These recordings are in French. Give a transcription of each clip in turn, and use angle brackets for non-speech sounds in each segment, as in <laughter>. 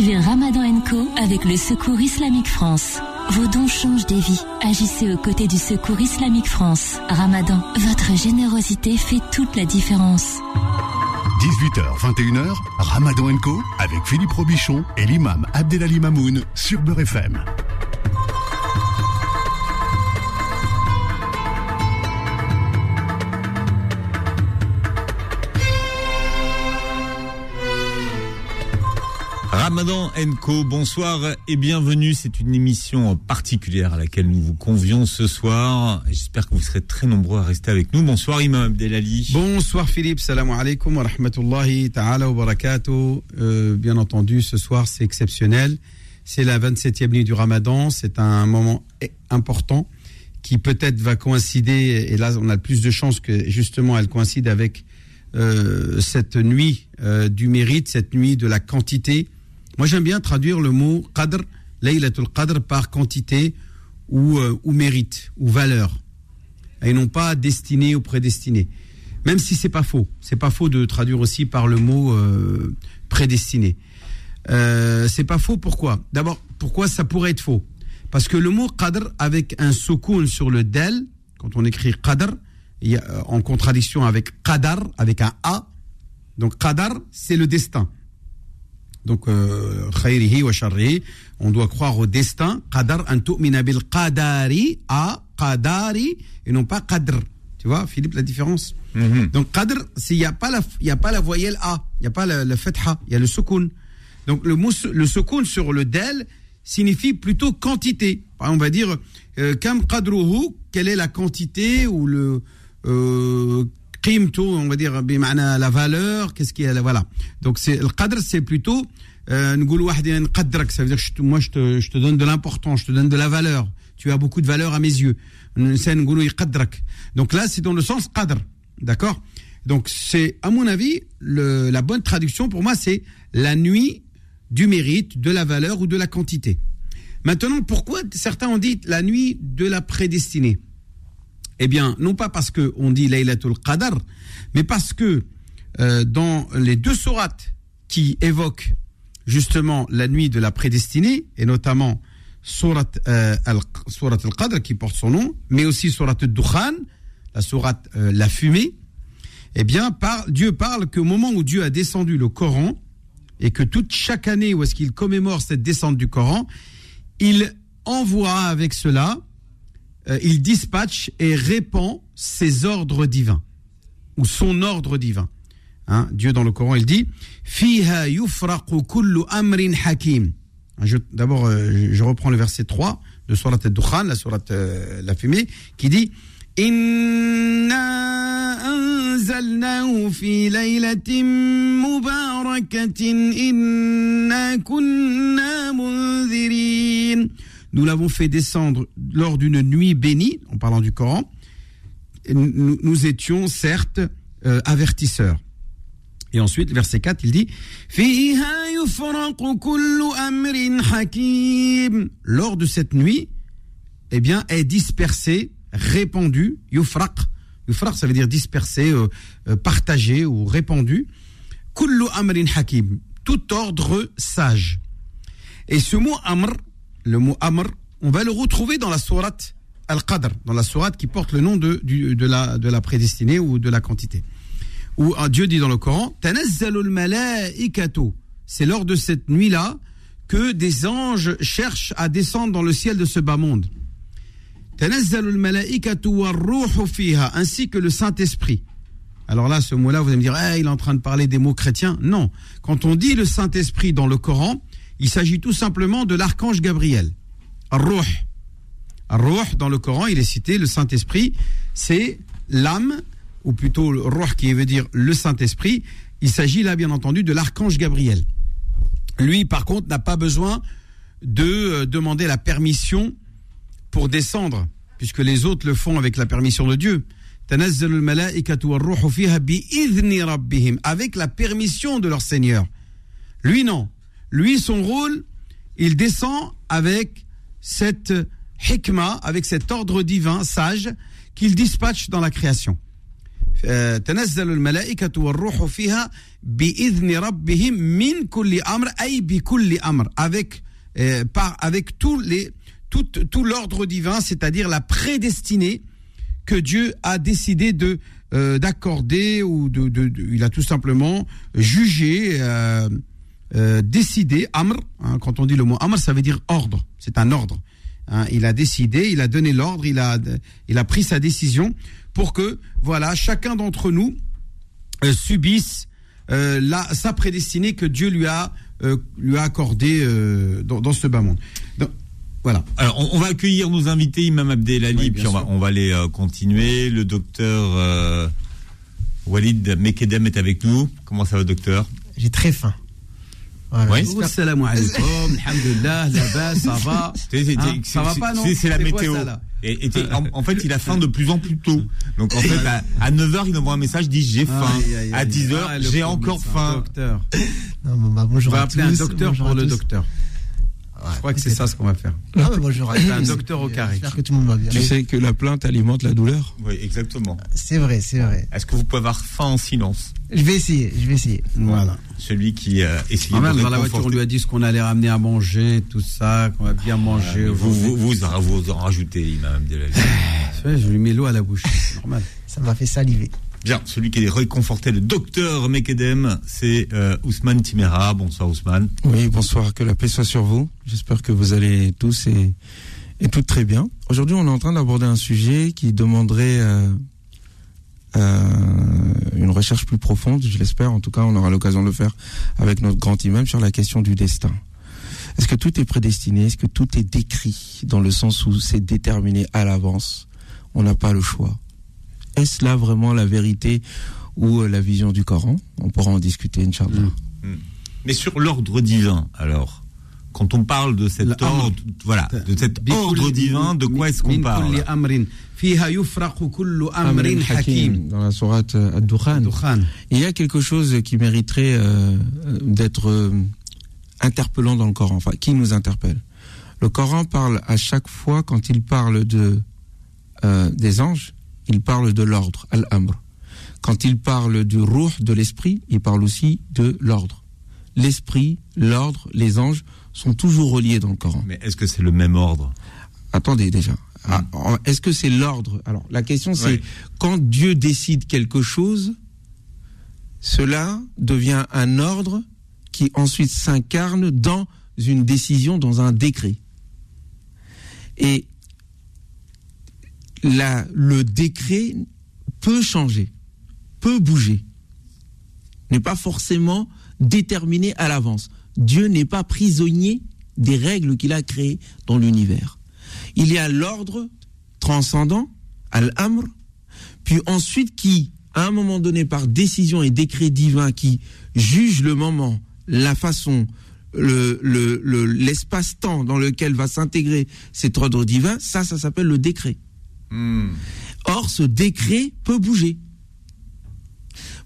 Suivez Ramadan Co avec le Secours Islamique France. Vos dons changent des vies. Agissez aux côtés du Secours Islamique France. Ramadan, votre générosité fait toute la différence. 18h, 21h, Ramadan Co avec Philippe Robichon et l'imam Abdelali Mamoun sur Beurre FM. Ramadan Co, bonsoir et bienvenue. C'est une émission particulière à laquelle nous vous convions ce soir. J'espère que vous serez très nombreux à rester avec nous. Bonsoir Imam Abdelali. Bonsoir Philippe, salam alaikum wa rahmatullahi ta'ala wa barakatuh. Euh, bien entendu, ce soir c'est exceptionnel. C'est la 27e nuit du Ramadan. C'est un moment important qui peut-être va coïncider, et là on a plus de chances que justement elle coïncide avec euh, cette nuit euh, du mérite, cette nuit de la quantité moi, j'aime bien traduire le mot qadr, laylatul qadr, par quantité ou, euh, ou mérite, ou valeur. Et non pas destiné ou prédestiné. Même si c'est pas faux. C'est pas faux de traduire aussi par le mot euh, prédestiné. Euh, c'est pas faux, pourquoi? D'abord, pourquoi ça pourrait être faux? Parce que le mot qadr, avec un soukoun sur le del, quand on écrit qadr, en contradiction avec qadar, avec un A, donc qadar, c'est le destin. Donc, euh, on doit croire au destin. Qadar an bil qadari, a qadari, et non pas qadr. Tu vois, Philippe, la différence mhm. Donc, qadr, il n'y a, pas la, y a pas la voyelle A, il n'y a pas le, le fetha, il y a le sukun. Donc, le, le sukun sur le del signifie plutôt quantité. On va dire, euh, kam qadruhu, quelle est la quantité ou le. Euh, on va dire, la valeur, qu'est-ce qui est, voilà. Donc, c'est, le qadr, c'est plutôt, euh, ça veut dire que moi, je te, je te donne de l'importance, je te donne de la valeur. Tu as beaucoup de valeur à mes yeux. Donc là, c'est dans le sens qadr. D'accord? Donc, c'est, à mon avis, le, la bonne traduction pour moi, c'est la nuit du mérite, de la valeur ou de la quantité. Maintenant, pourquoi certains ont dit la nuit de la prédestinée? Eh bien, non pas parce qu'on dit Laylatul Qadr, mais parce que euh, dans les deux sourates qui évoquent justement la nuit de la prédestinée, et notamment Surat, euh, al-Qadr qui porte son nom, mais aussi Surat al-Dukhan, la sourate euh, La Fumée, eh bien, Dieu parle qu'au moment où Dieu a descendu le Coran, et que toute chaque année où est-ce qu'il commémore cette descente du Coran, il envoie avec cela euh, il dispatche et répand ses ordres divins, ou son ordre divin. Hein, Dieu dans le Coran, il dit Fiha kullu amrin hakim. D'abord, euh, je reprends le verset 3 de Surat al-Dukhan, la Surat euh, la fumée, qui dit Inna anzalnahu fi laylatin mubarakatin inna kunna munzirin. Nous l'avons fait descendre lors d'une nuit bénie, en parlant du Coran. Nous, étions certes euh, avertisseurs. Et ensuite, verset 4, il dit Lors de cette nuit, eh bien, est dispersé, répandu, yufraq. Yufraq, ça veut dire dispersé, euh, euh, partagé ou répandu. Kullu amrin hakim. Tout ordre sage. Et ce mot amr, le mot amr, on va le retrouver dans la sourate Al-Qadr, dans la sourate qui porte le nom de, de, la, de la prédestinée ou de la quantité. Où Dieu dit dans le Coran, c'est lors de cette nuit-là que des anges cherchent à descendre dans le ciel de ce bas monde. ainsi que le Saint-Esprit. Alors là, ce mot-là, vous allez me dire, eh, il est en train de parler des mots chrétiens. Non. Quand on dit le Saint-Esprit dans le Coran, il s'agit tout simplement de l'archange Gabriel. Ruh. Ruh, dans le Coran, il est cité, le Saint-Esprit, c'est l'âme, ou plutôt le qui veut dire le Saint-Esprit. Il s'agit là, bien entendu, de l'archange Gabriel. Lui, par contre, n'a pas besoin de euh, demander la permission pour descendre, puisque les autres le font avec la permission de Dieu. Avec la permission de leur Seigneur. Lui, non. Lui, son rôle, il descend avec cette hikmah, avec cet ordre divin sage qu'il dispatche dans la création. تنزل الملائكة والروح فيها بإذن ربهم من كل أمر أي بكل أمر avec euh, par avec tous les tout, tout l'ordre divin c'est-à-dire la prédestinée que Dieu a décidé de euh, d'accorder ou de, de, de, il a tout simplement jugé euh, euh, décidé amr hein, quand on dit le mot amr ça veut dire ordre c'est un ordre hein. il a décidé il a donné l'ordre il a il a pris sa décision pour que voilà chacun d'entre nous euh, subisse euh, la, sa prédestinée que Dieu lui a euh, lui a accordé euh, dans, dans, ce bas monde. Donc, voilà. Alors, on, on, va accueillir nos invités, Imam Abdelali, oui, puis on va, on va, les euh, continuer. Le docteur euh, Walid Mekedem est avec nous. Comment ça va, docteur? J'ai très faim. Voilà. Oui. Salam alaikum, alhamdulillah, là-bas, ça va. <laughs> Hein, ça va pas, non C'est la météo. Ça, et, et en, en, fait, il a faim de plus en plus tôt. Donc, en fait, à, à 9h, il envoie un message, dit j'ai faim. Aïe, aïe, aïe, à 10h, ah, j'ai encore faim. Docteur. Non, bon, bah, bonjour On va appeler un docteur pour le docteur. Ouais, je crois que c'est ça ce qu'on va faire. Ah, bah, <laughs> bonjour. un docteur au carré. J'espère que tout le monde va bien. Tu sais que la plainte alimente la douleur Oui, exactement. C'est vrai, c'est vrai. Est-ce que vous pouvez avoir faim en silence Je vais essayer, je vais essayer. Voilà. Celui qui euh, essaye ah, même dans la voiture, on lui a dit ce qu'on allait ramener à manger, tout ça, qu'on va bien manger. Ah, vous, vous, vous, vous, en rajoutez, Imam Abdelali. <laughs> je lui mets l'eau à la bouche, c'est normal. Ça m'a fait saliver. Bien, celui qui est réconforté, le docteur Mekedem, c'est euh, Ousmane Timera. Bonsoir Ousmane. Oui, bonsoir, que la paix soit sur vous. J'espère que vous allez tous et, et toutes très bien. Aujourd'hui, on est en train d'aborder un sujet qui demanderait euh, euh, une recherche plus profonde, je l'espère. En tout cas, on aura l'occasion de le faire avec notre grand imam sur la question du destin. Est-ce que tout est prédestiné? Est-ce que tout est décrit dans le sens où c'est déterminé à l'avance? On n'a pas le choix. Est-ce là vraiment la vérité ou la vision du Coran? On pourra en discuter, Inch'Allah. Mmh. Mais sur l'ordre divin, alors quand on parle de cet ordre, voilà, de cet ordre divin, de quoi est-ce qu'on parle dans la sourate Ad-Dukhan. Il y a quelque chose qui mériterait euh, d'être euh, interpellant dans le Coran, enfin, qui nous interpelle? Le Coran parle à chaque fois, quand il parle de, euh, des anges, il parle de l'ordre, al-amr. Quand il parle du ruh, de l'esprit, il parle aussi de l'ordre. L'esprit, l'ordre, les anges sont toujours reliés dans le Coran. Mais est-ce que c'est le même ordre? Attendez déjà. Ah, est-ce que c'est l'ordre? Alors la question c'est quand Dieu décide quelque chose, cela devient un ordre qui ensuite s'incarne dans une décision, dans un décret. Et le décret peut changer, peut bouger, n'est pas forcément déterminé à l'avance. Dieu n'est pas prisonnier des règles qu'il a créées dans l'univers. Il y a l'ordre transcendant, al-amr, puis ensuite qui, à un moment donné, par décision et décret divin, qui juge le moment, la façon, l'espace-temps le, le, dans lequel va s'intégrer cet ordre divin, ça, ça s'appelle le décret. Or, ce décret peut bouger.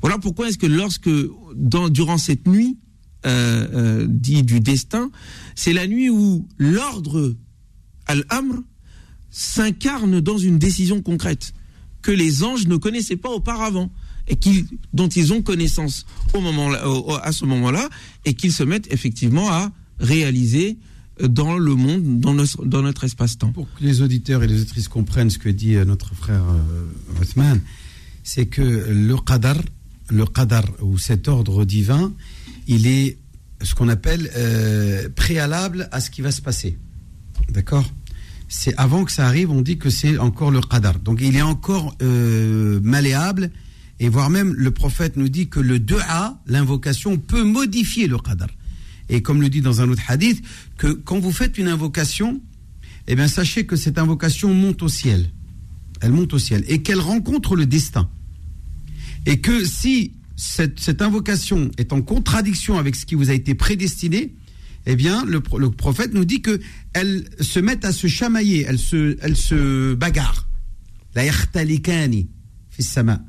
Voilà pourquoi est-ce que lorsque, durant cette nuit, euh, euh, dit du destin, c'est la nuit où l'ordre al-amr s'incarne dans une décision concrète que les anges ne connaissaient pas auparavant et dont ils ont connaissance à ce moment-là et qu'ils se mettent effectivement à réaliser dans le monde, dans notre, espace-temps. Pour que les auditeurs et les auditrices comprennent ce que dit notre frère euh, Othman, c'est que le qadar, le qadar ou cet ordre divin, il est ce qu'on appelle euh, préalable à ce qui va se passer. D'accord? C'est avant que ça arrive, on dit que c'est encore le qadar. Donc il est encore euh, malléable et voire même le prophète nous dit que le dua, l'invocation, peut modifier le qadar. Et comme le dit dans un autre hadith, que quand vous faites une invocation, eh bien sachez que cette invocation monte au ciel. Elle monte au ciel et qu'elle rencontre le destin. Et que si cette, invocation est en contradiction avec ce qui vous a été prédestiné, eh bien, le, prophète nous dit que elles se mettent à se chamailler, elles se, elles se bagarrent. La yakhtalikani fissama,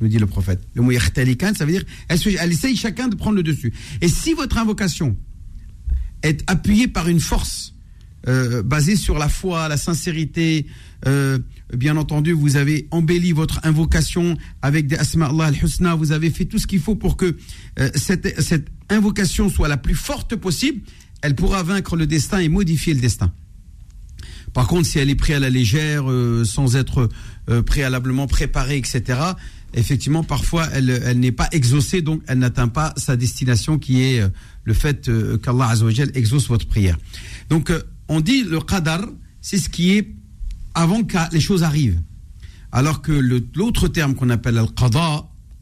nous dit le prophète. Le mot yakhtalikan, ça veut dire elles essayent chacun de prendre le dessus. Et si votre invocation est appuyée par une force euh, basé sur la foi, la sincérité. Euh, bien entendu, vous avez embelli votre invocation avec des Asma Allah al-Husna. Vous avez fait tout ce qu'il faut pour que euh, cette, cette invocation soit la plus forte possible. Elle pourra vaincre le destin et modifier le destin. Par contre, si elle est prise à la légère, sans être préalablement préparée, etc., effectivement, parfois, elle, elle n'est pas exaucée, donc elle n'atteint pas sa destination qui est euh, le fait euh, qu'Allah Azzawajal exauce votre prière. Donc, euh, on dit le qadar, c'est ce qui est avant que les choses arrivent. Alors que le- l'autre terme qu'on appelle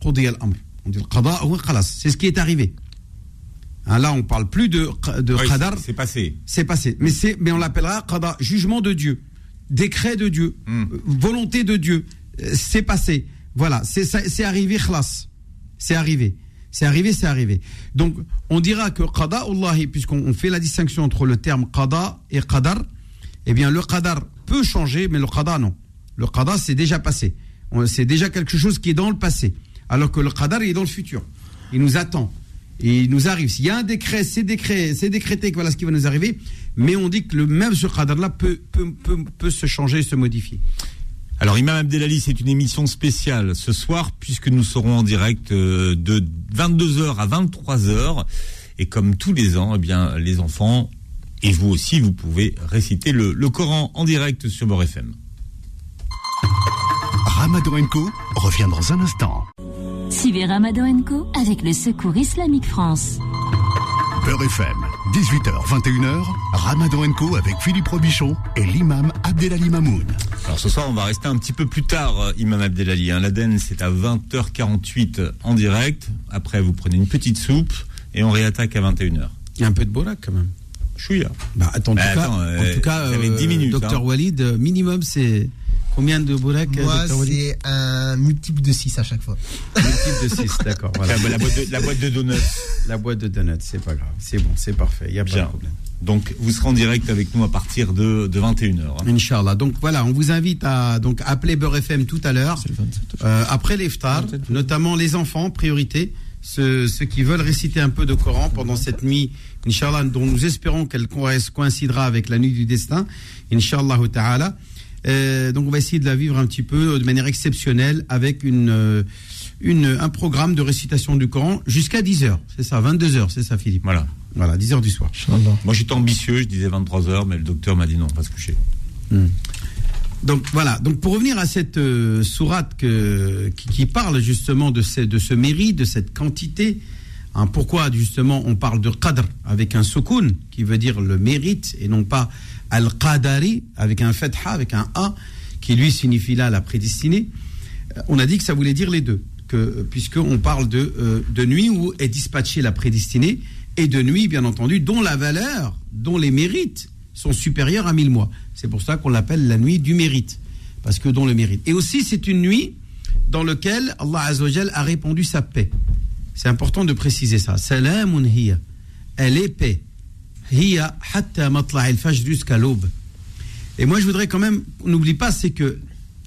qudi al-amr. On dit le qada ou khalas, c'est ce qui est arrivé. Hein, là, on parle plus de, de Oui, qadar, c'est passé. c'est passé. Mais, c'est, mais on l'appellera qada, jugement de Dieu, décret de Dieu, Hmm. volonté de Dieu. C'est passé. Voilà, c'est, arrivé, khlas. C'est arrivé. C'est arrivé, c'est arrivé. Donc, on dira que qada, Allahi, puisqu'on on fait la distinction entre le terme qada et qadar, eh bien, le qadar peut changer, mais le qada, non. Le qada, c'est déjà passé. C'est déjà quelque chose qui est dans le passé. Alors que le qadar, il est dans le futur. Il nous attend. Et il nous arrive. S'il y a un décret, c'est décret, c'est décrété que voilà ce qui va nous arriver. Mais on dit que le même ce qadar-là peut, peut, peut, peut se changer, se modifier. Alors Imam Abdelali, c'est une émission spéciale ce soir puisque nous serons en direct euh, de 22h à 23h et comme tous les ans, eh bien les enfants et vous aussi, vous pouvez réciter le, le Coran en direct sur Beurre FM. Ramadan Co revient dans un instant. Suivez Ramadan Co avec le Secours Islamique France. Beurre FM, 18h, 21h, Ramadan Co avec Philippe Robichon et l'imam Abdelali Mamoun. Alors ce soir, on va rester un petit peu plus tard, euh, Imam Abdelali. Hein. L'Aden, c'est à 20h48 en direct. Après, vous prenez une petite soupe et on réattaque à 21h. Il y a un peu de borak quand même. Chouïa. Bah, attends, en, Bah, tout cas, euh, en tout cas, vous avez 10 minutes, docteur hein. Walid, euh, minimum, c'est combien de borak, euh, Moi, c'est un multiple de 6 à chaque fois. Le type de 6, <laughs> d'accord. Voilà. La, la boîte de, la boîte de donuts. La boîte de donuts, c'est pas grave. C'est bon, c'est parfait. Il n'y a pas Bien. de problème. Donc, vous serez en direct avec nous à partir de, de 21h. hein. Inch'Allah. Donc voilà, on vous invite à donc appeler Beurre FM tout à l'heure, euh, après l'iftar, notamment les enfants, priorité, ceux, ceux qui veulent réciter un peu de Coran pendant cette nuit, Inch'Allah, dont nous espérons qu'elle co- coïncidera avec la nuit du destin, Inch'Allah ta'ala. Euh, donc on va essayer de la vivre un petit peu euh, de manière exceptionnelle avec une, euh, une, un programme de récitation du Coran jusqu'à 10h. C'est ça, 22h, c'est ça Philippe? Voilà. Voilà, 10h du soir. Moi, j'étais ambitieux, je disais 23h, mais le docteur m'a dit non, on va se coucher. Donc voilà. Donc pour revenir à cette euh, sourate que, qui, qui parle justement de ce mérite, de cette quantité. Hein, pourquoi justement on parle de qadr avec un sukun qui veut dire le mérite et non pas al-qadari avec un fatha avec un a qui lui signifie là la prédestinée. Euh, On a dit que ça voulait dire les deux, que puisque on parle de euh, de nuit où est dispatchée la prédestinée et de nuit bien entendu dont la valeur, dont les mérites sont supérieurs à mille mois. C'est pour ça qu'on l'appelle la nuit du mérite, parce que dont le mérite. Et aussi c'est une nuit dans laquelle Allah Azzawajal a répandu sa paix. C'est important de préciser ça. Salamun hiya. Elle est paix. Hiya hatta matla' al-fajr jusqu'à l'aube. Et moi, je voudrais quand même, n'oublie pas, c'est que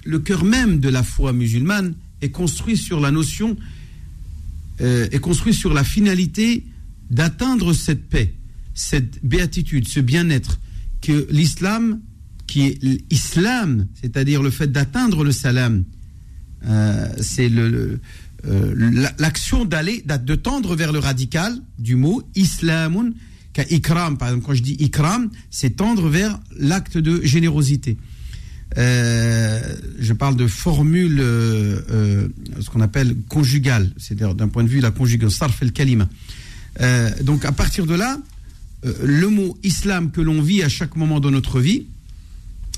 le cœur même de la foi musulmane est construit sur la notion, euh, est construit sur la finalité d'atteindre cette paix, cette béatitude, ce bien-être que l'islam, qui est l'islam, c'est-à-dire le fait d'atteindre le salam, euh, c'est le, euh, la- l'action d'aller, d'a- de tendre vers le radical du mot islamun, qu'à ikram, par exemple, quand je dis ikram, c'est tendre vers l'acte de générosité. Euh, je parle de formule, euh, ce qu'on appelle conjugale, c'est-à-dire d'un point de vue la conjugaison, sarf el kalima. Donc à partir de là, le mot islam que l'on vit à chaque moment de notre vie,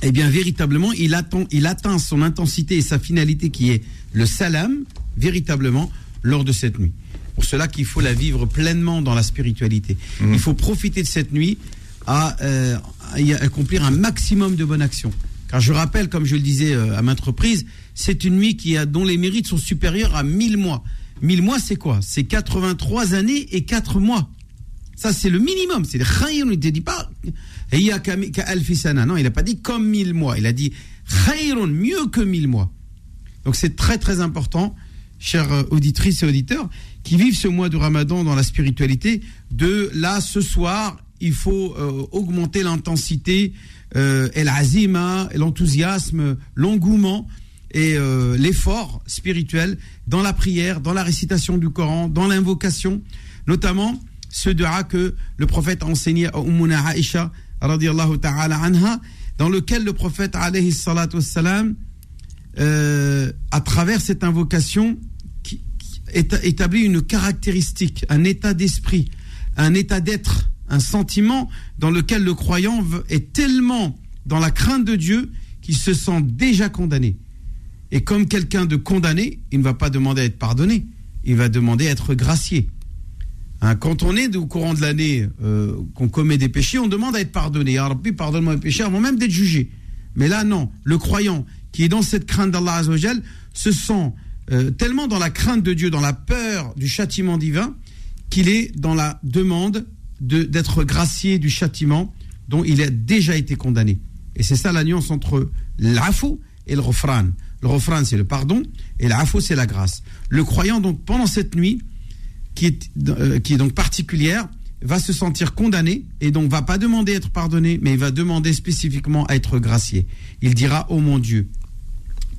eh bien, véritablement, il, attend, il atteint son intensité et sa finalité qui est le salam, véritablement, lors de cette nuit. Pour cela qu'il faut la vivre pleinement dans la spiritualité. Il faut profiter de cette nuit à, euh, à accomplir un maximum de bonnes actions. Car je rappelle, comme je le disais euh, à maintes reprises, c'est une nuit qui a, dont les mérites sont supérieurs à 1000 mois. 1000 mois, c'est quoi? C'est 83 années et 4 mois. Ça, c'est le minimum. C'est. Il ne dit pas. Non, il n'a pas dit comme mille mois. Il a dit mieux que mille mois. Donc c'est très très important, chères euh, auditrices et auditeurs, qui vivent ce mois de Ramadan dans la spiritualité, de là ce soir il faut euh, augmenter l'intensité, euh, l'azima, l'enthousiasme, l'engouement et euh, l'effort spirituel dans la prière, dans la récitation du Coran, dans l'invocation, notamment ce dua que le prophète a enseigné à Ummuna Aisha, ta'ala anha, dans lequel le prophète, alayhi salatu euh, à travers cette invocation, qui, qui éta- établit une caractéristique, un état d'esprit, un état d'être, un sentiment dans lequel le croyant est tellement dans la crainte de Dieu qu'il se sent déjà condamné. Et comme quelqu'un de condamné, il ne va pas demander à être pardonné, il va demander à être gracié. Hein, quand on est au courant de l'année euh, qu'on commet des péchés, on demande à être pardonné. Ya Rabbi, pardonne-moi mes péchés avant même d'être jugé. Mais là, non. Le croyant qui est dans cette crainte d'Allah Azzawajal se sent euh, tellement dans la crainte de Dieu, dans la peur du châtiment divin, qu'il est dans la demande de- d'être gracié du châtiment dont il a déjà été condamné. Et c'est ça la nuance entre l'afou et le refran. Le refran, c'est le pardon, et l'afou, c'est la grâce. Le croyant, donc, pendant cette nuit, qui est, euh, qui est donc particulière, va se sentir condamné et donc va pas demander à être pardonné, mais il va demander spécifiquement à être gracié. Il dira Oh mon Dieu,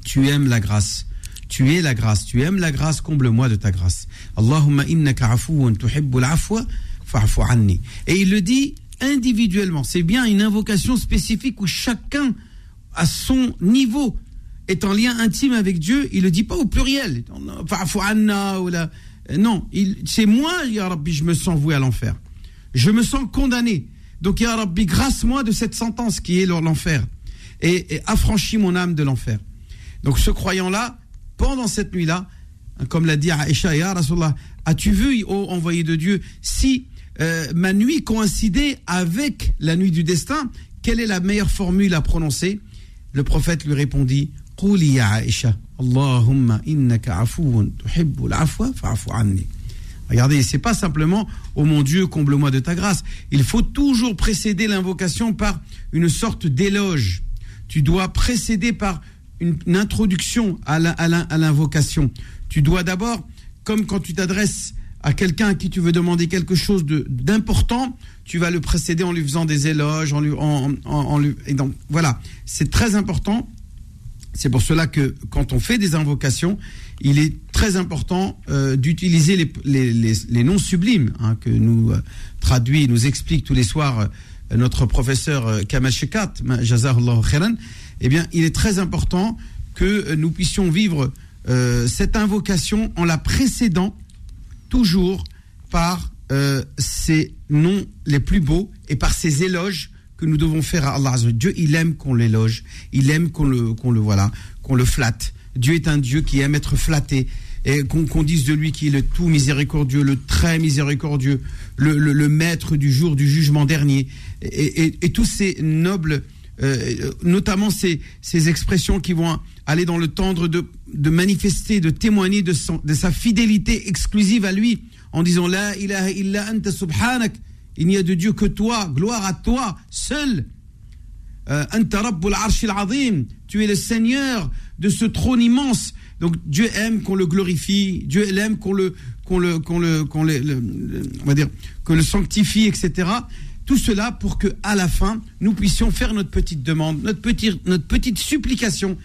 tu aimes la grâce. Tu es la grâce, tu aimes la grâce, comble-moi de ta grâce. Allahumma innaka afuun tuhibbul afwa fa'fu anni. Et il le dit individuellement. C'est bien une invocation spécifique où chacun, à son niveau, est en lien intime avec Dieu. Il le dit pas au pluriel. Fa'fu anna ou la- Non, c'est moi, Ya Rabbi, je me sens voué à l'enfer. Je me sens condamné. Donc, Ya Rabbi, grâce-moi de cette sentence qui est l'enfer. Et, et affranchis mon âme de l'enfer. Donc, ce croyant-là, pendant cette nuit-là, comme l'a dit Aïcha, Ya Rasulallah, as-tu vu, ô envoyé de Dieu, si euh, ma nuit coïncidait avec la nuit du destin, quelle est la meilleure formule à prononcer? Le prophète lui répondit Quli ya Aïcha, Allahumma innaka fa'fu anni. Regardez, c'est pas simplement oh mon Dieu, comble-moi de ta grâce. Il faut toujours précéder l'invocation par une sorte d'éloge. Tu dois précéder par une, introduction à l'invocation. Tu dois d'abord, comme quand tu t'adresses à quelqu'un à qui tu veux demander quelque chose d'important, tu vas le précéder en lui faisant des éloges, en lui, et donc voilà, c'est très important. C'est pour cela que quand on fait des invocations, il est très important euh, d'utiliser les, noms sublimes hein, que nous euh, traduit, nous explique tous les soirs euh, notre professeur euh, Kamal Shekat, ma- Jazahullah khairan. Eh bien, il est très important que euh, nous puissions vivre euh, cette invocation en la précédant toujours par euh, ces noms les plus beaux et par ces éloges que nous devons faire à Allah. Dieu, il aime qu'on l'éloge, il aime qu'on le, qu'on le voilà, qu'on le flatte. Dieu est un Dieu qui aime être flatté et qu'on qu'on dise de lui qu'il est le tout miséricordieux, le très miséricordieux, le, le- le maître du jour du jugement dernier et, et- et tous ces nobles euh, notamment ces, ces expressions qui vont aller dans le tendre de, de manifester, de témoigner de, son- de sa fidélité exclusive à lui, en disant La ilaha illa anta subhanak, il n'y a de Dieu que toi, gloire à toi, seul. Euh, Anta arshil tu es le Seigneur de ce trône immense. Donc Dieu aime qu'on le glorifie, Dieu aime qu'on le, qu'on le, qu'on le, qu'on le- on va dire, que le sanctifie, etc. Tout cela pour que à la fin nous puissions faire notre petite demande, notre petite, supplication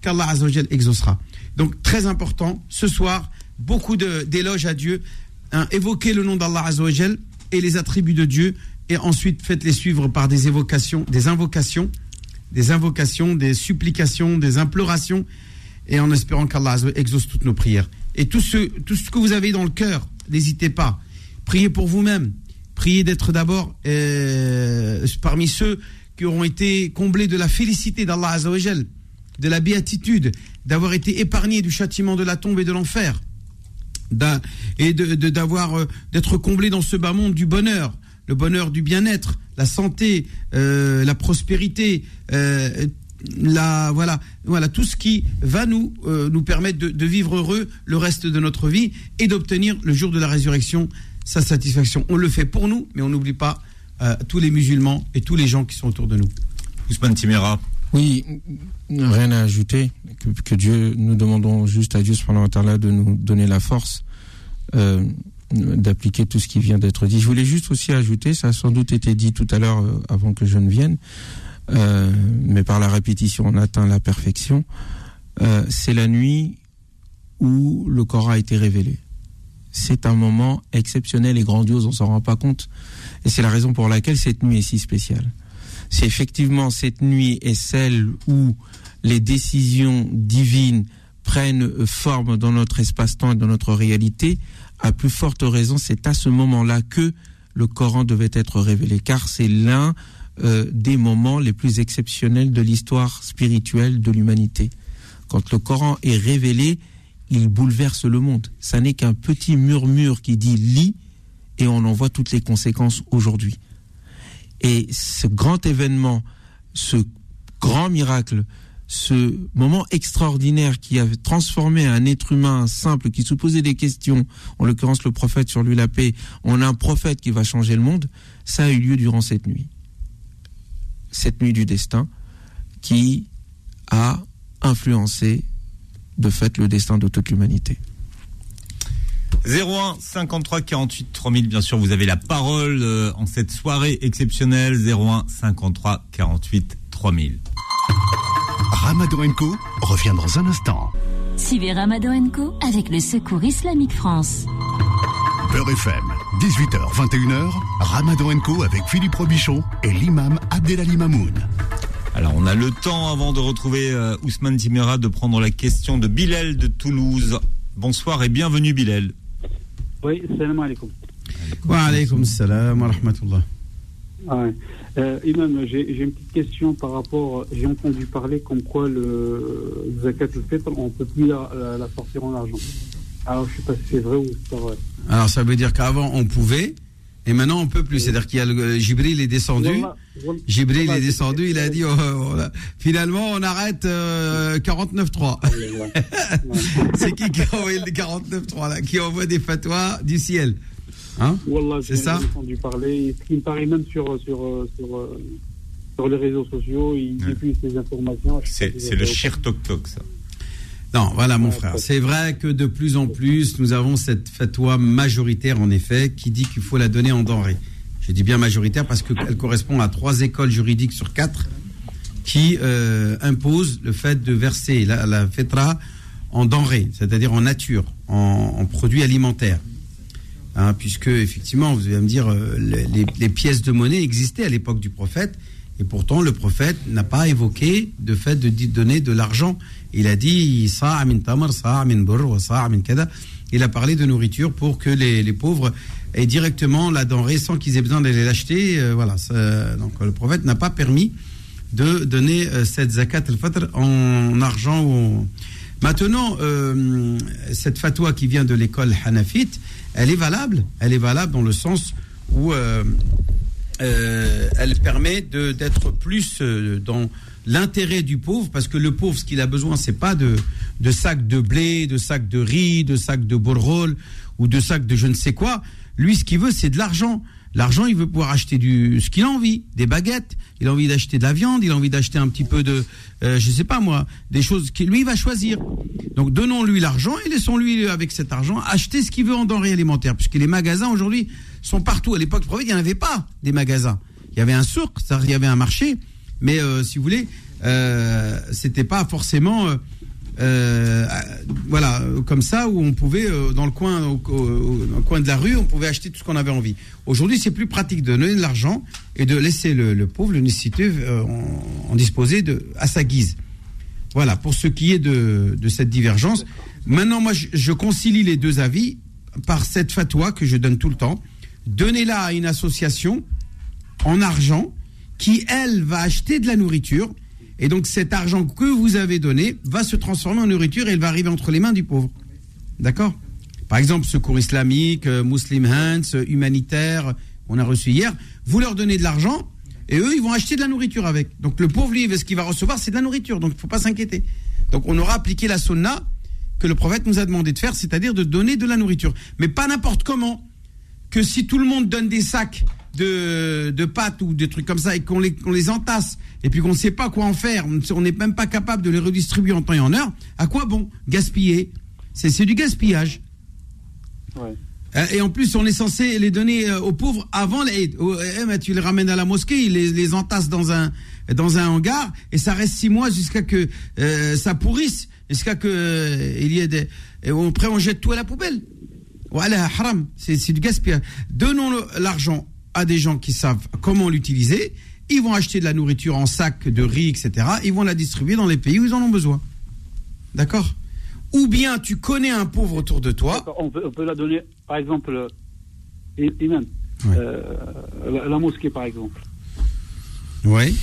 qu'Allah Azzawajal exaucera. Donc très important, ce soir, beaucoup d'éloges à Dieu, hein, évoquez le nom d'Allah Azzawajal et les attributs de Dieu, et ensuite faites-les suivre par des évocations, des invocations, des invocations, des supplications, des implorations, et en espérant qu'Allah exauce toutes nos prières. Et tout ce, tout ce que vous avez dans le cœur, n'hésitez pas. Priez pour vous-même. Priez d'être d'abord euh, parmi ceux qui auront été comblés de la félicité d'Allah Azzawajal, de la béatitude, d'avoir été épargnés du châtiment de la tombe et de l'enfer, et d'avoir euh, d'être comblés dans ce bas monde du bonheur, le bonheur du bien-être, la santé, euh, la prospérité, voilà tout ce qui va nous nous permettre de vivre heureux le reste de notre vie et d'obtenir le jour de la résurrection sa satisfaction. On le fait pour nous, mais on n'oublie pas euh, tous les musulmans et tous les gens qui sont autour de nous. Ousmane Timera. Oui, rien à ajouter. Que, que Dieu, nous demandons juste à Dieu subhanahu wa de nous donner la force. Euh, d'appliquer tout ce qui vient d'être dit. Je voulais juste aussi ajouter, ça a sans doute été dit tout à l'heure euh, avant que je ne vienne, euh, mais par la répétition on atteint la perfection. Euh, c'est la nuit où le Coran a été révélé. C'est un moment exceptionnel et grandiose, on s'en rend pas compte. Et c'est la raison pour laquelle cette nuit est si spéciale. C'est effectivement cette nuit est celle où les décisions divines prennent forme dans notre espace-temps et dans notre réalité, à plus forte raison, c'est à ce moment-là que le Coran devait être révélé, car c'est l'un euh, des moments les plus exceptionnels de l'histoire spirituelle de l'humanité. Quand le Coran est révélé, il bouleverse le monde. Ça n'est qu'un petit murmure qui dit lit, et on en voit toutes les conséquences aujourd'hui. Et ce grand événement, ce grand miracle, ce moment extraordinaire qui a transformé un être humain simple qui se posait des questions, en l'occurrence le prophète sur lui la paix, on a un prophète qui va changer le monde, ça a eu lieu durant cette nuit. Cette nuit du destin qui a influencé de fait le destin de toute l'humanité. 01 53 48 3000, bien sûr, vous avez la parole euh, en cette soirée exceptionnelle. 01 53 48 3000. Ramadan Co revient dans un instant. Suivez Ramadan Co avec le Secours Islamique France. Beurre FM, 18h, 21h, Ramadan Co avec Philippe Robichon et l'imam Abdelali Mamoun. Alors, on a le temps avant de retrouver euh, Ousmane Timera de prendre la question de Bilal de Toulouse. Bonsoir et bienvenue Bilal. Oui, salam alaikum. Wa alaykum salam wa rahmatullah. Ah ouais. Euh, Imam, j'ai une petite question par rapport. J'ai entendu parler comme quoi le zakat al-fitr, on ne peut plus la, la- la sortir en argent. Alors, je ne sais pas si c'est vrai ou c'est pas vrai. Alors ça veut dire qu'avant on pouvait et maintenant on peut plus. C'est-à-dire qu'il y a le Jibril est descendu. Jibril est descendu, il a dit oh, oh, là. finalement on arrête euh, 49.3. Ouais. <laughs> C'est qui qui a envoyé le 49.3 là Qui envoie des fatwas du ciel? Hein? C'est j'ai ça? entendu parler. Ce qui me paraît même sur, sur, euh, sur, euh, sur les réseaux sociaux, ils Ouais. diffusent ces informations. C'est le cher toc toc, ça. Non, voilà mon Ouais, frère. C'est vrai que de plus en plus, nous avons cette fatwa majoritaire, en effet, qui dit qu'il faut la donner en denrée. Je dis bien majoritaire parce qu'elle correspond à trois écoles juridiques sur quatre qui euh, imposent le fait de verser la, la fetra en denrée, c'est-à-dire en nature, en, produits alimentaires. Hein, puisque, effectivement, vous allez me dire, euh, les, pièces de monnaie existaient à l'époque du prophète, et pourtant le prophète n'a pas évoqué de fait de donner de l'argent. Il a dit. Il a parlé de nourriture pour que les pauvres aient directement la denrée sans qu'ils aient besoin d'aller l'acheter. Euh, voilà. donc le prophète n'a pas permis de donner euh, cette zakat al-fitr en argent Maintenant, euh, cette fatwa qui vient de l'école hanafite, elle est valable. Elle est valable dans le sens où euh, elle permet d'être plus dans l'intérêt du pauvre, parce que le pauvre, ce qu'il a besoin, c'est pas de, de sacs de blé, de sacs de riz, de sacs de bourrol ou de sacs de je ne sais quoi. Lui, ce qu'il veut, c'est de l'argent. L'argent, il veut pouvoir acheter du, ce qu'il a envie, des baguettes, il a envie d'acheter de la viande, il a envie d'acheter un petit peu de, euh, je sais pas moi, des choses que lui il va choisir. Donc donnons-lui l'argent et laissons-lui avec cet argent acheter ce qu'il veut en denrées alimentaires, puisque les magasins aujourd'hui sont partout. À l'époque il n'y en avait pas des magasins. Il y avait un souk, il y avait un marché, mais euh, si vous voulez, euh, c'était pas forcément euh, voilà comme ça où on pouvait euh, dans le coin coin de la rue on pouvait acheter tout ce qu'on avait envie. Aujourd'hui c'est plus pratique de donner de l'argent et de laisser le, pauvre le nécessiteux euh, en, disposer à sa guise. Voilà pour ce qui est de, de cette divergence. Maintenant moi je, je concilie les deux avis par cette fatwa que je donne tout le temps. Donnez-la à une association en argent qui, elle, va acheter de la nourriture. Et donc cet argent que vous avez donné va se transformer en nourriture et elle va arriver entre les mains du pauvre. D'accord? Par exemple, Secours islamique, euh, Muslim Hands, euh, humanitaire, on a reçu hier. Vous leur donnez de l'argent et eux, ils vont acheter de la nourriture avec. Donc le pauvre, lui, ce qu'il va recevoir, c'est de la nourriture. Donc il ne faut pas s'inquiéter. Donc on aura appliqué la sunna que le prophète nous a demandé de faire, c'est-à-dire de donner de la nourriture. Mais pas n'importe comment que si tout le monde donne des sacs de, de pâtes ou des trucs comme ça et qu'on les, qu'on les entasse et puis qu'on ne sait pas quoi en faire, on n'est même pas capable de les redistribuer en temps et en heure, à quoi bon Gaspiller? C'est du gaspillage. Ouais. Euh, Et en plus, on est censé les donner euh, aux pauvres avant l'Aïd. Oh, eh, tu les ramènes à la mosquée, ils les, les entassent dans un, dans un hangar et ça reste six mois jusqu'à que euh, ça pourrisse, jusqu'à que euh, il y ait des. Et après, on jette tout à la poubelle. Voilà, haram, c'est du gaspillage. Donnons l'argent à des gens qui savent comment l'utiliser. Ils vont acheter de la nourriture en sac de riz, etc. Ils vont la distribuer dans les pays où ils en ont besoin. D'accord? Ou bien tu connais un pauvre autour de toi. On peut, on peut la donner, par exemple, euh, i- imam, Ouais. euh, la, la mosquée, par exemple. Oui.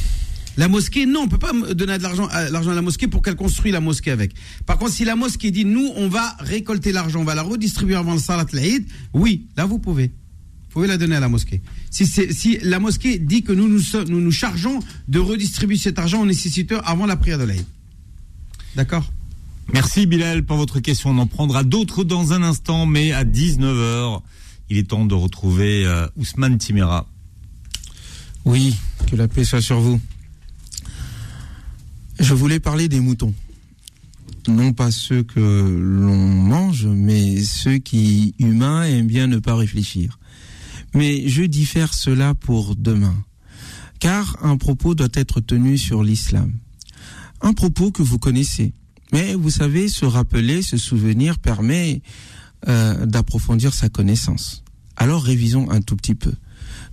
La mosquée, non, on peut pas donner de l'argent à, l'argent à la mosquée pour qu'elle construise la mosquée avec. Par contre, si la mosquée dit nous, on va récolter l'argent, on va la redistribuer avant le salat l'Aïd, oui, là vous pouvez. Vous pouvez la donner à la mosquée. Si, la mosquée dit que nous nous, sommes- nous nous chargeons de redistribuer cet argent aux nécessiteurs avant la prière de l'Aïd. D'accord? Merci Bilal pour votre question. On en prendra d'autres dans un instant, mais à 19h, il est temps de retrouver euh, Ousmane Timera. Oui, que la paix soit sur vous. Je voulais parler des moutons. Non pas ceux que l'on mange, mais ceux qui, humains, aiment bien ne pas réfléchir. Mais je diffère cela pour demain. Car un propos doit être tenu sur l'islam. Un propos que vous connaissez. Mais vous savez, se rappeler, se souvenir permet euh, d'approfondir sa connaissance. Alors révisons un tout petit peu.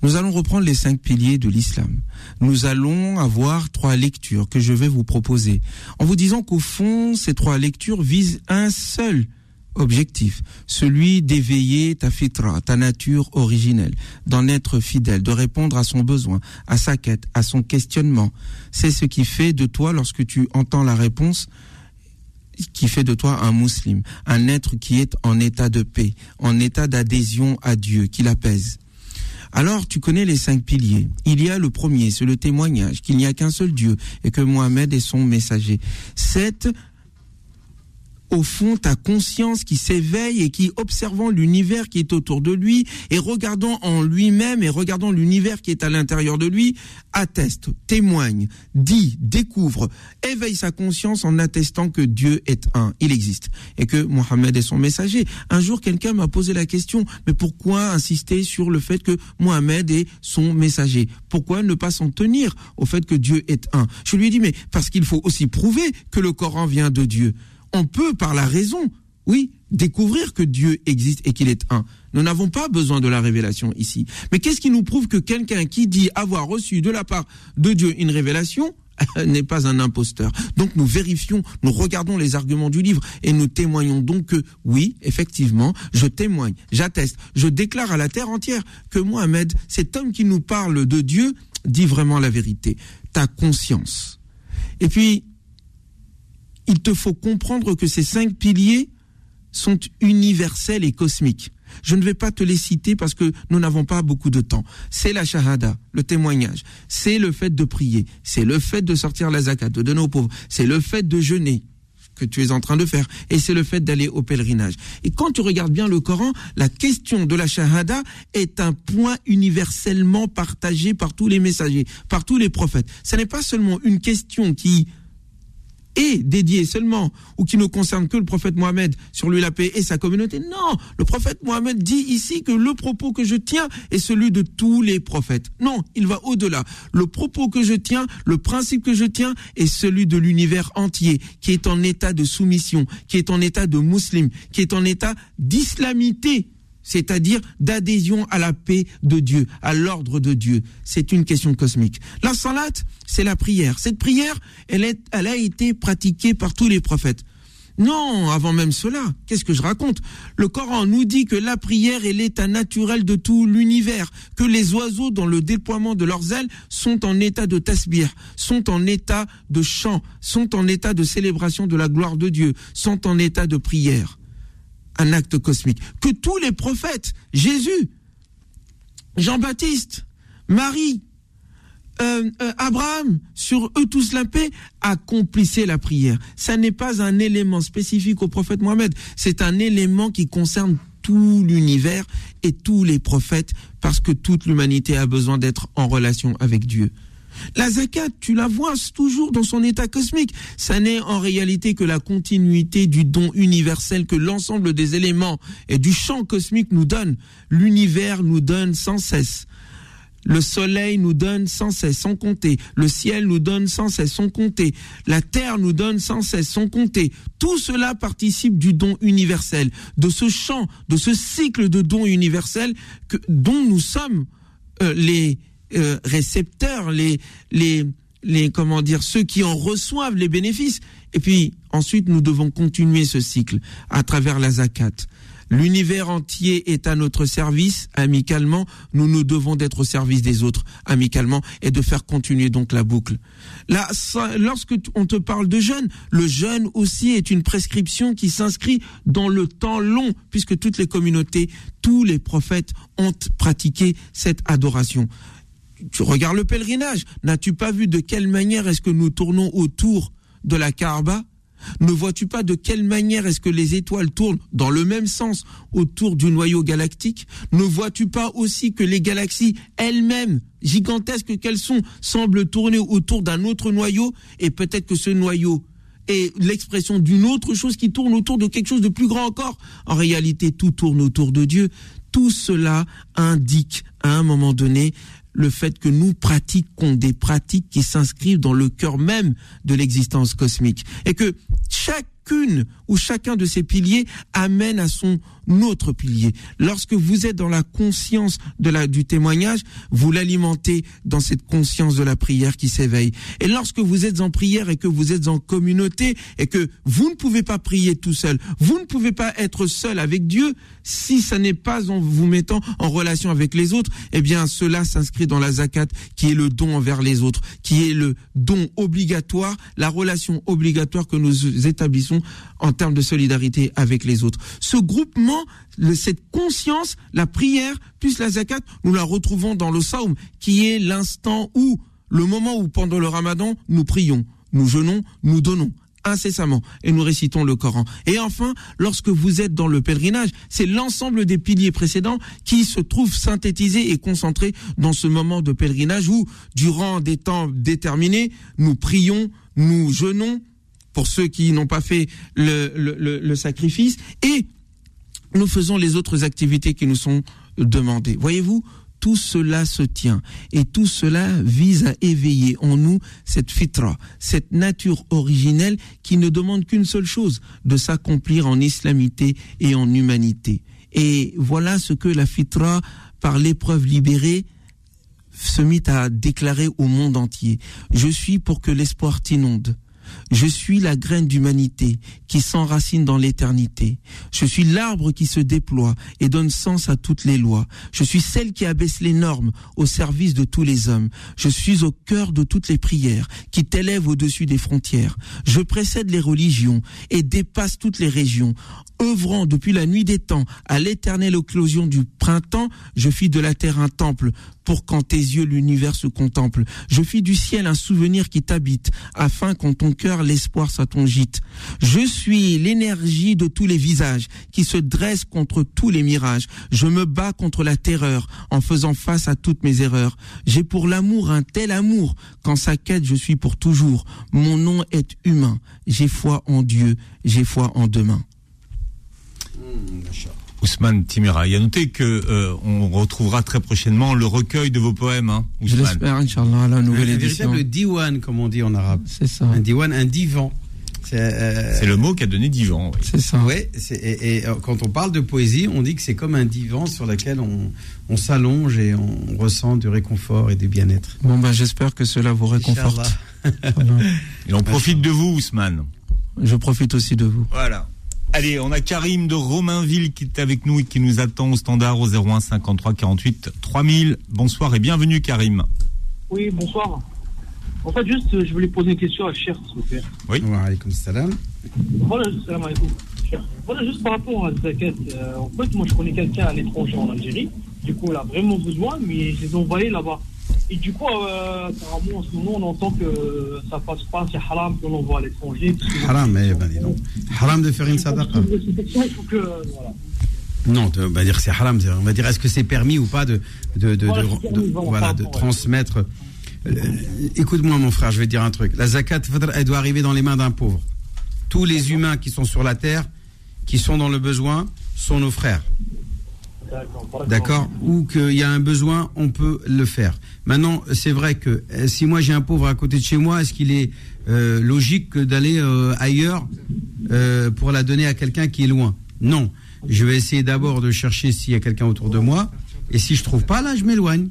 Nous allons reprendre les cinq piliers de l'islam. Nous allons avoir trois lectures que je vais vous proposer, en vous disant qu'au fond, ces trois lectures visent un seul objectif, celui d'éveiller ta fitra, ta nature originelle, d'en être fidèle, de répondre à son besoin, à sa quête, à son questionnement. C'est ce qui fait de toi, lorsque tu entends la réponse, qui fait de toi un musulman, un être qui est en état de paix, en état d'adhésion à Dieu, qui l'apaise. Alors, tu connais les cinq piliers. Il y a le premier, c'est le témoignage, qu'il n'y a qu'un seul Dieu et que Mohamed est son messager. Au fond ta conscience qui s'éveille et qui, observant l'univers qui est autour de lui et regardant en lui-même et regardant l'univers qui est à l'intérieur de lui, atteste, témoigne, dit, découvre, éveille sa conscience en attestant que Dieu est un, il existe, et que Mohammed est son messager. Un jour, quelqu'un m'a posé la question, mais pourquoi insister sur le fait que Mohammed est son messager? Pourquoi ne pas s'en tenir au fait que Dieu est un? Je lui ai dit, mais parce qu'il faut aussi prouver que le Coran vient de Dieu. On peut, par la raison, oui, découvrir que Dieu existe et qu'il est un. Nous n'avons pas besoin de la révélation ici. Mais qu'est-ce qui nous prouve que quelqu'un qui dit avoir reçu de la part de Dieu une révélation <laughs> n'est pas un imposteur? Donc nous vérifions, nous regardons les arguments du livre et nous témoignons donc que oui, effectivement, je témoigne, j'atteste, je déclare à la terre entière que Mohamed, cet homme qui nous parle de Dieu, dit vraiment la vérité. Ta conscience. Et puis, il te faut comprendre que ces cinq piliers sont universels et cosmiques. Je ne vais pas te les citer parce que nous n'avons pas beaucoup de temps. C'est la shahada, le témoignage. C'est le fait de prier. C'est le fait de sortir la zakat, de donner aux pauvres. C'est le fait de jeûner que tu es en train de faire. Et c'est le fait d'aller au pèlerinage. Et quand tu regardes bien le Coran, la question de la shahada est un point universellement partagé par tous les messagers, par tous les prophètes. Ce n'est pas seulement une question qui est dédié seulement ou qui ne concerne que le prophète Mohammed sur lui la paix et sa communauté. Non, le prophète Mohammed dit ici que le propos que je tiens est celui de tous les prophètes. Non, il va au-delà. Le propos que je tiens, le principe que je tiens est celui de l'univers entier qui est en état de soumission, qui est en état de musulman, qui est en état d'islamité c'est-à-dire d'adhésion à la paix de Dieu, à l'ordre de Dieu. C'est une question cosmique. La salat, c'est la prière. Cette prière, elle, est, elle a été pratiquée par tous les prophètes. Non, avant même cela, qu'est-ce que je raconte? Le Coran nous dit que la prière est l'état naturel de tout l'univers, que les oiseaux, dans le déploiement de leurs ailes, sont en état de tasbih, sont en état de chant, sont en état de célébration de la gloire de Dieu, sont en état de prière un acte cosmique. Que tous les prophètes, Jésus, Jean-Baptiste, Marie, euh, euh, Abraham, sur eux tous la paix, accomplissaient la prière. Ça n'est pas un élément spécifique au prophète Mohammed, c'est un élément qui concerne tout l'univers et tous les prophètes, parce que toute l'humanité a besoin d'être en relation avec Dieu. La zakat, tu la vois toujours dans son état cosmique. Ça n'est en réalité que la continuité du don universel que l'ensemble des éléments et du champ cosmique nous donne. L'univers nous donne sans cesse. Le soleil nous donne sans cesse, sans compter. Le ciel nous donne sans cesse, sans compter. La terre nous donne sans cesse, sans compter. Tout cela participe du don universel, de ce champ, de ce cycle de dons universels que, dont nous sommes euh, les euh, récepteurs, les, les, les, comment dire, ceux qui en reçoivent les bénéfices. Et puis, ensuite, nous devons continuer ce cycle à travers la zakat. L'univers entier est à notre service amicalement. Nous nous devons d'être au service des autres amicalement et de faire continuer donc la boucle. Là, lorsque on te parle de jeûne, le jeûne aussi est une prescription qui s'inscrit dans le temps long, puisque toutes les communautés, tous les prophètes ont pratiqué cette adoration. Tu regardes le pèlerinage. N'as-tu pas vu de quelle manière est-ce que nous tournons autour de la Kaaba? Ne vois-tu pas de quelle manière est-ce que les étoiles tournent dans le même sens autour du noyau galactique? Ne vois-tu pas aussi que les galaxies elles-mêmes, gigantesques qu'elles sont, semblent tourner autour d'un autre noyau? Et peut-être que ce noyau est l'expression d'une autre chose qui tourne autour de quelque chose de plus grand encore. En réalité, tout tourne autour de Dieu. Tout cela indique à un moment donné le fait que nous pratiquons des pratiques qui s'inscrivent dans le cœur même de l'existence cosmique. Et que chacune ou chacun de ces piliers amène à son autre pilier. Lorsque vous êtes dans la conscience de la, du témoignage, vous l'alimentez dans cette conscience de la prière qui s'éveille. Et lorsque vous êtes en prière et que vous êtes en communauté et que vous ne pouvez pas prier tout seul, vous ne pouvez pas être seul avec Dieu si ça n'est pas en vous mettant en relation avec les autres, eh bien cela s'inscrit dans la zakat qui est le don envers les autres, qui est le don obligatoire, la relation obligatoire que nous établissons en termes de solidarité avec les autres. Ce groupement, cette conscience, la prière plus la zakat, nous la retrouvons dans le saum, qui est l'instant où, le moment où pendant le ramadan, nous prions, nous jeûnons, nous donnons incessamment et nous récitons le Coran. Et enfin, lorsque vous êtes dans le pèlerinage, c'est l'ensemble des piliers précédents qui se trouvent synthétisés et concentrés dans ce moment de pèlerinage où, durant des temps déterminés, nous prions, nous jeûnons, pour ceux qui n'ont pas fait le, le, le, sacrifice, et nous faisons les autres activités qui nous sont demandées. Voyez-vous, tout cela se tient et tout cela vise à éveiller en nous cette fitra, cette nature originelle qui ne demande qu'une seule chose, de s'accomplir en islamité et en humanité. Et voilà ce que la fitra, par l'épreuve libérée, se mit à déclarer au monde entier. Je suis pour que l'espoir t'inonde. Je suis la graine d'humanité qui s'enracine dans l'éternité. Je suis l'arbre qui se déploie et donne sens à toutes les lois. Je suis celle qui abaisse les normes au service de tous les hommes. Je suis au cœur de toutes les prières qui t'élèvent au-dessus des frontières. Je précède les religions et dépasse toutes les régions. Œuvrant depuis la nuit des temps à l'éternelle éclosion du printemps, je fis de la terre un temple pour qu'en tes yeux l'univers se contemple. Je fis du ciel un souvenir qui t'habite, afin qu'en ton cœur l'espoir soit ton gîte. Je suis l'énergie de tous les visages qui se dressent contre tous les mirages. Je me bats contre la terreur en faisant face à toutes mes erreurs. J'ai pour l'amour un tel amour qu'en sa quête je suis pour toujours. Mon nom est humain. J'ai foi en Dieu, j'ai foi en demain. Mmh, Ousmane Timira. Il a noté que euh, on retrouvera très prochainement le recueil de vos poèmes, hein, Je l'espère, Inch'Allah, la nouvelle un, édition. Un véritable diwan, comme on dit en arabe. C'est ça. Un diwan, un divan. Euh, c'est le mot qui a donné divan. Oui. C'est ça. Oui, et, et, euh, quand on parle de poésie, on dit que c'est comme un divan sur lequel on, on s'allonge et on ressent du réconfort et du bien-être. Bon, ben, j'espère que cela vous réconforte. <laughs> Et on profite de vous, Ousmane. Je profite aussi de vous. Voilà. Allez, on a Karim de Romainville qui est avec nous et qui nous attend au standard au 01 53 48 3000. Bonsoir et bienvenue Karim. Oui, bonsoir. En fait, juste, je voulais poser une question à Cher, s'il vous plaît. Oui. Wa alaykoum salam. Voilà, salam alaykoum. Voilà, juste par rapport à Zakat. Euh, en fait, moi, je connais quelqu'un à l'étranger en Algérie. Du coup, il a vraiment besoin, mais je les ai envoyés là-bas. Et du coup, euh, apparemment, en ce moment, on entend que ça passe pas, c'est haram qu'on envoie à l'étranger. Haram, eh ben, donc. Haram de faire une sadaqa. Il faut que, euh, voilà. Non, on va dire c'est haram. On va dire est-ce que c'est permis ou pas de, de, de, Voilà, de- voilà, transmettre Euh, Écoute-moi, mon frère, je vais te dire un truc. La zakat, elle doit arriver dans les mains d'un pauvre. Tous les humains qui sont sur la terre, qui sont dans le besoin, sont nos frères. D'accord. Ou qu'il y a un besoin, on peut le faire. Maintenant, c'est vrai que euh, si moi j'ai un pauvre à côté de chez moi, est-ce qu'il est euh, logique que d'aller euh, ailleurs pour la donner à quelqu'un qui est loin? Non. Je vais essayer d'abord de chercher s'il y a quelqu'un autour de moi. Et si je trouve pas, là, je m'éloigne.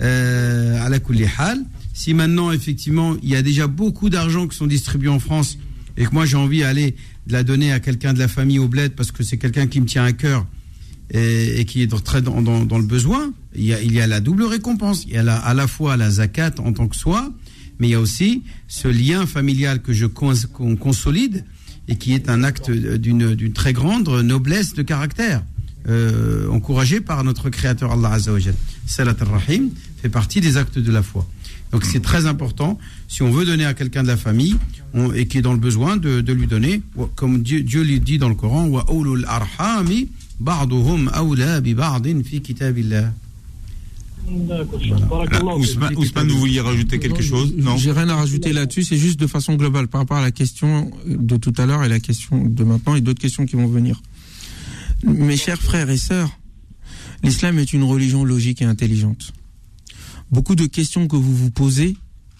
À la hal. Si maintenant, effectivement, il y a déjà beaucoup d'argent qui sont distribués en France et que moi j'ai envie d'aller la donner à quelqu'un de la famille au parce que c'est quelqu'un qui me tient à cœur et, et qui est très dans, dans, dans le besoin, il y, a, il y a la double récompense. Il y a la, à la fois la zakat en tant que soi, mais il y a aussi ce lien familial que je cons, qu'on consolide et qui est un acte d'une d'une très grande noblesse de caractère, euh, encouragé par notre Créateur Allah Azzawajal. Salat al-Rahim fait partie des actes de la foi. Donc c'est très important, si on veut donner à quelqu'un de la famille on- et qui est dans le besoin, de, de lui donner, comme Dieu, Dieu lui dit dans le Coran, wa ulul arhami ba'duhum awla bi ba'din fi kitabillah. D'accord. Là, Barakallah. Ousmane, Ousmane, vous vouliez rajouter quelque chose Non J'ai rien à rajouter là-dessus, c'est juste de façon globale par rapport à la question de tout à l'heure et la question de maintenant et d'autres questions qui vont venir. Mes chers frères et sœurs, l'islam est une religion logique et intelligente. Beaucoup de questions que vous vous posez,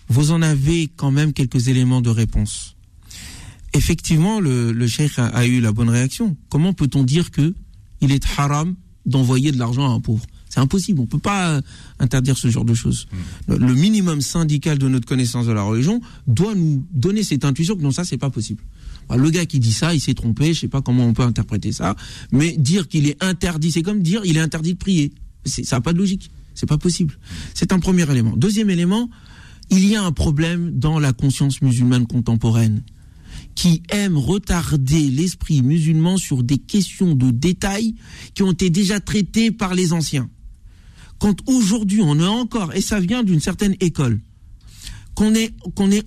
vous en avez quand même quelques éléments de réponse. Effectivement, le, le cheikh a, a eu la bonne réaction. Comment peut-on dire que il est haram d'envoyer de l'argent à un pauvre C'est impossible. On peut pas euh, interdire ce genre de choses. Le, le minimum syndical de notre connaissance de la religion doit nous donner cette intuition que non, ça, c'est pas possible. Bah, Le gars qui dit ça, il s'est trompé. Je sais pas comment on peut interpréter ça, mais dire qu'il est interdit, c'est comme dire il est interdit de prier. Ça n'a pas de logique. C'est pas possible. C'est un premier élément. Deuxième élément, il y a un problème dans la conscience musulmane contemporaine qui aime retarder l'esprit musulman sur des questions de détails qui ont été déjà traitées par les anciens. Quand aujourd'hui on est encore, et ça vient d'une certaine école, qu'on est,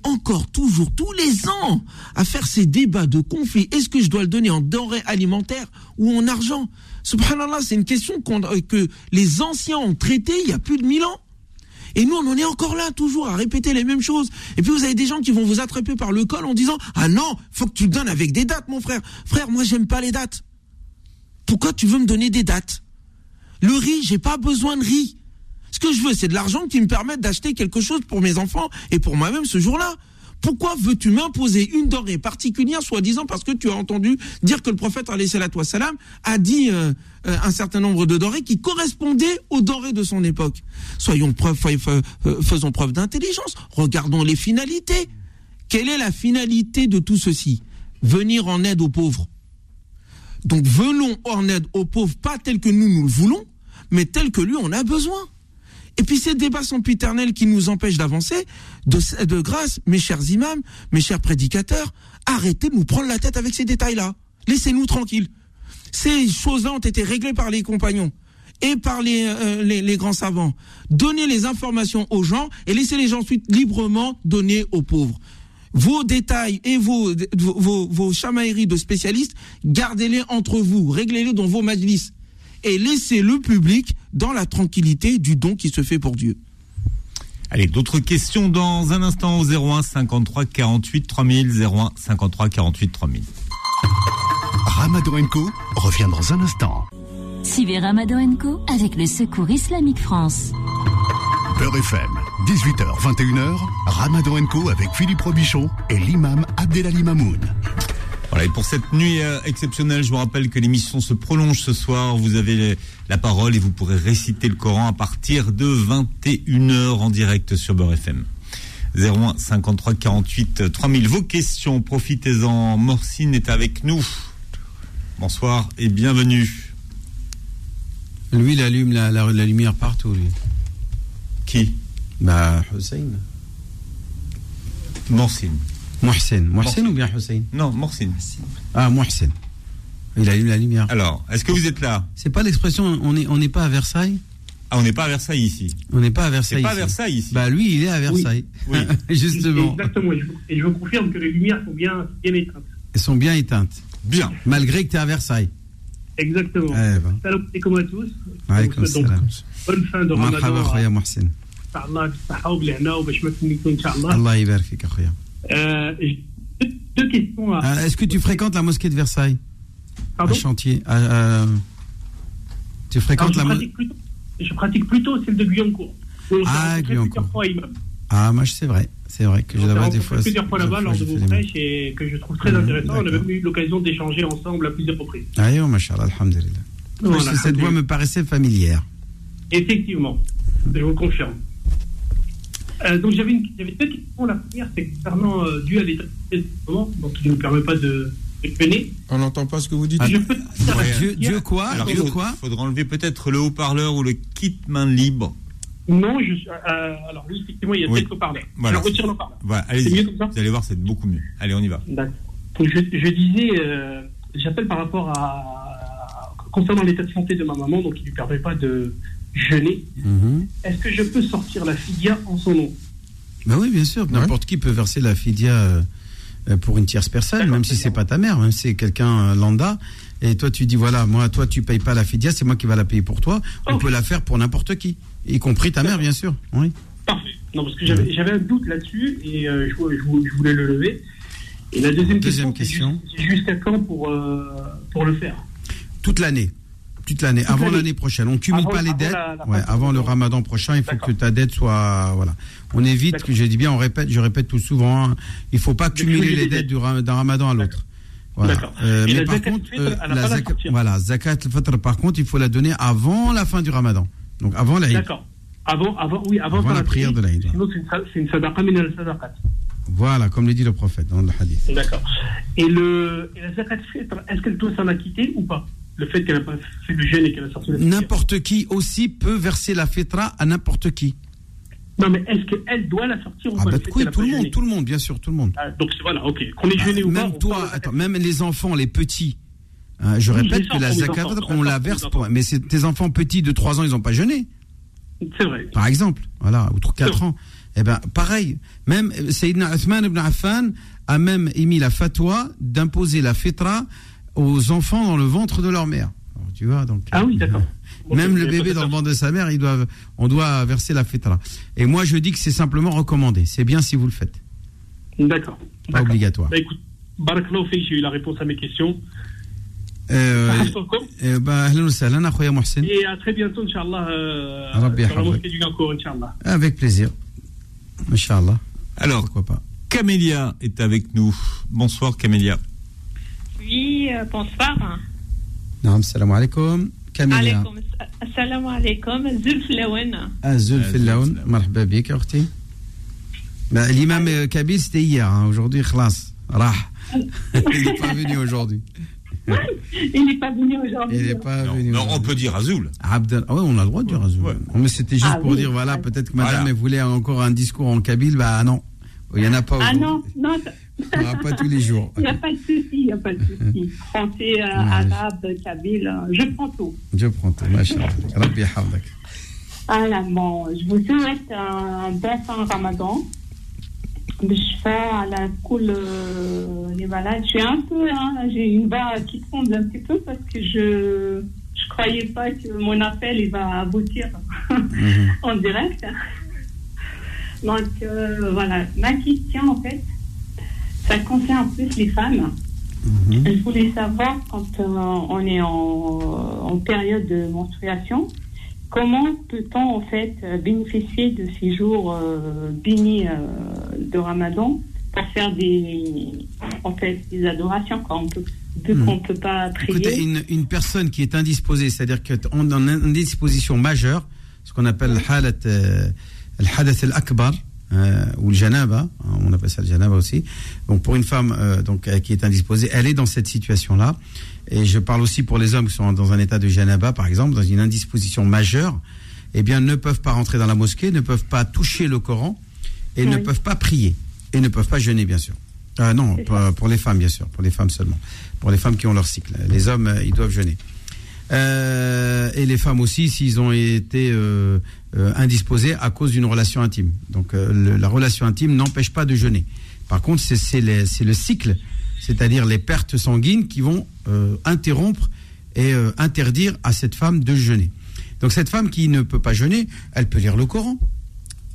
encore toujours tous les ans à faire ces débats de conflit. Est-ce que je dois le donner en denrées alimentaires ou en argent? Subhanallah, c'est une question euh, que les anciens ont traitée il y a plus de mille ans. Et nous, on en est encore là, toujours, à répéter les mêmes choses. Et puis, vous avez des gens qui vont vous attraper par le col en disant, ah non, faut que tu le donnes avec des dates, mon frère. Frère, moi, j'aime pas les dates. Pourquoi tu veux me donner des dates? Le riz, j'ai pas besoin de riz. Ce que je veux, c'est de l'argent qui me permette d'acheter quelque chose pour mes enfants et pour moi-même ce jour-là. Pourquoi veux-tu m'imposer une denrée particulière, soi-disant parce que tu as entendu dire que le prophète wassalam, a dit euh, euh, un certain nombre de denrées qui correspondaient aux denrées de son époque Soyons preuve, fais- euh, faisons preuve d'intelligence. Regardons les finalités. Quelle est la finalité de tout ceci? Venir en aide aux pauvres. Donc venons en aide aux pauvres, pas tel que nous nous le voulons, mais tel que lui en a besoin. Et puis ces débats sempiternels qui nous empêchent d'avancer, de, grâce, mes chers imams, mes chers prédicateurs, arrêtez de nous prendre la tête avec ces détails-là. Laissez-nous tranquilles. Ces choses-là ont été réglées par les compagnons et par les, euh, grands savants. Donnez les informations aux gens et laissez les gens ensuite librement donner aux pauvres. Vos détails et vos chamailleries de spécialistes, gardez-les entre vous, réglez-les dans vos majlis et laissez le public dans la tranquillité du don qui se fait pour Dieu. Allez, d'autres questions dans un instant au 01 53 48 3000, 01 53 48 3000. Ramadan Co revient dans un instant. Suivez Ramadan Co avec le Secours Islamique France. Beurre FM, 18h, 21h, Ramadan Co avec Philippe Robichon et l'imam Abdelali Mamoun. Voilà, et pour cette nuit euh, exceptionnelle, je vous rappelle que l'émission se prolonge ce soir. Vous avez la parole et vous pourrez réciter le Coran à partir de 21h en direct sur Beurre FM. 01 53 48 3000. Vos questions, profitez-en. Morcine est avec nous. Bonsoir et bienvenue. Lui, il allume la, la, la lumière partout, lui. Qui? Bah, Hussein. Morcine. Mohsen. Mohsen ou bien Hussein Non, Morcine. Ah, Mohsen. Il allume la lumière. Alors, est-ce que vous êtes là C'est pas l'expression on n'est on n'est pas à Versailles Ah, on n'est pas à Versailles ici. On n'est pas à Versailles. C'est pas à ici. Versailles ici. Bah, lui, il est à Versailles. Oui. <laughs> Justement. Exactement. Et je, et je vous confirme que les lumières sont bien, bien éteintes. Elles sont bien éteintes. Bien. Malgré que tu es à Versailles. Exactement. Eh ben. Salam alaikum à tous. Alaykoum Donc, salam. bonne fin de Marhaba, Ramadan. khoya Mohsen. ان شاء الله بالصحه وبالهنا وباش ما تميتو ان شاء الله Allah يبارك فيك اخويا euh, deux- deux questions à... Euh, Est-ce que tu fréquentes la mosquée de Versailles à Pardon Chantier à- à- Tu Alors, fréquentes je, la mo- pratique plutôt, je pratique plutôt celle de Guyancourt. On s'est Ah, Imam. Ah, moi, je- c'est vrai. C'est vrai que s'est là-bas des fois. plusieurs fois là-bas lors de vos prêches et que je trouve très Mhm, intéressant. On a même eu l'occasion d'échanger ensemble à plusieurs reprises. Ah, yo, mashallah, alhamdulillah. Cette voix me paraissait familière. Effectivement, je vous confirme. Euh, donc j'avais une- j'avais deux questions. La première, c'est concernant euh, dû à l'état de moment, donc qui ne me permet pas de. On n'entend pas ce que vous dites. Ah, Je peux- Ouais. Dieu, Dieu quoi Alors, Dieu il quoi faudra enlever peut-être le haut-parleur ou le kit main libre. Non, je euh, alors oui, effectivement, il y a Oui. peut-être haut-parleur. Voilà. Je retire le haut-parleur. Voilà, C'est mieux allez-y. comme ça Vous allez voir, c'est beaucoup mieux. Allez, on y va. D'accord. Donc, je, je disais, euh, j'appelle par rapport à concernant l'état de santé de ma maman, donc il ne lui permet pas de jeûner. Mhm. Est-ce que je peux sortir la fidia en son nom? Bah oui, bien sûr. N'importe qui peut verser la fidia euh, pour une tierce personne, même si c'est pas ta mère, même si c'est quelqu'un euh, lambda. Et toi, tu dis voilà, moi, toi, tu payes pas la fidia, c'est moi qui va la payer pour toi. On peut la faire pour n'importe qui, y compris ta mère, bien sûr. Oui. Parfait. Non, parce que j'avais un doute là-dessus et euh, je, voulais- je je le lever. Et la deuxième, Deuxième question, question. c'est jusqu'à quand pour, euh, pour le faire? Toute l'année. Toute l'année, avant l'année. prochaine. On cumule Avant- pas les dettes. la- la ouais, avant le ramadan. prochain, il faut que ta dette soit. Voilà. On évite, que je dis bien, on répète, je répète tout souvent, hein, il faut pas cumuler les dettes du d'un ramadan à l'autre. Voilà. D'accord. Euh, mais la par contre, al-fitr, euh, la la sortir. voilà, zakat al-fitr, par contre, il faut la donner avant la fin du ramadan. Donc avant l'Aïd. D'accord. Avant, avant, oui, avant, Avant la prière de l'Aïd, Sinon, c'est une, sadaqa min al-sadaqat. Voilà, comme le dit le prophète dans le hadith. D'accord. Et, le, et la zakat fitr, est-ce qu'elle doit s'en acquitter ou pas? Le fait qu'elle n'a pas fait le jeûne et qu'elle a sorti. N'importe qui aussi peut verser la fitra à n'importe qui. Non, mais est-ce qu'elle doit la sortir ou Ah pas bah oui, tout pas le monde, jeûné tout le monde, bien sûr, tout le monde. Ah, Donc voilà, ok. Qu'on ait Ah, jeûné ou pas. même on toi, attends, même les enfants, les petits. hein, je Oui, répète que la zakat, on la verse pour. Mais tes enfants petits de 3 ans, ils n'ont pas jeûné, C'est vrai. par exemple. Voilà, ou 4 vrai. ans. Eh ben, pareil. Même euh, Sayyidina Uthman ibn Affan a même émis la fatwa d'imposer la fitra aux enfants dans le ventre de leur mère. Alors, tu vois, donc. Ah oui, d'accord. Ok, Même le bébé dans le ventre de sa mère, il doit, on doit verser la fitra. Et moi, je dis que c'est simplement recommandé. C'est bien si vous le faites. D'accord. Pas obligatoire. Bah écoute, j'ai eu la réponse à mes questions. Euh, euh, bah. Et à très bientôt, Inch'Allah, euh, Inch'Allah. Avec plaisir. Inch'Allah. Alors, Pourquoi pas. Camélia est avec nous. Bonsoir, Camélia. Oui, euh, bonsoir. Naam, salam alaikum. Azul Fillaoun. Fillaoun. Marhaba bik, akhti. Bah, L'imam euh, Kabir, c'était hier. hein. Aujourd'hui, khlas. Rah. <laughs> Il n'est pas venu aujourd'hui. Il n'est pas venu aujourd'hui. Non, venu. non, on peut dire Azul. Abdel... Ah ouais, on a le droit de dire Azul. Ouais. Mais c'était juste Ah pour oui. dire, voilà, peut-être que madame Voilà. elle voulait encore un discours en kabyle. Bah non, il n'y en a pas Ah aujourd'hui. non, non, Aura pas tous les jours. <laughs> il n'y a pas de souci, il n'y a pas de souci. <laughs> Français, euh, arabe, kabyle, euh, je prends tout. Je prends tout, machallah. Rabbi yahfazak. Alors, bon, je vous souhaite un bon fin ramadan. Je fais à la cool les malades. Je suis un peu, hein, j'ai une voix qui tombe un petit peu parce que je je croyais pas que mon appel il va aboutir <laughs> Mhm. en direct. Donc euh, voilà, ma question en fait, ça concerne plus les femmes. Mhm. Je voulais savoir quand euh, on est en, en période de menstruation, comment peut-on en fait bénéficier de ces jours euh, bénis euh, de Ramadan pour faire des en fait des adorations quand on peut Hmm. qu'on peut pas prier. Écoutez, une, une personne qui est indisposée, c'est-à-dire qu'on est en indisposition majeure, ce qu'on appelle le halat, le hadath al-akbar, euh, ou le janaba, hein, on appelle ça le janaba aussi. Donc pour une femme euh, donc, euh, qui est indisposée, elle est dans cette situation-là. Et je parle aussi pour les hommes qui sont dans un état de janaba, par exemple, dans une indisposition majeure, eh bien, ne peuvent pas rentrer dans la mosquée, ne peuvent pas toucher le Coran, et ne peuvent pas prier, et ne peuvent pas jeûner, bien sûr. Ah non, pour les femmes, bien sûr, pour les femmes seulement. Pour les femmes qui ont leur cycle. Les hommes, euh, ils doivent jeûner. Euh, et les femmes aussi, s'ils ont été euh, indisposés à cause d'une relation intime. Donc euh, la relation intime n'empêche pas de jeûner. Par contre, c'est- le cycle, c'est-à-dire les pertes sanguines qui vont euh, interrompre et euh, interdire à cette femme de jeûner. Donc cette femme qui ne peut pas jeûner, elle peut lire le Coran.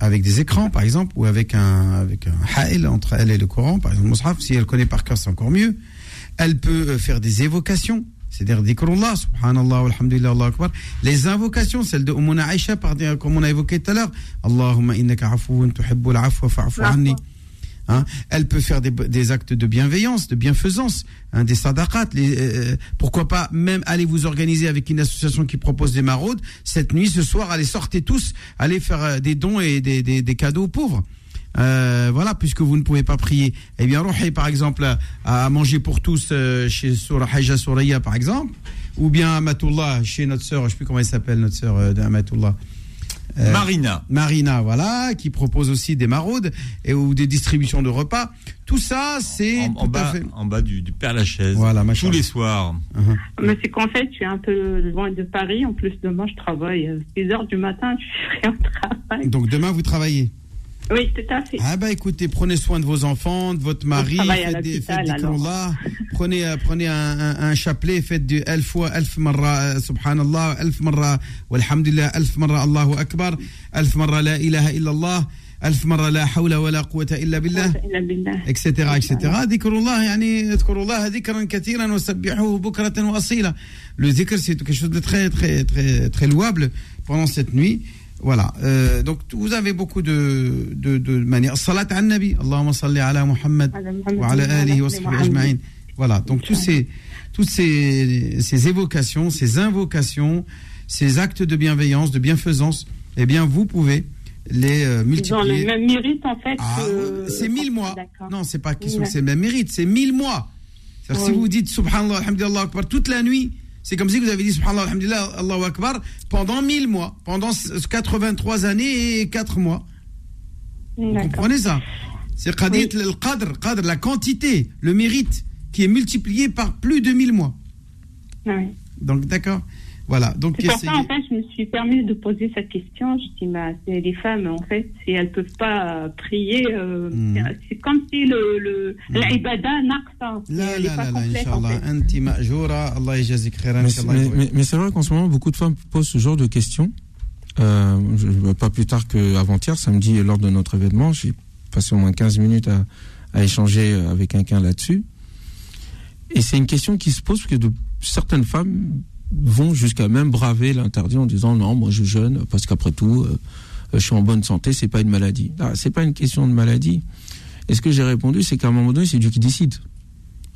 avec des écrans, par exemple, ou avec un, avec un ha'il entre elle et le Coran, par exemple, Mus'haf, si elle connaît par cœur, c'est encore mieux. Elle peut faire des évocations, c'est-à-dire dhikrullah, subhanallah, alhamdulillah, Allah akbar. Les invocations, celles de Ummuna Aisha, par, comme on a évoqué tout à l'heure, Allahumma innaka afoun tuhibbul afwa fa'afu anni. Hein, elle peut faire des, des, actes de bienveillance, de bienfaisance, hein, des sadaqat. Les, euh, pourquoi pas même aller vous organiser avec une association qui propose des maraudes. Cette nuit, ce soir, allez sortez tous, allez faire euh, des dons et des, des, des cadeaux aux pauvres. Euh, voilà, puisque vous ne pouvez pas prier. Eh bien, rohé, par exemple, à, manger pour tous euh, chez Surah Haja Souraya, par exemple, ou bien Amatullah, chez notre sœur, je ne sais plus comment elle s'appelle, notre sœur euh, d'Amatullah. Euh, Marina. Marina, voilà, qui propose aussi des maraudes et ou des distributions de repas. Tout ça, c'est en, en, bas, fait... en bas du, du Père Lachaise. Voilà, tous les soirs. Uh -huh. Mais c'est qu'en fait, je suis un peu loin de Paris. En plus, demain, je travaille. 6 heures du matin, je suis en travail. Donc demain, vous travaillez oui, tout à fait. Ah bah écoutez, prenez soin de vos enfants, de votre mari, faites des, faites des là. prenez, prenez un, un, un, chapelet, faites du elf fois, elf marra, subhanallah, elf marra, walhamdulillah, elf marra, Allahu akbar, elf marra la ilaha illallah. ألف مرة لا حول ولا قوة إلا بالله etc etc ذكر الله يعني اذكروا الله ذكرا كثيرا وسبحوه بكرة وأصيلا le dhikr c'est quelque chose de très très très très louable pendant cette nuit voilà. Euh, donc, vous avez beaucoup de, de, de manières. Salat al Nabi. Allahumma salli ala Muhammad wa ala alihi wa ajma'in. Voilà. Donc, tous ces, toutes ces, ces évocations, ces invocations, ces actes de bienveillance, de bienfaisance, eh bien, vous pouvez les euh, multiplier. Ils ont le même mérite, en fait. Ah, c'est mille mois. Non, c'est pas question que c'est le même mérite, c'est mille mois. Oui. Si vous dites Subhanallah, Alhamdulillah, toute la nuit, c'est comme si vous avez dit Subhanallah, Alhamdulillah, Allahu Akbar pendant 1000 mois, pendant 83 années et 4 mois. Vous comprenez ça? C'est qadit oui. le qadr, qadr, la quantité, le mérite qui est multiplié par plus de 1000 mois. Oui. Donc d'accord voilà. Donc c'est pour ça, en fait, je me suis permis de poser cette question. Je dis, bah, les femmes, en fait, si elles ne peuvent pas prier, euh, mmh. c'est comme si le, le mmh. l'ibada naqsa. La, la, la, la, Inch'Allah. Anti ma'joura, Allah yajazik khairan. Mais, mais, mais c'est vrai qu'en ce moment, beaucoup de femmes posent ce genre de questions. Euh, pas plus tard qu'avant-hier, samedi, lors de notre événement, j'ai passé au moins 15 minutes à, à échanger avec quelqu'un là-dessus. Et c'est une question qui se pose parce que de certaines femmes vont jusqu'à même braver l'interdit en disant non, moi je jeûne parce qu'après tout, euh, je suis en bonne santé, c'est pas une maladie. Ah, c'est pas une question de maladie. Et ce que j'ai répondu, c'est qu'à un moment donné, c'est Dieu qui décide.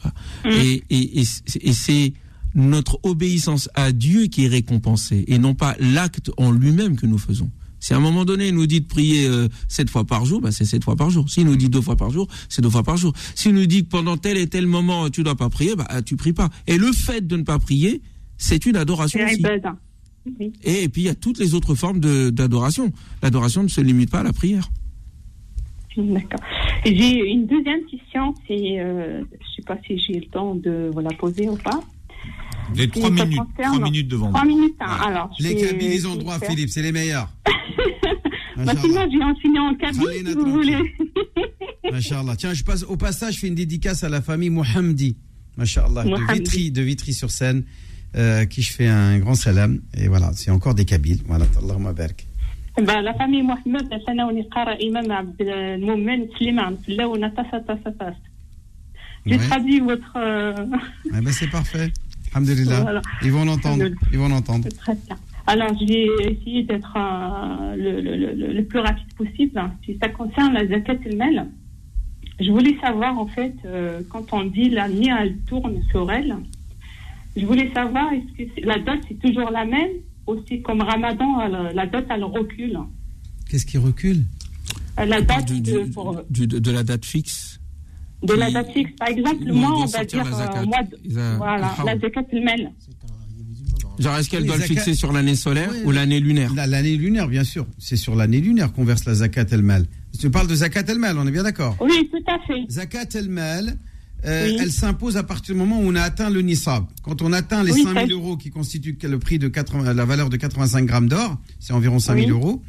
Ah. Et, et, et, et c'est notre obéissance à Dieu qui est récompensée et non pas l'acte en lui-même que nous faisons. Si à un moment donné, il nous dit de prier euh, sept fois par jour, bah, c'est sept fois par jour. S'il nous dit deux fois par jour, c'est deux fois par jour. S'il nous dit que pendant tel et tel moment, tu dois pas prier, bah, tu pries pas. Et le fait de ne pas prier, c'est une adoration aussi. Oui. Et, et, puis il y a toutes les autres formes d'adoration. L'adoration ne se limite pas à la prière. D'accord. J'ai une deuxième question, c'est, euh, je ne sais pas si j'ai le temps de vous la poser ou pas. Vous avez trois minutes, trois minutes devant Trois minutes, hein. ouais. alors. Les cabines, ils ont droit, Philippe, c'est les meilleurs. <laughs> bah, sinon, j'ai enseigné en cabine, si vous voulez. <laughs> Machallah. Tiens, je passe, au passage, je fais une dédicace à la famille Mohamdi. Machallah, de Vitry, de Vitry sur Seine euh, qui je fais un grand salam. Et voilà, c'est encore des Kabyles. Voilà, Allahumma barak. Ben, la famille Mohamed, J'ai traduit votre. Euh, eh ben c'est parfait. Alhamdulillah. Ils vont l'entendre. Ils vont l'entendre. Très bien. Alors, j'ai essayé d'être euh, le, le, le, le, plus rapide possible. Si ça concerne la zakat el-mal, je voulais savoir, en fait, euh, quand on dit la mia, elle tourne sur elle, je voulais savoir, est-ce que la dot c'est toujours la même Aussi, comme Ramadan, elle, la dot, elle recule. Qu'est-ce qui recule La date du, de, du, pour, du, de, de, la date fixe. De la date fixe. Par exemple, moi, on va dire, euh, moi, a, voilà, la zakat al Genre, est-ce qu'elle doit le fixer sur l'année solaire oui, ou l'année lunaire L'année lunaire, bien sûr. C'est sur l'année lunaire qu'on verse la zakat el-mal. Tu parles de zakat el-mal, on est bien d'accord Oui, tout à fait. Zakat el-mal, euh, oui. elle s'impose à partir du moment où on a atteint le nisab. Quand on atteint les oui, 5 000 euros qui constituent le prix de 80, la valeur de 85 grammes d'or, c'est environ 5 000 oui. euros,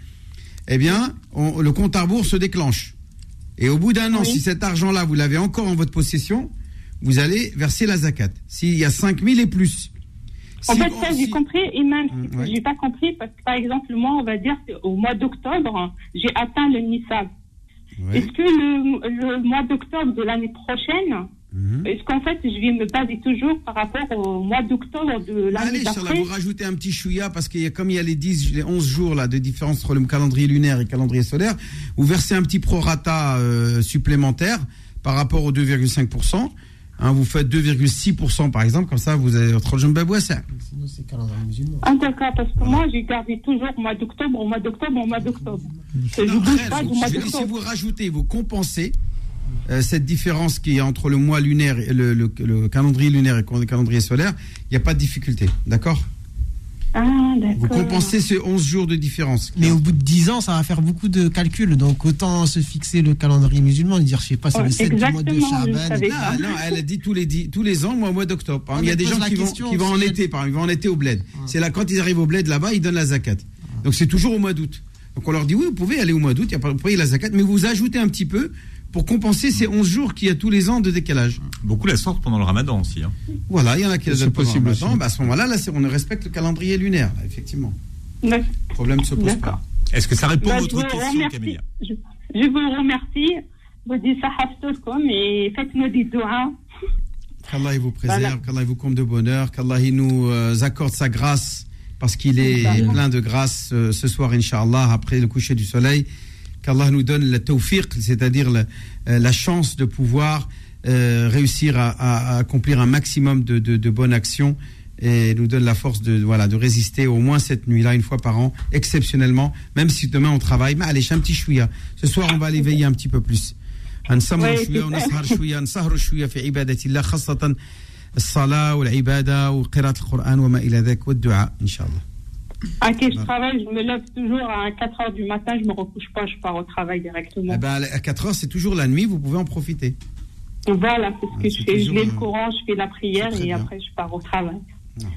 eh bien, on, le compte à rebours se déclenche. Et au bout d'un an, si cet argent-là, vous l'avez encore en votre possession, vous allez verser la zakat. S'il y a 5 000 et plus. En Si fait, ça, j'ai si- compris, et même si ouais. j'ai pas compris, parce que par exemple, moi, on va dire, au mois d'octobre, j'ai atteint le NISAB. Ouais. Est-ce que le, le mois d'octobre de l'année prochaine, Mhm. est-ce qu'en fait, je vais me baser toujours par rapport au mois d'octobre de l'année Allez, d'après vous rajoutez un petit chouïa parce qu'il y a, comme il y a les 10, les 11 jours là, de différence entre le calendrier lunaire et le calendrier solaire, vous versez un petit prorata euh, supplémentaire par rapport aux 2,5%. Hein, vous faites 2,6% par exemple, comme ça vous avez votre ça. Sinon, c'est calendrier musulman. Ah d'accord, parce que moi j'ai gardé toujours au mois d'octobre, au mois d'octobre, au mois d'octobre. Que je Non, bouge réel, pas du vous- mois je veux dire, si d'octobre. vous rajoutez, vous compensez euh, cette différence qui est entre le mois lunaire et le, le- le calendrier lunaire et le calendrier solaire, il n'y a pas de difficulté, d'accord? Ah Vous compensez ces 11 jours de différence. Mais au bout de 10 ans, ça va faire beaucoup de calculs. Donc, autant se fixer le calendrier musulman et dire, je sais pas, c'est le 7 du mois de savais. Non, non, elle a dit tous les, tous les ans, moi, au mois d'octobre. Exemple, Ah, Il y a des gens qui vont, qui vont en été, par exemple, ils vont en été au bled. C'est là, quand ils arrivent au bled là-bas, ils donnent la zakat. Donc c'est toujours au mois d'août. Donc on leur dit, oui, vous pouvez aller au mois d'août, il y a pas, vous payez la zakat, mais vous ajoutez un petit peu pour compenser ces 11 jours qu'il y a tous les ans de décalage. Beaucoup la sortent pendant le ramadan aussi. hein. Voilà, il y en a qui adoptent possible maintenant. aussi. Bah, à ce moment-là, là, on respecte le calendrier lunaire, là, effectivement. Le problème ne se pose pas. Est-ce que ça répond Bah, à je votre question, remercie. Camélia Je, je vous remercie. Vous dites et faites-nous des doigts. Qu'Allah il vous préserve, Voilà. qu'Allah il vous comble de bonheur, qu'Allah il nous euh, accorde sa grâce parce qu'il est plein de grâce euh, ce soir, Inch'Allah, après le coucher du soleil Qu'Allah nous donne le tawfiq, c'est-à-dire le- euh, la chance de pouvoir euh, réussir à, à- à accomplir un maximum de, de- de bonnes actions et nous donne la force de, voilà, de résister au moins cette nuit-là, une fois par an, exceptionnellement, même si demain on travaille. Mais allez, un petit chouïa. Ce soir, on va aller veiller un petit peu plus. هنسمر Ouais, شويه c'est ونسهر شويه نسهر شويه في عباده الله خاصه الصلاه والعباده وقراءه القران وما الى ذلك والدعاء ان شاء الله. Qui je travaille, je me lève toujours à 4 heures du matin, je me recouche pas, je pars au travail directement. Eh ben, à 4 heures, c'est toujours la nuit, vous pouvez en profiter. Voilà, c'est ce que Ah, je c'est fais. Je mets le courant, je fais la prière et bien. après je pars au travail. Non,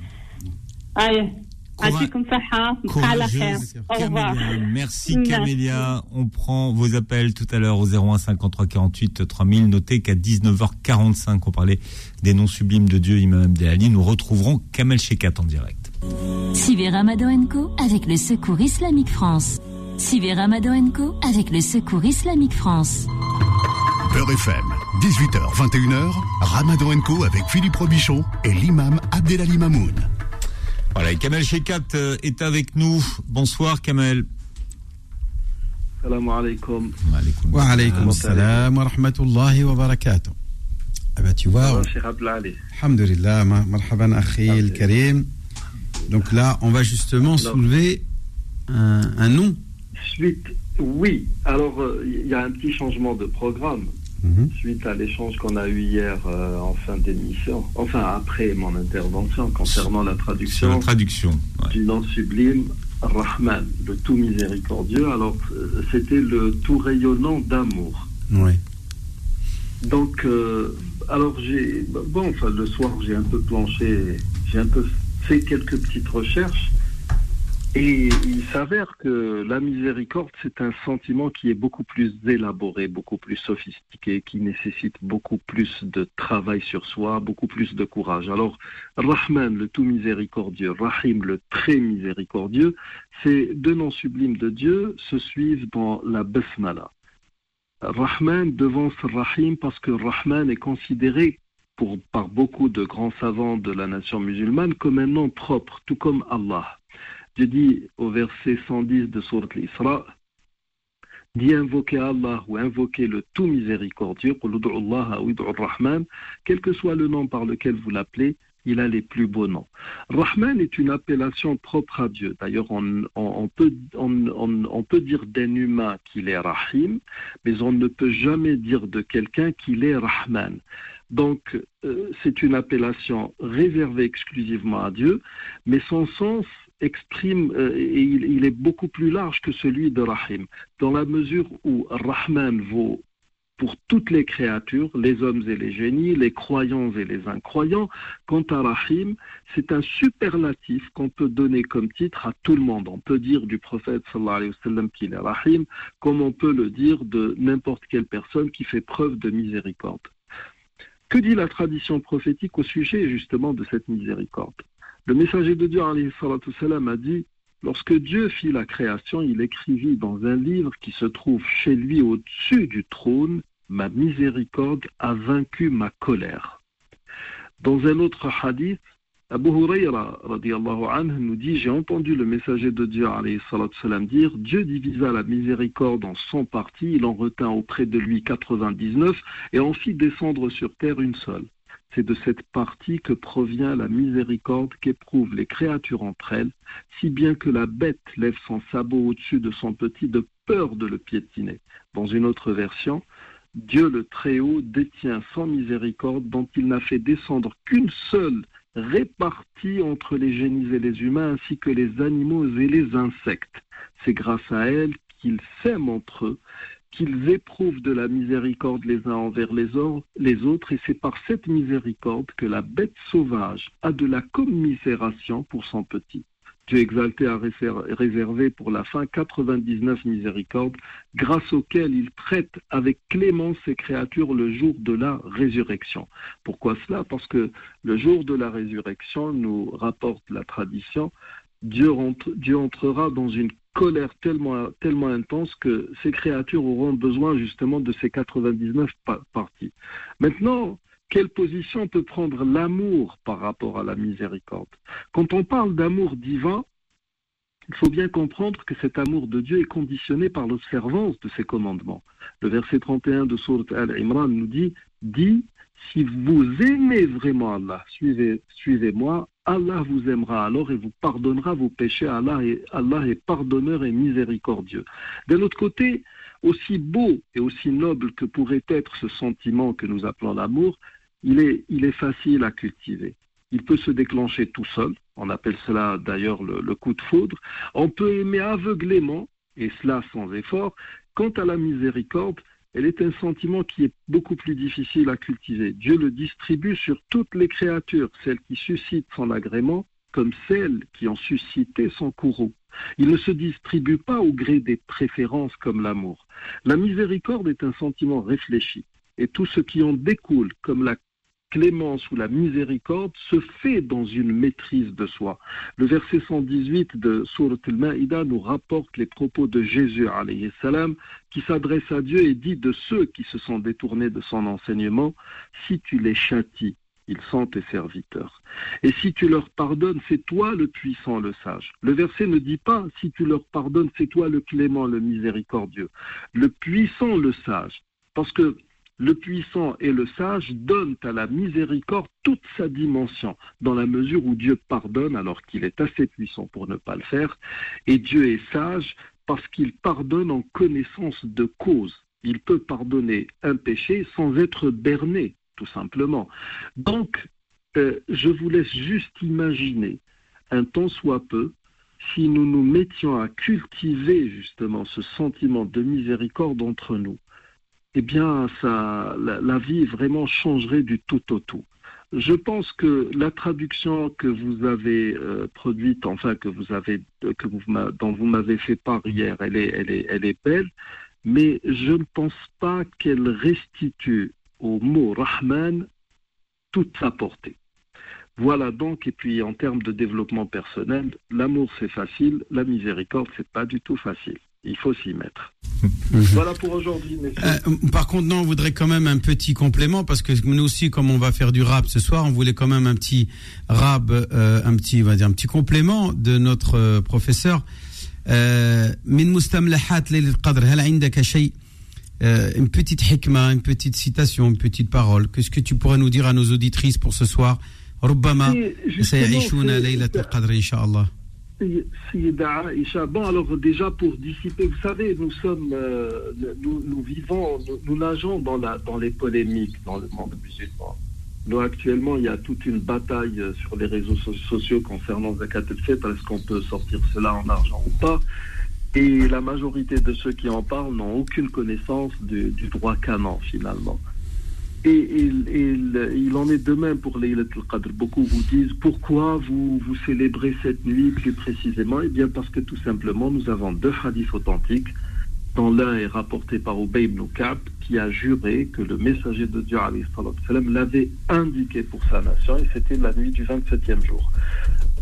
Allez, Courage- ainsi comme ça, hein. Courageuse Au revoir. Camélia. Merci Merci. Camélia. On prend vos appels tout à l'heure au 01 53 48 3000. Notez qu'à 19h45, on parlait des noms sublimes de Dieu, Imam Abdelali. Nous retrouverons Kamel Shekat en direct. Suivez Ramadan Co avec le Secours Islamique France. Suivez Ramadan Co avec le Secours Islamique France. Beurre FM, 18h, 21h, Ramadan Co avec Philippe Robichon et l'imam Abdelali Mamoun. Voilà, et Kamel Shekat euh, est avec nous. Bonsoir Kamel. Salam alaikum. Alaikum Wa alaykum assalam wa rahmatullahi wa barakatuh. Ah bah tu vois, alhamdulillah, ma- marhaban akhi al-karim. Donc là, on va justement soulever un, un nom. Suite, oui. Alors, euh, il y a un petit changement de programme Mhm. suite à l'échange qu'on a eu hier euh, en fin d'émission, enfin après mon intervention concernant la Sur la traduction traduction. ouais. du nom sublime Rahman, le tout miséricordieux. Alors, euh, c'était le tout rayonnant d'amour. Ouais. Donc, euh, alors j'ai, bon, enfin, le soir, j'ai un peu planché, j'ai un peu fait quelques petites recherches, et il s'avère que la miséricorde, c'est un sentiment qui est beaucoup plus élaboré, beaucoup plus sophistiqué, qui nécessite beaucoup plus de travail sur soi, beaucoup plus de courage. Alors, Rahman, le tout miséricordieux, Rahim, le très miséricordieux, ces deux noms sublimes de Dieu se suivent dans la Basmala. Rahman devance Rahim parce que Rahman est considéré par beaucoup de grands savants de la nation musulmane comme un nom propre, tout comme Allah. Je dis au verset 110 de Surat al-Isra, d'y invoquer Allah ou invoquer le tout miséricordieux, quel que soit le nom par lequel vous l'appelez, il a les plus beaux noms. Rahman est une appellation propre à Dieu. D'ailleurs, on, peut, on, peut, dire d'un humain qu'il est Rahim, mais on ne peut jamais dire de quelqu'un qu'il est Rahman. Donc, euh, c'est une appellation réservée exclusivement à Dieu, mais son sens exprime, euh, et il, est beaucoup plus large que celui de Rahim, dans la mesure où Rahman vaut pour toutes les créatures, les hommes et les génies, les croyants et les incroyants. Quant à Rahim, c'est un superlatif qu'on peut donner comme titre à tout le monde. On peut dire du prophète sallallahu alayhi wa sallam qu'il est Rahim, comme on peut le dire de n'importe quelle personne qui fait preuve de miséricorde. Que dit la tradition prophétique au sujet justement de cette miséricorde? Le messager de Dieu, a dit Lorsque Dieu fit la création, il écrivit dans un livre qui se trouve chez lui au-dessus du trône Ma miséricorde a vaincu ma colère. Dans un autre hadith, Abu Huraira nous dit J'ai entendu le messager de Dieu salam, dire Dieu divisa la miséricorde en 100 parties, il en retint auprès de lui 99 et en fit descendre sur terre une seule. C'est de cette partie que provient la miséricorde qu'éprouvent les créatures entre elles, si bien que la bête lève son sabot au-dessus de son petit de peur de le piétiner. Dans une autre version, Dieu le Très-Haut détient sans miséricorde dont il n'a fait descendre qu'une seule répartie entre les génies et les humains ainsi que les animaux et les insectes. C'est grâce à elle qu'ils s'aiment entre eux qu'ils éprouvent de la miséricorde les uns envers les, les autres, et c'est par cette miséricorde que la bête sauvage a de la commisération pour son petit. Dieu exalté a réservé pour la fin 99 miséricordes, grâce auxquelles il traite avec clémence ses créatures le jour de la résurrection. Pourquoi cela? Parce que le jour de la résurrection, nous rapporte la tradition, Dieu, Dieu entrera dans une colère tellement, tellement intense que ces créatures auront besoin justement de ces 99 parties. Maintenant, quelle position peut prendre l'amour par rapport à la miséricorde? Quand on parle d'amour divin, il faut bien comprendre que cet amour de Dieu est conditionné par l'observance de ses commandements. Le verset 31 de Surat Al-Imran nous dit Dis, si vous aimez vraiment Allah, suivez, suivez-moi, Allah vous aimera alors et vous pardonnera vos péchés. Allah est, Allah est pardonneur et miséricordieux. D'un autre côté, aussi beau et aussi noble que pourrait être ce sentiment que nous appelons l'amour, il est, il est facile à cultiver. Il peut se déclencher tout seul, on appelle cela d'ailleurs le, le coup de foudre. On peut aimer aveuglément, et cela sans effort. Quant à la miséricorde, elle est un sentiment qui est beaucoup plus difficile à cultiver. Dieu le distribue sur toutes les créatures, celles qui suscitent son agrément comme celles qui ont suscité son courroux. Il ne se distribue pas au gré des préférences comme l'amour. La miséricorde est un sentiment réfléchi, et tout ce qui en découle, comme la clémence ou la miséricorde se fait dans une maîtrise de soi. Le verset 118 de Surat al-Ma'ida nous rapporte les propos de Jésus salam, qui s'adresse à Dieu et dit de ceux qui se sont détournés de son enseignement, si tu les châties, ils sont tes serviteurs. Et si tu leur pardonnes, c'est toi le puissant, le sage. Le verset ne dit pas si tu leur pardonnes, c'est toi le clément, le miséricordieux. Le puissant, le sage. Parce que le puissant et le sage donnent à la miséricorde toute sa dimension, dans la mesure où Dieu pardonne alors qu'il est assez puissant pour ne pas le faire, et Dieu est sage parce qu'il pardonne en connaissance de cause. Il peut pardonner un péché sans être berné, tout simplement. Donc, euh, je vous laisse juste imaginer, un temps soit peu, si nous nous mettions à cultiver justement ce sentiment de miséricorde entre nous eh bien, ça, la, vie vraiment changerait du tout au tout. Je pense que la traduction que vous avez euh, produite, enfin que vous avez, que vous, dont vous m'avez fait part hier, elle est, elle est, elle est belle, mais je ne pense pas qu'elle restitue au mot Rahman toute sa portée. Voilà donc, et puis en termes de développement personnel, l'amour c'est facile, la miséricorde c'est pas du tout facile il faut s'y mettre. <laughs> Mhm. voilà pour aujourd'hui. Euh, par contre, non, on voudrait quand même un petit complément parce que nous aussi, comme on va faire du rap ce soir, on voulait quand même un petit rap, euh, un petit, on va dire un petit complément de notre euh, professeur. Min mustamlahat qadr, hal indaka shay une petite hikma, une petite citation, une petite parole. Qu'est-ce que tu pourrais nous dire à nos auditrices pour ce soir ربما سيعيشون ليلة القدر إن شاء الله Bon, alors déjà pour dissiper, vous savez, nous sommes, euh, nous, vivons, nous, nageons dans, la, dans les polémiques dans le monde musulman. Nous, actuellement, il y a toute une bataille euh, sur les réseaux sociaux concernant Zakat el-Fitr. Est-ce qu'on peut sortir cela en argent ou pas? Et la majorité de ceux qui en parlent n'ont aucune connaissance du, du droit canon, finalement. Et il, en est de même pour Laylat al-Qadr. Beaucoup vous disent pourquoi vous, vous célébrez cette nuit plus précisément? Eh bien parce que tout simplement nous avons deux hadiths authentiques, dont l'un est rapporté par Ubay ibn Ka'b, qui a juré que le messager de Dieu l'avait indiqué pour sa nation et c'était la nuit du 27e jour.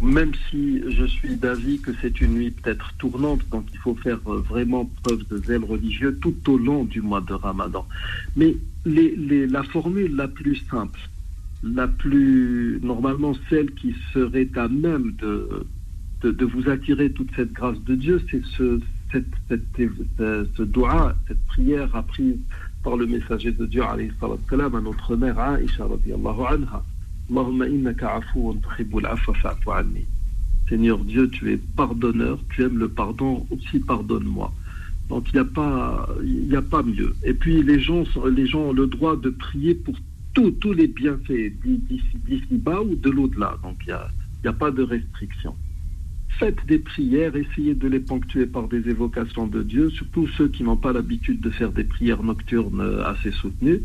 Même si je suis d'avis que c'est une nuit peut-être tournante, donc il faut faire euh, vraiment preuve de zèle religieux tout au long du mois de Ramadan. Mais la formule la plus simple, la plus normalement celle qui serait à même de vous attirer toute cette grâce de Dieu, c'est ce, cette, cette, ce, dua, cette prière apprise par le messager de Dieu, wassalam, à notre mère radiallahu anha. Seigneur Dieu, tu es pardonneur, tu aimes le pardon, aussi pardonne-moi. Donc il n'y a pas, a pas mieux. Et puis les gens, les gens ont le droit de prier pour tous les bienfaits d'ici d'ici bas ou de l'au-delà. Donc il n'y a, a pas de restriction faites des prières, essayez de les ponctuer par des évocations de Dieu, surtout ceux qui n'ont pas l'habitude de faire des prières nocturnes assez soutenues.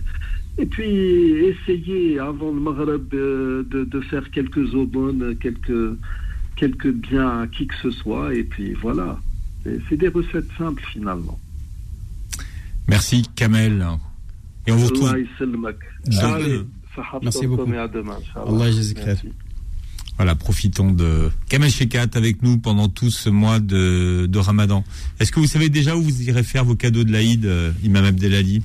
Et puis, essayez avant le Maghreb de, faire quelques quelques, quelques biens à qui que ce soit. Et puis voilà. C'est des recettes simples finalement. Merci Kamel. Et on vous retrouve. Merci beaucoup. Voilà, profitons de Kamel Shekat avec nous pendant tout ce mois de, de Ramadan. Est-ce que vous savez déjà où vous irez faire vos cadeaux de l'Aïd, euh, Imam Abdelali?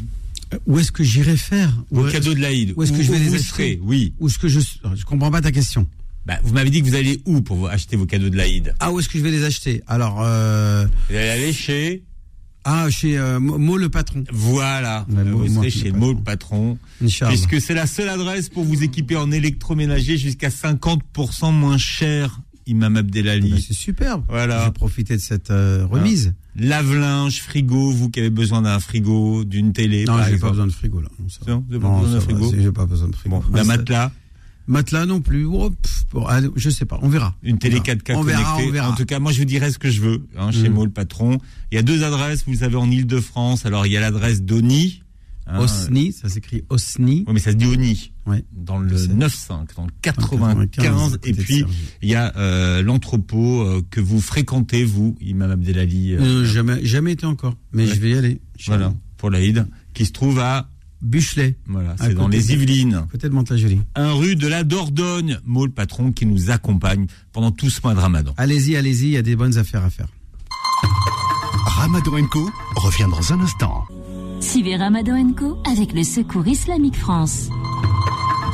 Euh, Où est-ce que j'irai faire? Vos cadeaux de l'Aïd. Où est-ce que je vais les acheter? Oui. Où est-ce que je Je comprends pas ta question. Bah, vous m'avez dit que vous allez où pour acheter vos cadeaux de l'Aïd? Ah, où est-ce que je vais les acheter? Alors, euh, Vous allez aller chez. Ah, chez euh, Mo le patron. Voilà. Ouais, vous serez chez Mo le patron. Puisque c'est la seule adresse pour vous équiper en électroménager jusqu'à 50% moins cher, Imam Bah, Abdelali. c'est superbe. Voilà. Je vais profiter de cette euh, remise. Lave-linge, frigo, vous qui avez besoin d'un frigo, d'une télé. non, j'ai pas besoin de frigo là. Non. Non, pas besoin frigo J'ai pas besoin de frigo. Bon, Ah, d'un ça- matelas, Matelas non plus. Oh, pff, bon, je sais pas. On verra. une télé On verra. 4K on verra, connectée. on verra. En tout cas, moi, je vous dirai ce que je veux, hein, chez Mm. Mo le patron. Il y a deux adresses, vous le savez, en Ile-de-France. Alors, il y a l'adresse d'Oni. hein, Osni, ça s'écrit Osni. Oui, mais ça se dit Oni. Ouais. Dans le Je sais. 9-5, dans le 95, 95. à Et puis, il y a euh, l'entrepôt euh, que vous fréquentez, vous, Imam Abdelali. euh, Euh, jamais, jamais été encore. Mais Ouais. je vais y aller. voilà, pour l'Aïd, qui se trouve à, Buchelet, voilà, c'est dans les Yvelines. côté de Mantes-la-Jolie. un rue de la Dordogne, le patron qui nous accompagne pendant tout ce mois de Ramadan. Allez-y, allez-y, il y a des bonnes affaires à faire. Ramadan Co revient dans un instant. Suivez Ramadan Co avec le Secours Islamique France.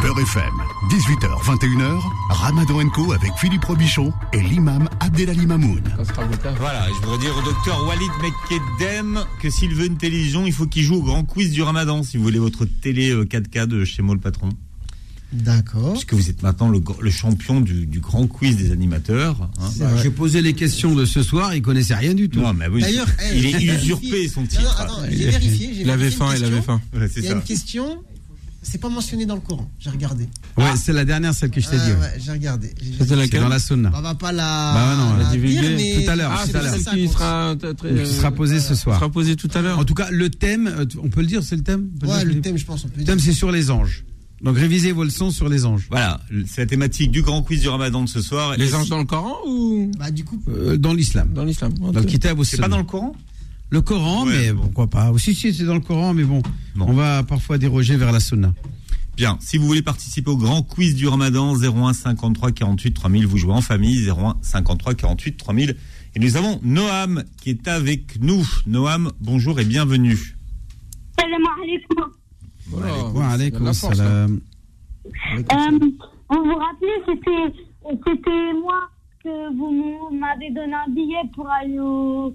Beurre FM, 18h, 21h, Ramadan Co avec Philippe Robichon et l'imam Abdelali Mamoun. Voilà, je voudrais dire au docteur Walid Mekedem que s'il veut une télévision, il faut qu'il joue au grand quiz du Ramadan, si vous voulez votre télé euh, 4K de chez Mo le patron. D'accord. Puisque vous êtes maintenant le, champion du, du grand quiz des animateurs. hein. Vrai. J'ai posé les questions de ce soir, il connaissait rien du tout. Non, mais oui, D'ailleurs, eh, il est j'ai usurpé vérifié. son titre. non, attends, j'ai vérifié. j'ai Il avait faim, il avait faim. Il y a ça. une question, c'est pas mentionné dans le Coran. J'ai regardé. Ouais, c'est la dernière, celle que je t'ai dit. ouais. ouais, j'ai regardé. C'est laquelle dans la sunna. On va pas la, Bah non, la la divulguer. mais Tout à l'heure, Ah, tout à l'heure. qui sera, très- très- Qui sera posée ce soir. sera posée tout à l'heure. En tout cas, le thème, euh, on peut le dire, c'est le thème? Ouais, le thème, je pense, on peut Le dire. thème, c'est sur les anges. Donc révisez vos leçons sur les anges. Voilà, c'est la thématique du grand quiz du Ramadan de ce soir. Les anges dans le Coran ou Bah, du coup, Euh, dans l'islam. dans l'islam Dans le kitab C'est pas dans le Coran? Le Coran, Ouais, mais bon. pourquoi pas Aussi, si, c'est dans le Coran, mais bon, Bon. on va parfois déroger vers la sunna. Bien, si vous voulez participer au grand quiz du Ramadan, 01 53 48 3000, vous jouez en famille, 01 53 48 3000. Et nous avons Noam qui est avec nous. Noam, bonjour et bienvenue. Salam alaikum. Alaykoum la force, salam. Euh, vous vous rappelez, c'était, c'était moi que vous m'avez donné un billet pour aller au,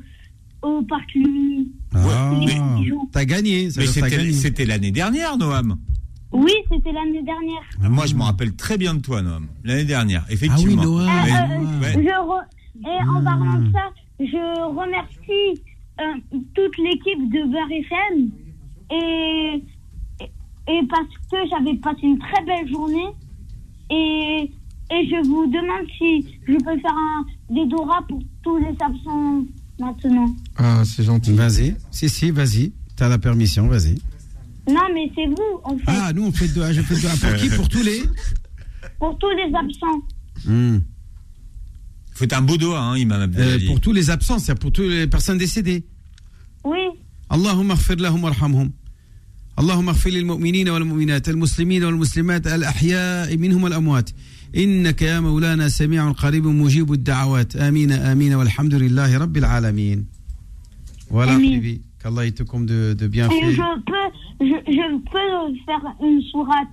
au parc Lumini. Ah, mais- t'as gagné, ça Mais c'était gagné. c'était l'année dernière, Noam. Oui, c'était l'année dernière. Moi, je me rappelle très bien de toi, Noam. L'année dernière, Ah oui, effectivement. Noam. Euh, euh, ouais. je re- Et en parlant de ça, je remercie euh, toute l'équipe de Beurre FM et, parce que j'avais passé une très belle journée et, et je vous demande si je peux faire un, des Dora pour tous les absents maintenant. Ah, c'est gentil. Vas-y, si, si, vas-y. T'as la permission, vas-y. Non, mais c'est vous, en fait, Ah, nous, on fait deux. Je fais deux. Pour qui Pour tous les <laughs> pour tous les absents. Hmm. Faut un beau doigt, hein, Imam Euh, Abdelali. Pour tous les absents, c'est pour toutes les personnes décédées. Oui, Allahumma khfir lahum warhamhum. اللهم اغفر للمؤمنين والمؤمنات المسلمين والمسلمات الأحياء منهم والأموات إنك يا مولانا سميع قريب مجيب الدعوات آمين آمين والحمد لله رب العالمين Voilà, Amin. Bibi, qu'Allah il te comble de, de Et bienfaits. je peux, je, je peux faire une sourate.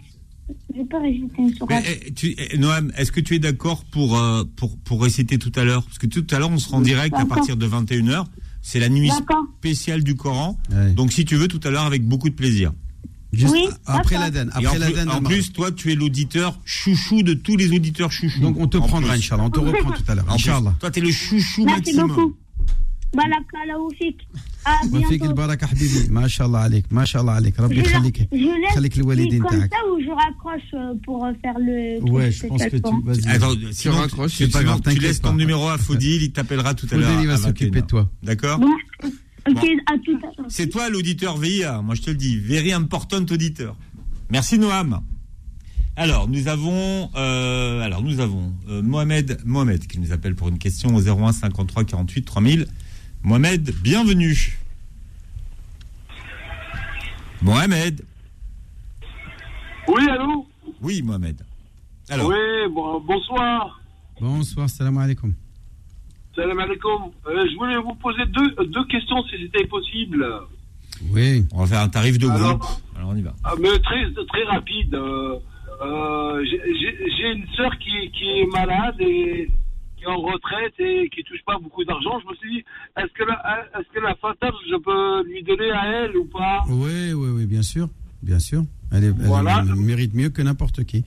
Je peux réciter une Mais, sourate. eh, tu- eh, Noam, est-ce que tu es d'accord pour, euh, pour, pour réciter tout à l'heure Parce que tout à l'heure, on sera en direct à D'accord. partir de 21h. C'est la nuit D'accord. spéciale du Coran. Ouais. Donc, si tu veux, tout à l'heure, avec beaucoup de plaisir. Juste Oui, après d'accord. l'Aden. Et Après en, l'Aden, plus, en Omar. plus, toi, tu es l'auditeur chouchou de tous les auditeurs chouchous. Donc on te En prendra, plus. Inch'Allah. On te reprend tout à l'heure. En plus, Inch'Allah. toi, t'es le chouchou Merci maximum. beaucoup. Barakallahu fik. À وفيك bientôt. البركة حبيبي ما شاء الله عليك ما شاء الله عليك Je, ربي la- يخليك je laisse خليك الوالدين comme تاعك ça ou je raccroche euh, pour euh, faire le. truc Ouais, je pense que spécial tu pour- vas-y. Attends, sinon, raccroches, tu, c'est pas sinon, grave, tu t'inquiète laisses ton pas. numéro à Faudil, il t'appellera tout à Faudil, l'heure. il va à s'occuper 21h. de toi. D'accord Bon. Ok, Bon. à tout à l'heure. C'est toi l'auditeur VIA, moi je te le dis, very important auditeur. Merci Noam. Alors nous avons, euh, alors nous avons euh, Mohamed, Mohamed qui nous appelle pour une question au 01 53 48 3000. Mohamed, bienvenue. Mohamed. Oui, allô? Oui Mohamed. Alors, Oui, bon- bonsoir. Bonsoir, salam alaikum. Salam alaikum. Euh, je voulais vous poser deux, deux questions si c'était possible. Oui. on va faire un tarif de Alors- groupe. Alors on y va. Ah, mais très, très rapide. Euh, euh, j'ai- une sœur qui, qui est malade et qui est en retraite et qui touche pas beaucoup d'argent. Je me suis dit, est-ce que, la, est que la fatale, je peux lui donner à elle ou pas? Oui, oui, oui, bien sûr. Bien sûr. Elle, est- elle- Voilà. elle mérite mieux que n'importe qui.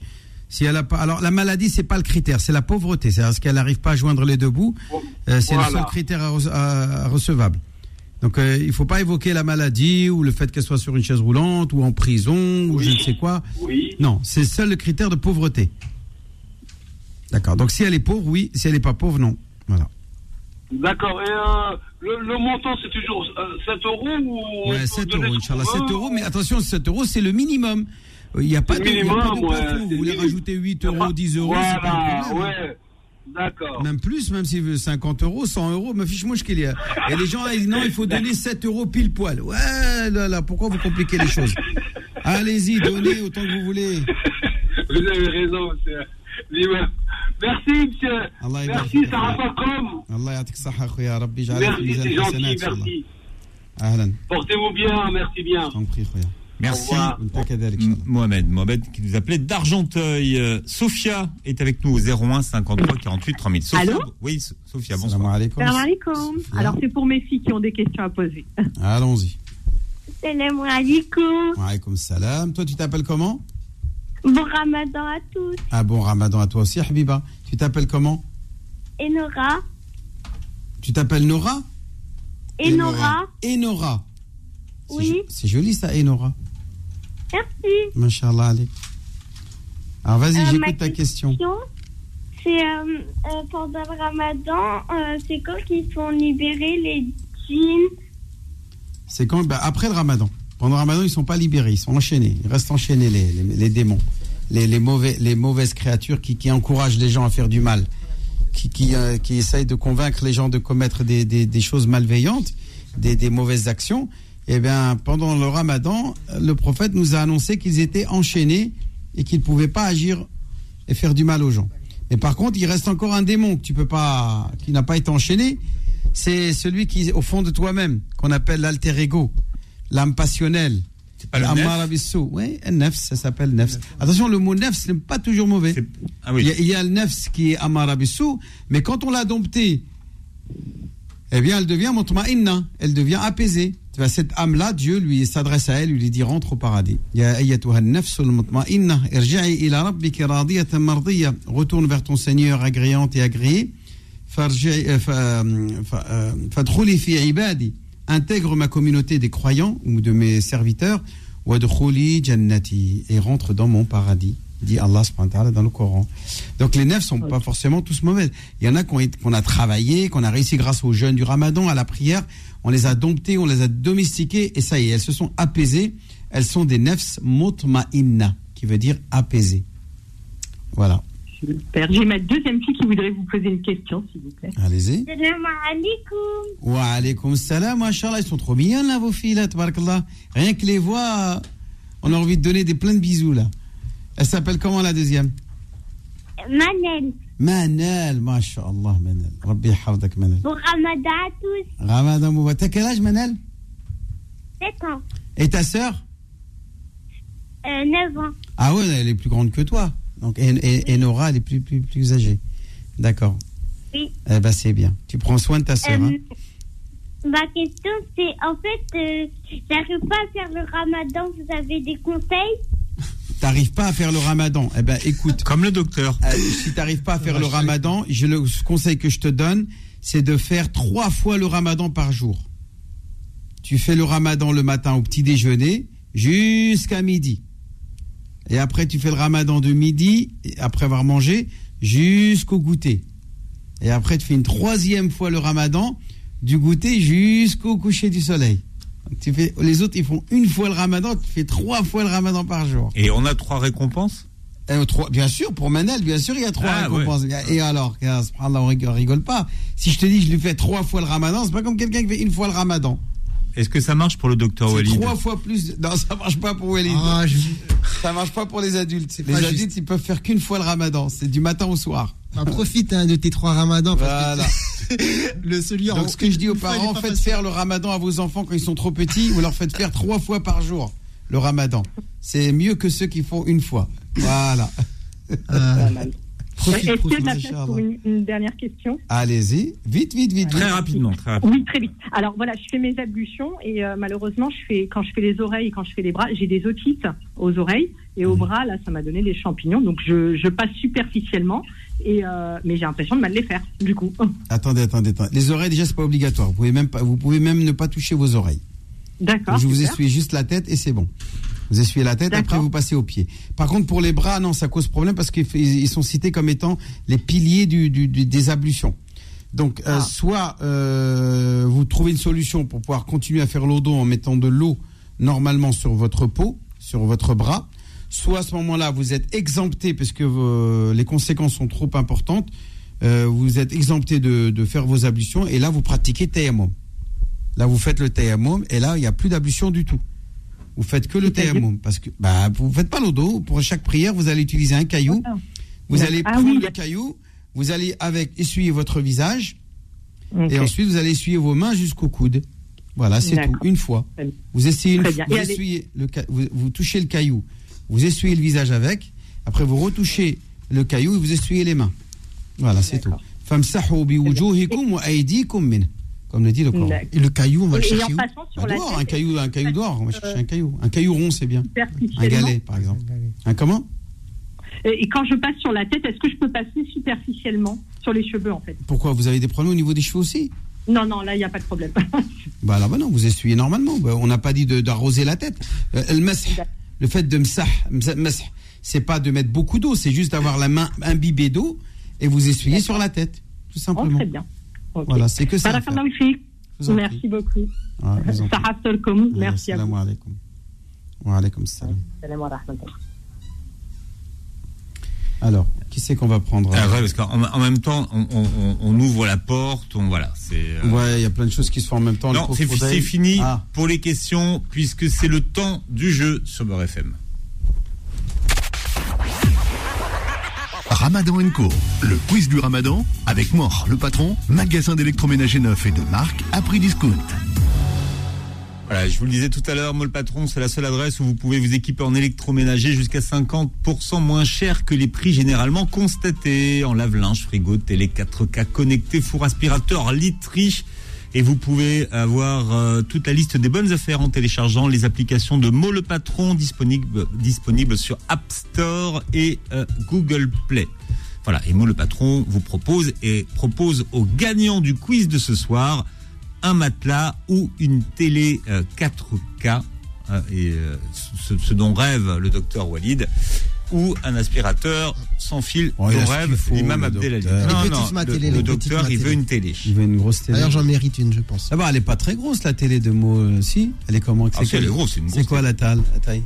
Si elle a pas, alors la maladie, c'est pas le critère, c'est la pauvreté. C'est parce qu'elle n'arrive pas à joindre les deux bouts. Euh, c'est le seul critère à re- à- à recevable. Donc euh, il faut pas évoquer la maladie ou le fait qu'elle soit sur une chaise roulante ou en prison ou je ne sais quoi. Oui. Non, c'est seul le critère de pauvreté. D'accord. Donc si elle est pauvre, oui. Si elle n'est pas pauvre, non. Voilà. D'accord. Et euh, le, le montant, c'est toujours euh, 7 euros ou Ouais, peut 7 donner euros, Inch'Allah. 7 veut euros, mais attention, 7 euros, c'est le minimum. Il n'y a pas de, minimum. Vous voulez rajouter 8 euros, 10 euros Voilà, ouais. D'accord. Même plus, même si 50 euros, 100 euros, me fiche-moi ce qu'il y a. Et les gens, disent non, il faut donner 7 euros pile poil. Ouais, là, là, pourquoi vous compliquez les choses <laughs> Allez-y, donnez autant que vous voulez. Vous avez raison, monsieur. Merci, monsieur. Allah merci, Sarafakom. Allah yatik saha, khoya, Rabbi, j'arrive. Merci, c'est gentil, merci. Portez-vous bien, merci bien. Je t'en prie, khoya. Merci. Mohamed, Mohamed qui nous appelait d'Argenteuil. Euh, Sophia est avec nous au 01 53 48 3000. Sophia, Allô Oui, Sophia, bonsoir. Salam alaikum. Alors c'est pour mes filles qui ont des questions à poser. <laughs> Allons-y. Salam alaikum. Salam. Toi, tu t'appelles comment? Bon ramadan à tous. Ah, bon ramadan à toi aussi, Habiba. Tu t'appelles comment? Enora. Tu t'appelles Nora? Enora. Enora. Oui. C'est joli ça, Enora. Merci. Masha'Allah, allez. Alors vas-y, Euh, j'écoute ta question. C'est euh, euh, pendant le ramadan, euh, c'est quand qu'ils sont libérés les djinns? C'est quand bah, Après le ramadan. Pendant le ramadan, ils sont pas libérés, ils sont enchaînés. Ils restent enchaînés, les, les, les démons. Les, les, mauvais, les mauvaises créatures qui, qui encouragent les gens à faire du mal. Qui, qui, qui essayent de convaincre les gens de commettre des, des, des choses malveillantes, des, des mauvaises actions. Eh bien, pendant le ramadan, le prophète nous a annoncé qu'ils étaient enchaînés et qu'ils ne pouvaient pas agir et faire du mal aux gens. Mais par contre, il reste encore un démon que tu peux pas, qui n'a pas été enchaîné. C'est celui qui est au fond de toi-même, qu'on appelle l'alter ego, l'âme passionnelle. Nefs Oui, nefs, ça s'appelle nefs. Attention, le mot nefs n'est pas toujours mauvais. Ah oui. il, y a, il y a le nefs qui est bissou, mais quand on l'a dompté, eh bien, elle devient mutma'inna, elle devient apaisée. Cette âme-là, Dieu lui s'adresse à elle, lui dit rentre au paradis. Retourne vers ton Seigneur agréante et agréée. Euh, euh, ibadi. Intègre ma communauté des croyants ou de mes serviteurs. Et rentre dans mon paradis. Dit Allah dans le Coran. Donc les neufs sont pas forcément tous mauvais. Il y en a qu'on a travaillé, qu'on a réussi grâce aux jeûnes du ramadan, à la prière. On les a domptés, on les a domestiqués et ça y est, elles se sont apaisées. Elles sont des nefs mutma'inna, qui veut dire apaisées. Voilà. Super. J'ai ma deuxième fille qui voudrait vous poser une question, s'il vous plaît. Allez-y. Salam alaikum. Wa alaykoum salam, mashallah, ils sont trop mignons là, vos filles là, tabarakallah. Rien que les voix, On a envie de donner des plein de bisous là. Elle s'appelle comment la deuxième? Manel. Manel, masha'Allah, Manel. Rabbi yahfazak, Manel. Pour Ramadan à tous. Ramadan Moubarak. T'as quel âge, Manel 7 ans. Et ta sœur Euh, 9 ans. Ah ouais, elle est plus grande que toi. Donc, et, et- et Nora, elle est plus, plus, plus âgée. D'accord. Oui. Eh ben, c'est bien. Tu prends soin de ta sœur. Euh, hein. Ma question, c'est en fait, euh, j'arrive pas à faire le ramadan. Vous avez des conseils? T'arrives pas à faire le ramadan. Eh ben, écoute. Comme le docteur. Euh, si t'arrives pas à faire le ramadan, je le conseil que je te donne, c'est de faire trois fois le ramadan par jour. Tu fais le ramadan le matin au petit déjeuner jusqu'à midi. Et après, tu fais le ramadan de midi, après avoir mangé, jusqu'au goûter. Et après, tu fais une troisième fois le ramadan du goûter jusqu'au coucher du soleil. Tu fais, les autres, ils font une fois le ramadan, tu fais trois fois le ramadan par jour. Et on a trois récompenses Euh, trois- bien sûr, pour Manel, bien sûr, il y a trois Ah, récompenses. Et alors, on rigole pas. Si je te dis, je lui fais trois fois le ramadan, c'est pas comme quelqu'un qui fait une fois le ramadan. Est-ce que ça marche pour le docteur Walid trois fois plus. Non, ça marche pas pour Walid. Ah, je- Ça marche pas pour les adultes. Les adultes, juste. ils peuvent faire qu'une fois le ramadan. C'est du matin au soir. Bah, profite hein, de tes trois ramadans. parce Voilà. que <laughs> le celui en Donc, ce que je dis aux parents, faites facile. faire le ramadan à vos enfants quand ils sont trop petits, vous leur faites faire trois fois par jour le ramadan. C'est mieux que ceux qui font une fois. Voilà. Euh, Profite, Est-ce qu'il y a de la profite, place pour une, une dernière question? Allez-y, vite, vite, vite. Très rapidement, très rapidement. Oui, très vite. Alors voilà, je fais mes ablutions et euh, malheureusement, je fais quand je fais les oreilles, quand je fais les bras, j'ai des otites aux oreilles et Mhm. aux bras. Là, ça m'a donné des champignons, donc je, je passe superficiellement et euh, mais j'ai l'impression de mal les faire. Du coup, <laughs> Attendez, attendez, attendez. Les oreilles, déjà, c'est pas obligatoire. Vous pouvez même pas, vous pouvez même ne pas toucher vos oreilles. d'accord. je vous super. essuie juste la tête et c'est bon. Vous essuyez la tête, après vous passez aux pieds. Par contre, pour les bras, non, ça cause problème parce qu'ils ils sont cités comme étant les piliers du, du- du- des ablutions. Donc, euh, Ah. soit euh, vous trouvez une solution pour pouvoir continuer à faire l'eau en mettant de l'eau normalement sur votre peau, sur votre bras, soit à ce moment-là, vous êtes exempté parce que vos- les conséquences sont trop importantes. euh, vous êtes exempté de, de faire vos ablutions et là, vous pratiquez tayammum. Là, vous faites le tayammum et là, il n'y a plus d'ablution du tout. Vous faites que le tayammum parce que bah, vous faites pas d'eau. Pour chaque prière, vous allez utiliser un caillou. Vous allez Ah prendre oui, le caillou, vous allez avec essuyer votre visage et ensuite vous allez essuyer vos mains jusqu'au coude. Voilà, c'est tout, une fois. Vous une fois- vous, essuyez le vous touchez le caillou, vous essuyez le visage avec, après vous retouchez le caillou et vous essuyez les mains. Voilà, c'est tout. Comme le dit le Coran. D'accord. Et le caillou, on va le chercher en où passant sur la tête, un caillou, un caillou d'or. On va chercher un caillou. Un caillou rond, c'est bien. Un galet, par exemple. Un comment? Et quand je passe sur la tête, est-ce que je peux passer superficiellement sur les cheveux en fait? Pourquoi? Vous avez des problèmes au niveau des cheveux aussi? Non, non, là il n'y a pas de problème. <laughs> Bah alors bah non, vous essuyez normalement. Bah, on n'a pas dit de- d'arroser la tête. Euh, le fait de msah, msah, c'est pas de mettre beaucoup d'eau, c'est juste d'avoir la main imbibée d'eau et vous essuyez sur la tête, tout Oh, simplement. très bien. Voilà, c'est que ça. Merci beaucoup. Ah. Merci à vous. Wa salam. Alors, qui c'est qu'on va prendre Ah ouais, parce qu'en en même temps, on, on- on- on ouvre la porte, on voilà, c'est. euh, Ouais, il y a plein de choses qui se font en même temps. Non, c'est fini Ah. pour les questions, puisque c'est le temps du jeu sur Beurre Ramadan Co. Le quiz du Ramadan avec Mort, le patron, magasin d'électroménager neuf et de marque à prix discount. Voilà, je vous le disais tout à l'heure, moi le patron, c'est la seule adresse où vous pouvez vous équiper en électroménager jusqu'à 50% moins cher que les prix généralement constatés en lave-linge, frigo, télé 4K connecté, four aspirateur, literie. Et vous pouvez avoir euh, toute la liste des bonnes affaires en téléchargeant les applications de Mo le Patron disponibles disponibles sur App Store et euh, Google Play. Voilà, et Mo le Patron vous propose et propose aux gagnants du quiz de ce soir un matelas ou une télé euh, 4K, euh, et ce, ce dont rêve le docteur Walid, ou un aspirateur sans fil Oh, rêve l'imam Abdelali. Non, non, le, télé, docteur, il veut une télé. Il veut une grosse télé. D'ailleurs, j'en mérite une, je pense. Ah bah, elle est pas très grosse la télé de mots, euh, si? Elle est comment? Ah, si, grosse, c'est C'est quoi la taille, la taille?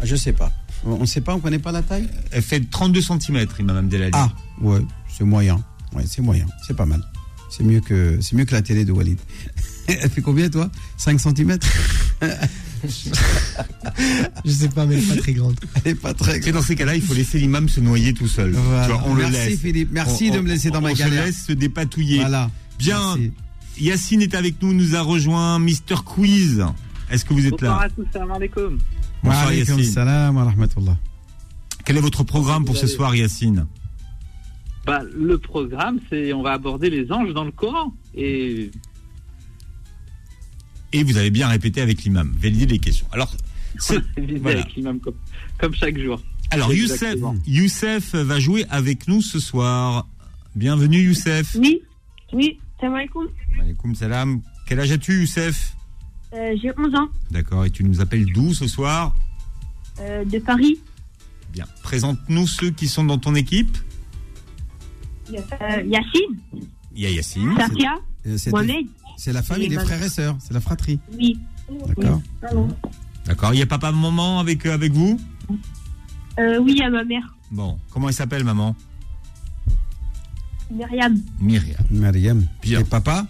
Ah, Je sais pas. On on sait pas, on connaît pas la taille? Elle fait 32 cm, imam Abdelali. Ah, ouais, c'est moyen. Ouais, c'est moyen, c'est pas mal. C'est mieux que c'est mieux que la télé de Walid. <laughs> Elle fait combien toi? 5 cm <laughs> <laughs> Je sais pas, mais elle est pas très grande. Elle est pas très Tu sais, dans ces cas-là, il faut laisser l'imam se noyer tout seul. Voilà. Tu vois, on Merci, le laisse. Philippe. Merci On- de me laisser dans ma on galère. se laisse se dépatouiller. Voilà. Bien. Merci. Yacine est avec nous, nous a rejoint Mister Quiz. Est-ce que vous êtes Bonsoir là à tous, salam alaikum. Bonsoir alaykoum Yacine. salam wa rahmatullah. Quel est votre programme pour ce allez soir, Yacine? Bah, le programme, c'est on va aborder les anges dans le Coran. Et Et vous avez bien répété avec l'imam. Valider les questions. Alors, <laughs> c'est- viser voilà. avec l'imam comme, comme chaque jour. Alors Youssef. Youssef va jouer avec nous ce soir. Bienvenue Youssef. Oui, oui, salam alaikum. Alaykoum salam. Quel âge as-tu Youssef? Euh, J'ai 11 ans, D'accord. Et tu nous appelles d'où ce soir? Euh, de Paris. Bien. Présente-nous ceux qui sont dans ton équipe. Euh, Yacine, Il y a Yacine. Safia, Euh, c'est- Mohamed. C'est la famille, Et les Manon. frères et sœurs, c'est la fratrie. Oui. D'accord. D'accord. Il y a papa maman avec euh, avec vous? Euh, oui, à ma mère, Bon. Comment il s'appelle maman? Myriam. Myriam. Mariam. Bien. Et papa?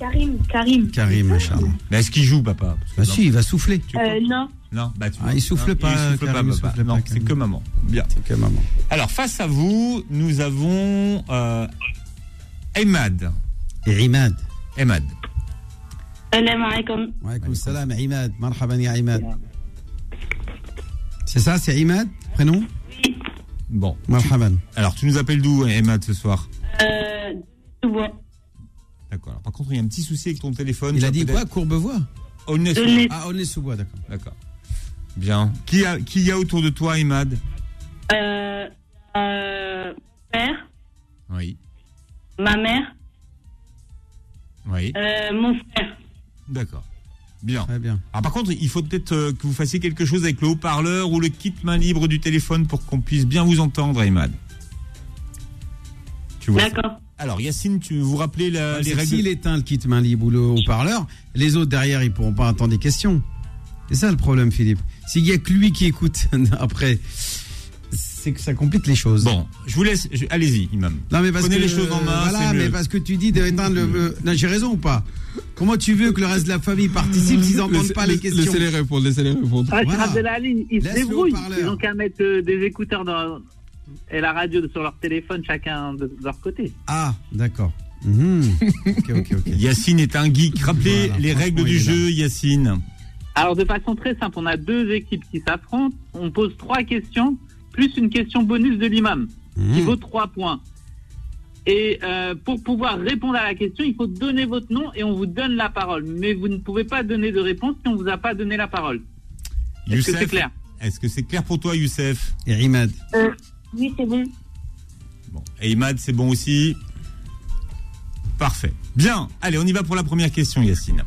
Karim, Karim. Karim, machallah. Mais est-ce qu'il joue papa? Bah non. si, il va souffler. Euh, non. Non, bah tu Ah, vois. il souffle Non, pas, Il souffle Karim, pas, il papa. souffle non, c'est que maman. Bien. C'est que maman. Alors face à vous, nous avons euh, Emad. Imad. Emad. Salam alaikum. Wa alaykoum salam, Imad. Marhaban ya Imad. C'est ça, c'est Imad, prénom? Bon. Marhaban. Alors tu nous appelles d'où Emad ce soir? Euh. D'accord. Par contre, il y a un petit souci avec ton téléphone. Il a dit quoi Courbevoie? Aulnay- Aulnay. Ah, on est sous bois, d'accord. D'accord. Bien. Qui a qui y a autour de toi, Emad Euh, euh, père, Oui. ma mère, Oui. euh, mon frère. D'accord. Bien. Très bien. Alors par contre, il faut peut-être euh, que vous fassiez quelque chose avec le haut-parleur ou le kit main libre du téléphone pour qu'on puisse bien vous entendre, Emad. Tu vois. ça. D'accord. Alors Yacine, tu vous rappelez la- les C'est règles S'il éteint le kit main libre ou le haut-parleur, les autres derrière, ils pourront pas entendre des questions. C'est ça le problème, Philippe. S'il y a que lui qui écoute <laughs> après, c'est que ça complique les choses. Bon, je vous laisse. Allez-y, Imam. Non, mais parce Prenez que, les choses en main. Voilà, mais mieux. parce que tu dis d'éteindre le. le- Non, j'ai raison ou pas? Comment tu veux que le reste de la famille participe s'ils n'entendent pas les questions? Laissez-les répondre, laissez-les répondre. Ah, Voilà. Abdelali, ils se Laisse le débrouillent. Ils ont qu'à mettre euh, des écouteurs dans, et la radio sur leur téléphone, chacun de, de leur côté. Ah, d'accord. Mhm. ok, ok, ok. <laughs> Yacine est un geek. Rappelez Voilà, les règles du jeu, Yacine. Alors, de façon très simple, on a deux équipes qui s'affrontent. On pose trois questions, plus une question bonus de l'imam, qui Mhm. vaut trois points. Et euh, pour pouvoir répondre à la question, il faut donner votre nom et on vous donne la parole. Mais vous ne pouvez pas donner de réponse si on vous a pas donné la parole. Est-ce que Youssef, c'est clair Est-ce que c'est clair pour toi, Youssef? Et Rimad. Euh, oui, c'est bon. Bon. Et Imad, c'est bon aussi? Parfait. Bien. Allez, on y va pour la première question, Yacine.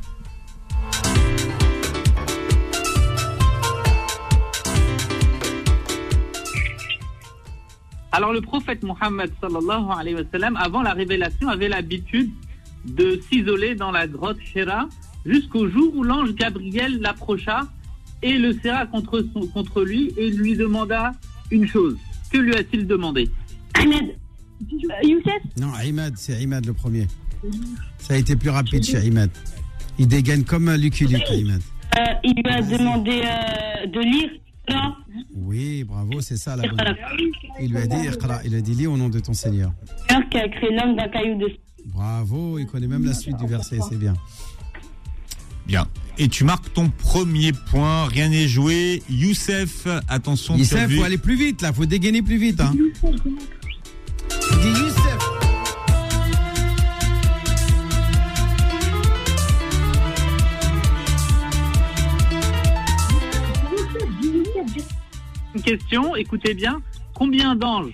Alors le prophète Mohammed sallallahu alayhi wa sallam, avant la révélation, avait l'habitude de s'isoler dans la grotte Hira jusqu'au jour où l'ange Gabriel l'approcha et le serra contre, son- contre lui et lui demanda une chose. Que lui a-t-il demandé? Ahmed. Youssef? Non, Imad, c'est Imad le premier. Ça a été plus rapide chez Imad. Il dégaine comme un Lucky Luke, Imad. euh, Il lui a demandé euh, de lire. Oui, bravo, c'est ça la bonne. Il lui a dit, Iqra, il a dit, lis au nom de ton Seigneur. Seigneur qui a créé l'homme d'un caillou de Bravo, il connaît même la suite du verset, c'est bien. Bien. Et tu marques ton premier point. Rien n'est joué. Youssef, attention. Youssef, faut aller plus vite là, faut dégainer plus vite. Hein. Une question, écoutez bien. Combien d'anges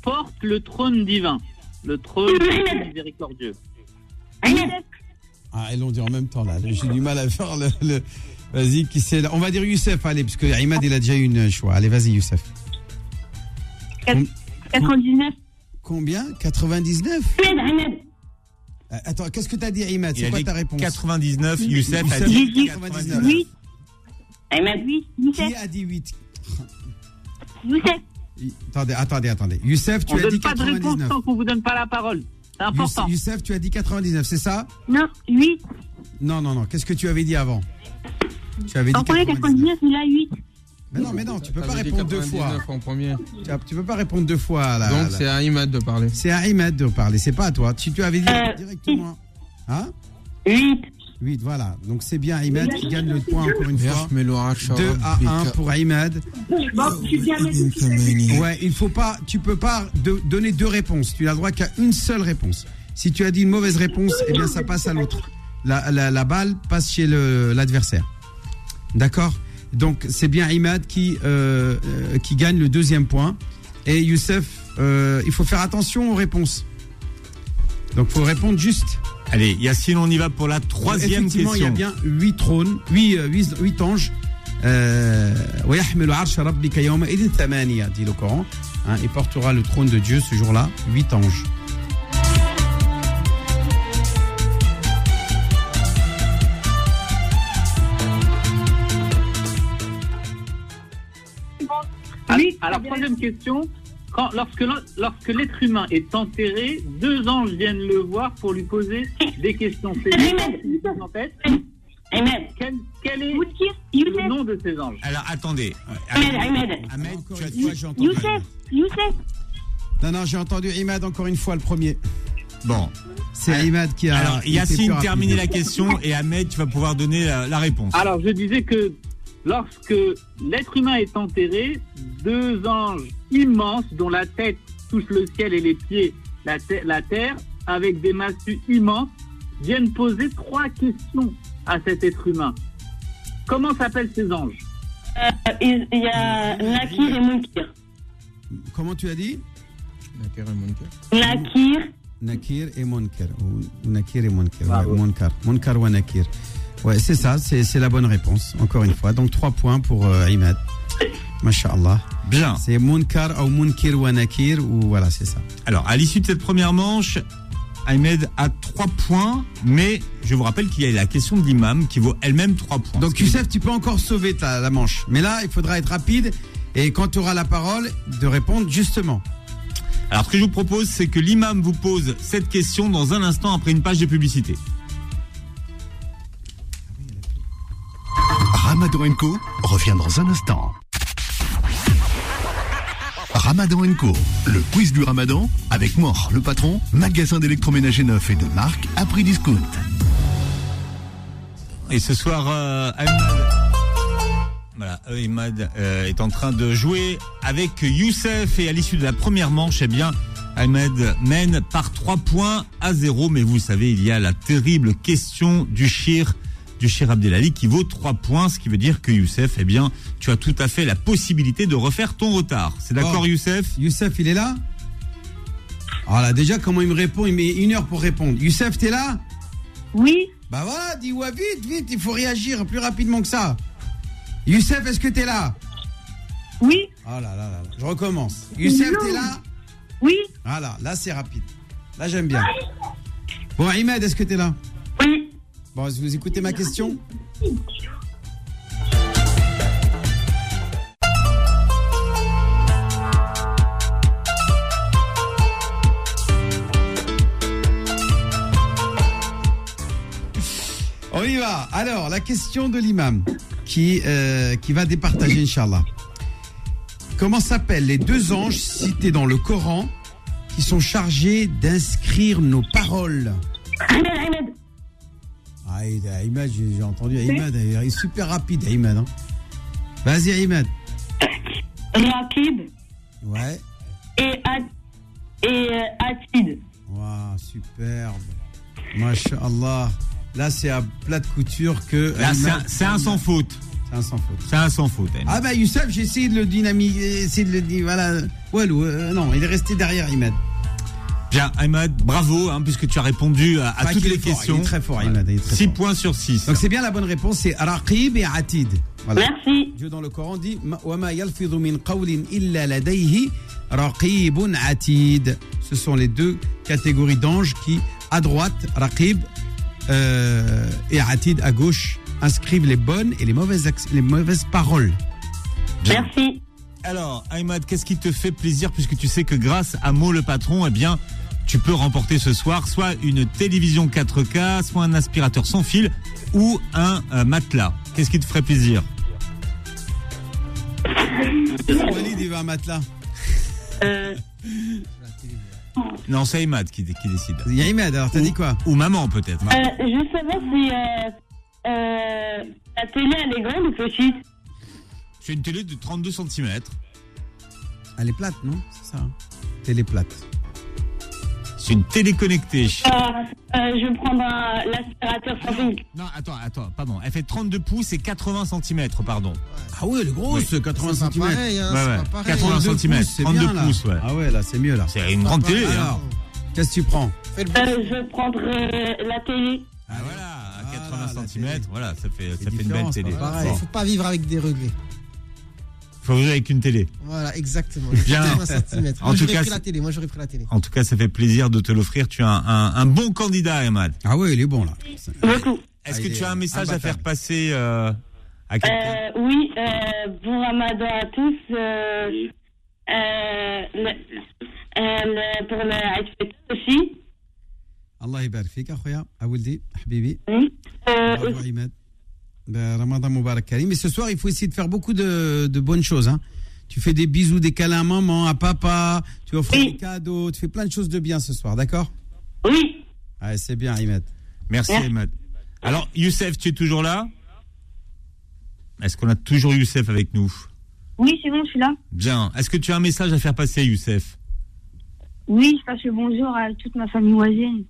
portent le trône divin? Le trône miséricordieux. Ah, ils l'ont dit en même temps là. J'ai du mal à faire le. le- Vas-y, qui c'est là? On va dire Youssef, allez, parce que Imad il a déjà eu une choix. Allez, vas-y Youssef. Com- 99. Combien? 99 Ahmed, Ahmed. Euh, Attends, qu'est-ce que t'as dit Imad C'est quoi ta réponse? 99. Youssef a Youssef dit dit 99. Oui. Ahmed, oui. Qui Youssef. a dit 8 Youssef. Attendez, attendez, attendez. Youssef, tu On as donne dit pas de réponse 99. tant qu'on vous donne pas la parole. C'est important. Youssef, tu as dit 99, c'est ça? Non, 8. Non, non, non. Qu'est-ce que tu avais dit avant? Tu avais dit En premier, 99, il a 8. Mais non, mais non, tu peux pas répondre deux fois. 99 en premier. Tu, as- tu peux pas répondre deux fois. à la- Donc c'est à Imad de parler. C'est à Ahmed de parler, c'est pas à toi. Tu, tu avais dit Euh, directement. Hein? 8. 8, voilà. Donc c'est bien Ahmed qui gagne le point encore une fois. Mais 2 à 1 pour Ahmed. Ouais, il faut pas, tu peux pas de- donner deux réponses. Tu n'as droit qu'à une seule réponse. Si tu as dit une mauvaise réponse, eh bien ça passe à l'autre. La, la- la balle passe chez le- l'adversaire. D'accord? Donc c'est bien Ahmed qui, euh, euh, qui gagne le deuxième point. Et Youssef, euh, il faut faire attention aux réponses. Donc faut répondre juste. Allez, Yacine, on y va pour la troisième Effectivement, question. Il y a bien huit trônes, huit, euh, huit, anges. Euh, dit le Coran. Hein, portera le trône de Dieu ce jour-là, huit anges. Ah, oui, Alors, troisième question, quand, lorsque, lorsque l'être humain est enterré, deux anges viennent le voir pour lui poser des questions. C'est en tête. Quel, quel est le nom de ces anges? Alors attendez. Ahmed, Ahmed. Ahmed, tu as fois, j'ai entendu. Youssef, Youssef. Non, non, j'ai entendu Imad encore une fois le premier. Bon. C'est Imad qui a. Alors, Yacine, terminez la question et Ahmed, tu vas pouvoir donner la, la réponse. Alors, je disais que lorsque l'être humain est enterré, deux anges immenses dont la tête touche le ciel et les pieds la, te- la terre, avec des massues immenses, viennent poser trois questions à cet être humain. Comment s'appellent ces anges? Euh, Il y a Nakir et Munkir. Comment tu as dit? Nakir et Munkar. Nakir. Nakir et ou Nakir et. Ouais, Munkar. Munkar ou Nakir. Ouais, c'est ça, c'est la bonne réponse, encore une fois. Donc, trois points pour euh, Imad. Masha'Allah. Bien. C'est Munkar ou Munkir ou Nakir, ou voilà, c'est ça. Alors, à l'issue de cette première manche, Ahmed a 3 points, mais je vous rappelle qu'il y a la question de l'imam qui vaut elle-même 3 points. Donc, Youssef, tu peux encore sauver ta, la manche. Mais là, il faudra être rapide et quand tu auras la parole, de répondre justement. Alors, ce que je vous propose, c'est que l'imam vous pose cette question dans un instant après une page de publicité. Ramadan Co revient dans un instant. Ramadan Co, le quiz du Ramadan avec Mort, le patron, magasin d'électroménager neuf et de marque à prix discount. Et ce soir, euh, Ahmed, voilà, Ahmed, euh, est en train de jouer avec Youssef et à l'issue de la première manche, eh bien, Ahmed mène par 3 points à 0. Mais vous savez, il y a la terrible question du Shir, du Shir Abdelali qui vaut 3 points, ce qui veut dire que Youssef, eh bien, tu as tout à fait la possibilité de refaire ton retard. C'est d'accord, Bon. Youssef? Youssef, il est là? Voilà, déjà, comment il me répond? Il met une heure pour répondre. Youssef, t'es là? Oui. Bah voilà, dis ouais, vite, vite, il faut réagir plus rapidement que ça. Youssef, est-ce que t'es là? Oui. Oh là là là là, je recommence. Youssef, t'es là? Oui. Voilà, là c'est rapide. Là j'aime bien. Bon, Ahmed, est-ce que t'es là? Oui. Bon, vous écoutez ma question On y va. Alors, la question de l'imam qui, euh, qui va départager, Inch'Allah. Comment s'appellent les deux anges cités dans le Coran qui sont chargés d'inscrire nos paroles? Ah, et- Ahmed, j'ai j'ai entendu il est super rapide, Ahmed. hein. Vas-y, Ahmed. Rakib Ouais. et, At et euh, Atid. Waouh, superbe. Masha'Allah. Là, c'est à plat de couture que. Là, c'est un- un sans faute. C'est un sans faute. C'est un sans faute. Ah, bah, Youssef, j'ai essayé de le dynamiser, essayé de le dire, voilà. Walou, euh, non, il est resté derrière, Ahmed. Bien, Ahmad, bravo, hein, puisque tu as répondu à, toutes les questions. Il très fort, 6 points sur 6. Donc c'est bien la bonne réponse, c'est Raqib et Atid. Voilà. Merci. Dieu dans le Coran dit Ce sont les deux catégories d'anges qui, à droite, Raqib, euh, et Atid à gauche, inscrivent les bonnes et les mauvaises, paroles. Merci. Alors, Ahmad, qu'est-ce qui te fait plaisir puisque tu sais que grâce à Mo le patron, eh bien, tu peux remporter ce soir soit une télévision 4K, soit un aspirateur sans fil ou un euh, matelas. Qu'est-ce qui te ferait plaisir? Walid, il va un matelas. Euh, Non, c'est Imad qui, qui décide. Il y a Imad, alors t'as dit quoi? Ou maman peut-être. euh, je savoir si euh, euh, la télé elle est grande ou petite? C'est une télé de 32 cm. Elle est plate, non? C'est ça. hein Télé plate. C'est une télé connectée. Euh, euh, je vais prendre un- l'aspirateur sans fil. Non, attends, attends, pardon. Elle fait 32 pouces et 80 cm, pardon. Ah ouais, elle est grosse, Oui. 80 C'est pas cm. pareil, hein, Ouais, c'est ouais. pas pareil. 80 32 cm, pouces, c'est 32 bien, là. pouces, ouais. Ah ouais, là, c'est mieux, là. C'est une grande télé. hein. Alors, qu'est-ce que tu prends Euh, je vais prendre euh, la télé. Ah voilà, à 80 Voilà, la cm, voilà, ça fait, ça fait une belle télé. Pareil, Bon. faut pas vivre avec des regrets Faut vivre avec une télé. Voilà, exactement. Bien. 80 centimètres. En Moi, tout j'aurais cas, pris la c'est- télé. Moi, j'aurais pris la télé. En tout cas, ça fait plaisir de te l'offrir. Tu as un, un- un bon candidat, Ahmad. Ah ouais, il est bon, là. Beaucoup. Est-ce Ah, que il tu est as un message à imbattable. faire passer euh, à quelqu'un Euh, oui, euh, bon ramadan à tous. Euh, euh, le- euh, le- pour le Eid Fitr aussi. Allah يبارك فيك اخويا اولدي حبيبي Oui. Ahmed. Ben, Ramadan Mubarak Karim. Mais ce soir, il faut essayer de faire beaucoup de, de bonnes choses. Hein. Tu fais des bisous, des câlins à maman, à papa, tu offres Oui. des cadeaux, tu fais plein de choses de bien ce soir, d'accord? Oui. Ouais, c'est bien, Ahmed. Merci, Merci. Ahmad. Alors, Youssef, tu es toujours là? Est-ce qu'on a toujours Youssef avec nous? Oui, c'est bon, je suis là. Bien. Est-ce que tu as un message à faire passer, Youssef? Oui, je passe le bonjour à toute ma famille voisine.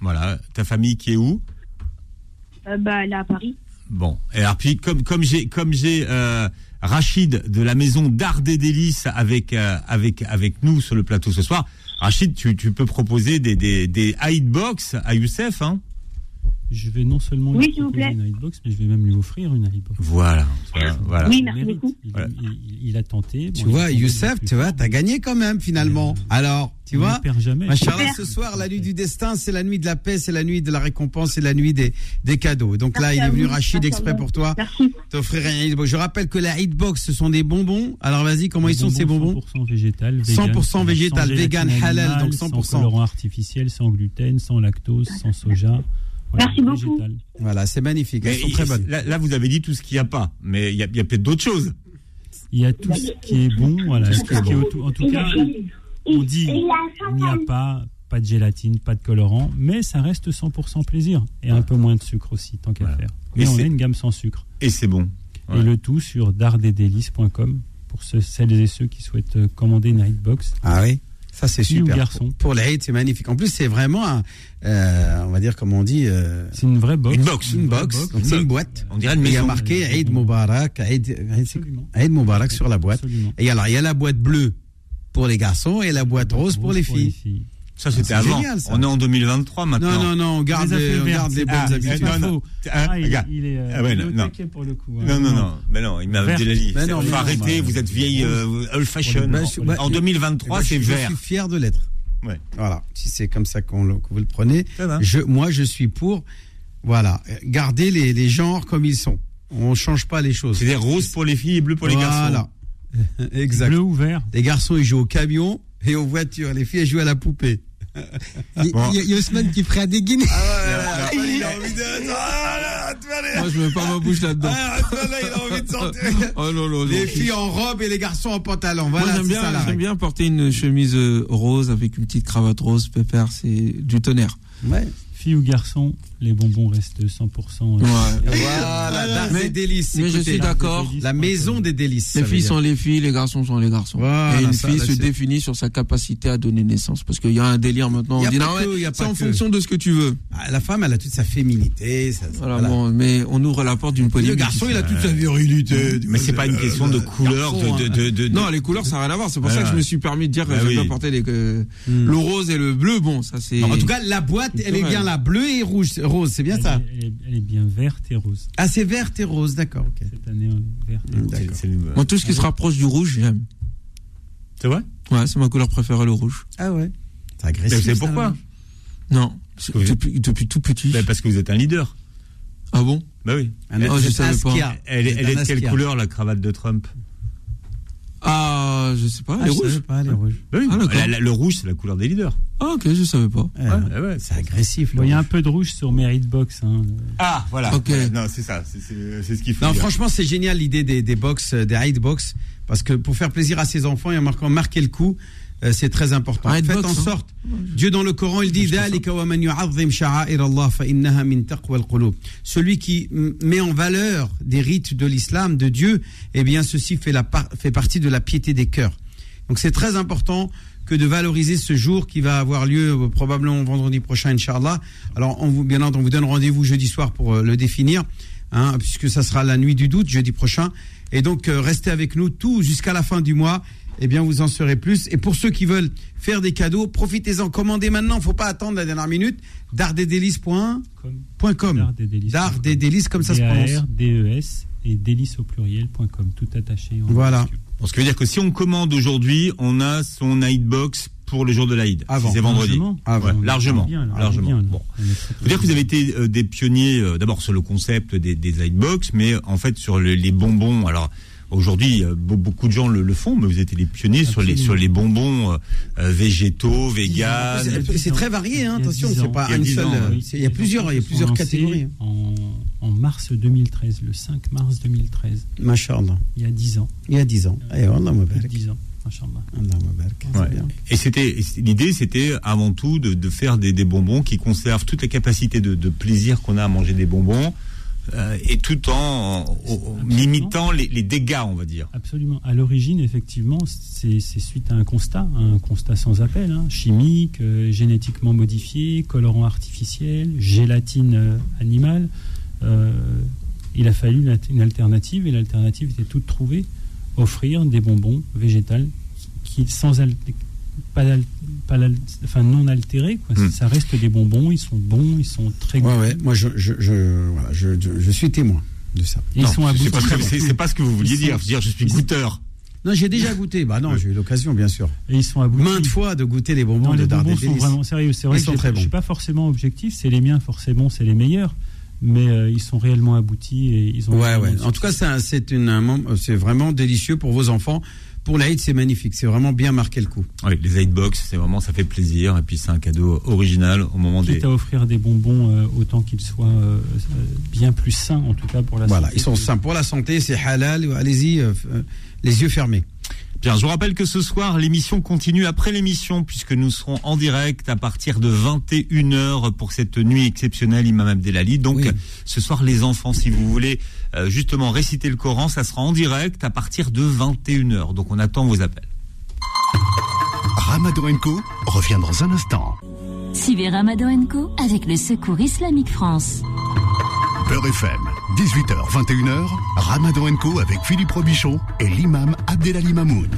Voilà. Ta famille qui est où? Euh, bah, elle est à Paris. Bon. Et alors, puis, comme, comme j'ai, comme j'ai euh, Rachid de la maison d'art des délices avec, euh, avec, avec nous sur le plateau ce soir, Rachid, tu, tu peux proposer des, des, des hitbox à Youssef, hein? Je vais non seulement Oui, lui proposer plaît. une Hitbox, mais je vais même lui offrir une Hitbox. Voilà. Voilà. Oui, Il merci beaucoup. Il, Voilà. il- il a tenté. Tu Bon, vois, Youssef, tu vois, t'as gagné quand même finalement. Alors, tu On vois ne perd jamais. Machallah, ce soir, la nuit du destin, c'est la nuit de la paix, c'est la nuit de la récompense, c'est la nuit des, des cadeaux. Donc là, il est venu. Rachid exprès pour toi Merci. t'offrir un hitbox. Je rappelle que la hitbox, ce sont des bonbons. Alors vas-y, comment ils sont ces bonbons 100% végétal. 100% végétal, vegan, halal, donc 100%. Sans colorant artificiel, sans gluten, sans lactose, sans soja. Voilà, Merci beaucoup. Voilà, c'est magnifique. Elles sont très bonnes. Là, là, vous avez dit tout ce qu'il n'y a pas, mais il y a, peut-être d'autres choses. Il y a tout ce qui est bon. Voilà, Tout ce qui est ce qui est bon. autour- en tout cas, on dit il n'y a pas, pas de gélatine, pas de colorant, mais ça reste 100% plaisir. Et un peu moins de sucre aussi, tant qu'à Voilà. faire. Et Mais on a une gamme sans sucre. Et c'est bon. Et le tout sur dardedelices.com pour ceux, celles et ceux qui souhaitent euh, commander une Hitbox. Ah oui ça c'est Fille ou super. garçon. Pour, pour l'Aïd, c'est magnifique. En plus, c'est vraiment, un, euh, on va dire, comme on dit, euh, C'est une vraie box. Une box. une box. box. Donc c'est une boîte. On dirait une Et il y a maison. marqué Aïd Moubarak, Aïd, Moubarak sur la boîte. Absolument. Et alors, il y a la boîte bleue pour les garçons et la boîte rose pour les filles. Ça, c'était avant. génial, ça. On est en 2023 maintenant. Non, non, non, on garde, Les les, affaires on garde vertes, les bonnes Ah, habitudes. non, non. Ah, Ah, il, est, euh, Ah ouais, non, non. pour le coup. hein. Non, non, non, mais non, il m'a Vert. Abdelali. Mais non, Il mais faut non, arrêter, mais- vous êtes vieille euh, old fashion. Bah, je- bah, en 2023, Bah, c'est je, vert. Je suis fier de l'être. Ouais. Voilà, si c'est comme ça qu'on le- que vous le prenez. Je, moi, je suis pour, voilà, garder les, les genres comme ils sont. On change pas les choses. C'est des roses pour les filles et bleu pour les garçons. Voilà. <laughs> exact. Bleu ou vert Les garçons, ils jouent au camion et aux voitures. Les filles, elles jouent à la poupée. Il y, a- il y a Ousmane qui est prêt à dégainer. Ah, il a envie de. Ah, Moi, je mets pas ma bouche là-dedans. Ah, là, il a envie de sortir. <laughs> Oh non, non, Les non. filles en robe et les garçons en pantalon. Moi, Voilà, j'aime c'est ça, bien, j'aime bien porter une chemise euh, rose avec une petite cravate rose, pépère, c'est du tonnerre. Ouais. Fille ou garçon, les bonbons restent 100%. euh, <laughs> Voilà, et délices. mais je suis d'accord. La maison des délices. Les filles dire. sont les filles, les garçons sont les garçons. Voilà, et une ça, fille là, se définit sur sa capacité à donner naissance. Parce qu'il y a un délire maintenant. Y a On dit pas non, que, ouais, y a c'est pas en que. fonction de ce que tu veux. Ah, La femme, elle a toute sa féminité. ça- Voilà, voilà. Bon, mais on ouvre la porte d'une Le polémique. garçon, il a toute sa virilité. Mais c'est pas une question de couleur, de, Non, les couleurs, ça n'a rien à voir. C'est pour ça que je me suis permis de dire que Bah oui. bien porter que- le rose et le bleu. Bon, ça c'est. En tout cas, la boîte, elle est bien là, bleue et rouge, rose, c'est bien elle, ça est- elle est, elle est bien verte et rose. Ah, c'est verte et rose, d'accord, ok. Cette année, verte et rose. D'accord. c'est- c'est- Moi, tout ce qui se rapproche du rouge, j'aime. C'est vrai? Ouais, c'est ma couleur préférée, le rouge. Ah ouais. C'est Mais agressif. vous savez ça, pourquoi? Non, c'est- que vous- depuis, depuis tout petit. Parce que vous êtes un leader. Ah bon? Bah oui. Un Oh, je c'est savais pas. Elle, est- C'est elle un est de quelle couleur la cravate de Trump? Ah, je sais pas, Ah, les je savais rouges. pas, les rouges. Oui, Ah, d'accord. la- la- le rouge, c'est la couleur des leaders. Ah, ok, je savais pas. Ouais, C'est agressif. Bon, le il y a un rouge. peu de rouge sur Merit Box. Hein. Ah, voilà. Ok. Ouais, Non, c'est ça. c'est- C'est c'est ce qu'il faut Non, dire. franchement, c'est génial l'idée des, des box, euh, des hide box, parce que pour faire plaisir à ses enfants et en marquant marquer le coup, euh, c'est très important. Faites en sorte. Dieu dans le Coran, il dit Celui qui met en valeur des rites de l'islam, de Dieu, eh bien, ceci fait, la fait partie de la piété des cœurs. Donc, c'est très important que de valoriser ce jour qui va avoir lieu euh, probablement vendredi prochain, Inch'Allah. Alors, on vous, bien entendu, on vous donne rendez-vous jeudi soir pour euh, le définir, hein, puisque ça sera la nuit du doute, jeudi prochain. Et donc, restez avec nous tout jusqu'à la fin du mois. Eh bien, vous en saurez plus. Et pour ceux qui veulent faire des cadeaux, profitez-en. Commandez maintenant. faut pas attendre la dernière minute. des des délices, comme ça se prononce. D-A-R-D-E-S et délices au pluriel.com, tout attaché. en Voilà. ce qui veut dire que si on commande aujourd'hui, on a son Hitbox pour le jour de l'Aïd. Avant. Si c'est vendredi. Largement. Avant. Ouais, largement. Bien, largement. bien, Bon. Faut dire que vous avez été euh, des pionniers euh, d'abord sur le concept des, des Hitbox, mais en fait sur le- les bonbons. Alors aujourd'hui, euh, be- beaucoup de gens le, le font, mais vous êtes les pionniers sur les sur les bonbons euh, euh, végétaux, véganes. C'est- très varié, hein, Il y a attention, 10 c'est ans. pas a une 10 seule. Il y a plusieurs, il y a plusieurs catégories. En, en mars 2013, le 5 mars 2013, Masha'Allah. il y a 10 ans. Il y a 10 ans. Eh, Allah Plus de Mubarak. 10 ans, Ouais. Et c'était et l'idée, c'était avant tout de, de faire des, des bonbons qui conservent toute la capacité de, de plaisir qu'on a à manger des bonbons, euh, et tout en, limitant les, les dégâts, on va dire. Absolument. À l'origine, effectivement, c'est suite à un constat, un constat sans appel, hein, chimique, euh, génétiquement modifié, colorant artificiel, gélatine euh, animale. Il a fallu une, une alternative et l'alternative était toute trouvée offrir des bonbons végétales qui sans pas, al- pas al- enfin non altérés quoi. Hmm. ça reste des bonbons ils sont bons ils sont très Ouais, ouais. Moi, je, je, je, voilà, je, je, je suis témoin de ça. Ils sont c'est pas, ce que- c'est- c'est pas ce que vous vouliez Ils sont- dire. Dire, je suis goûteur. Non, j'ai déjà goûté. Bah non, j'ai eu l'occasion, bien sûr. et ils sont aboutis Maintes fois de goûter les bonbons Non, de les bonbons sont vraiment sérieux. C'est vrai Ils que sont je suis bons. pas forcément objectif. C'est les miens, forcément, c'est les meilleurs. Mais euh, ils sont réellement aboutis et ils ont. Ouais, ouais. En tout cas, c'est vraiment délicieux pour vos enfants. Pour l'Aïd, c'est magnifique. C'est vraiment bien marqué le coup. Oui, les Hitbox, c'est vraiment, ça fait plaisir. Et puis c'est un cadeau original au moment des. Quitte à offrir des bonbons euh, autant qu'ils soient euh, euh, bien plus sains, en tout cas pour la Voilà, santé. ils sont sains pour la santé, c'est halal. Allez-y, euh, les yeux fermés. Bien, je vous rappelle que ce soir, l'émission continue après l'émission, puisque nous serons en direct à partir de 21h pour cette nuit exceptionnelle, Imam Abdelali. Donc, Oui. ce soir, les enfants, si vous voulez euh, justement réciter le Coran, ça sera en direct à partir de 21h. Donc, on attend vos appels. Ramadan Co revient dans un instant. Suivez Ramadan Co avec le Secours Islamique France. Beurre FM, 18h, 21h, Ramadan Co avec Philippe Robichon et l'imam Abdelali Mamoun.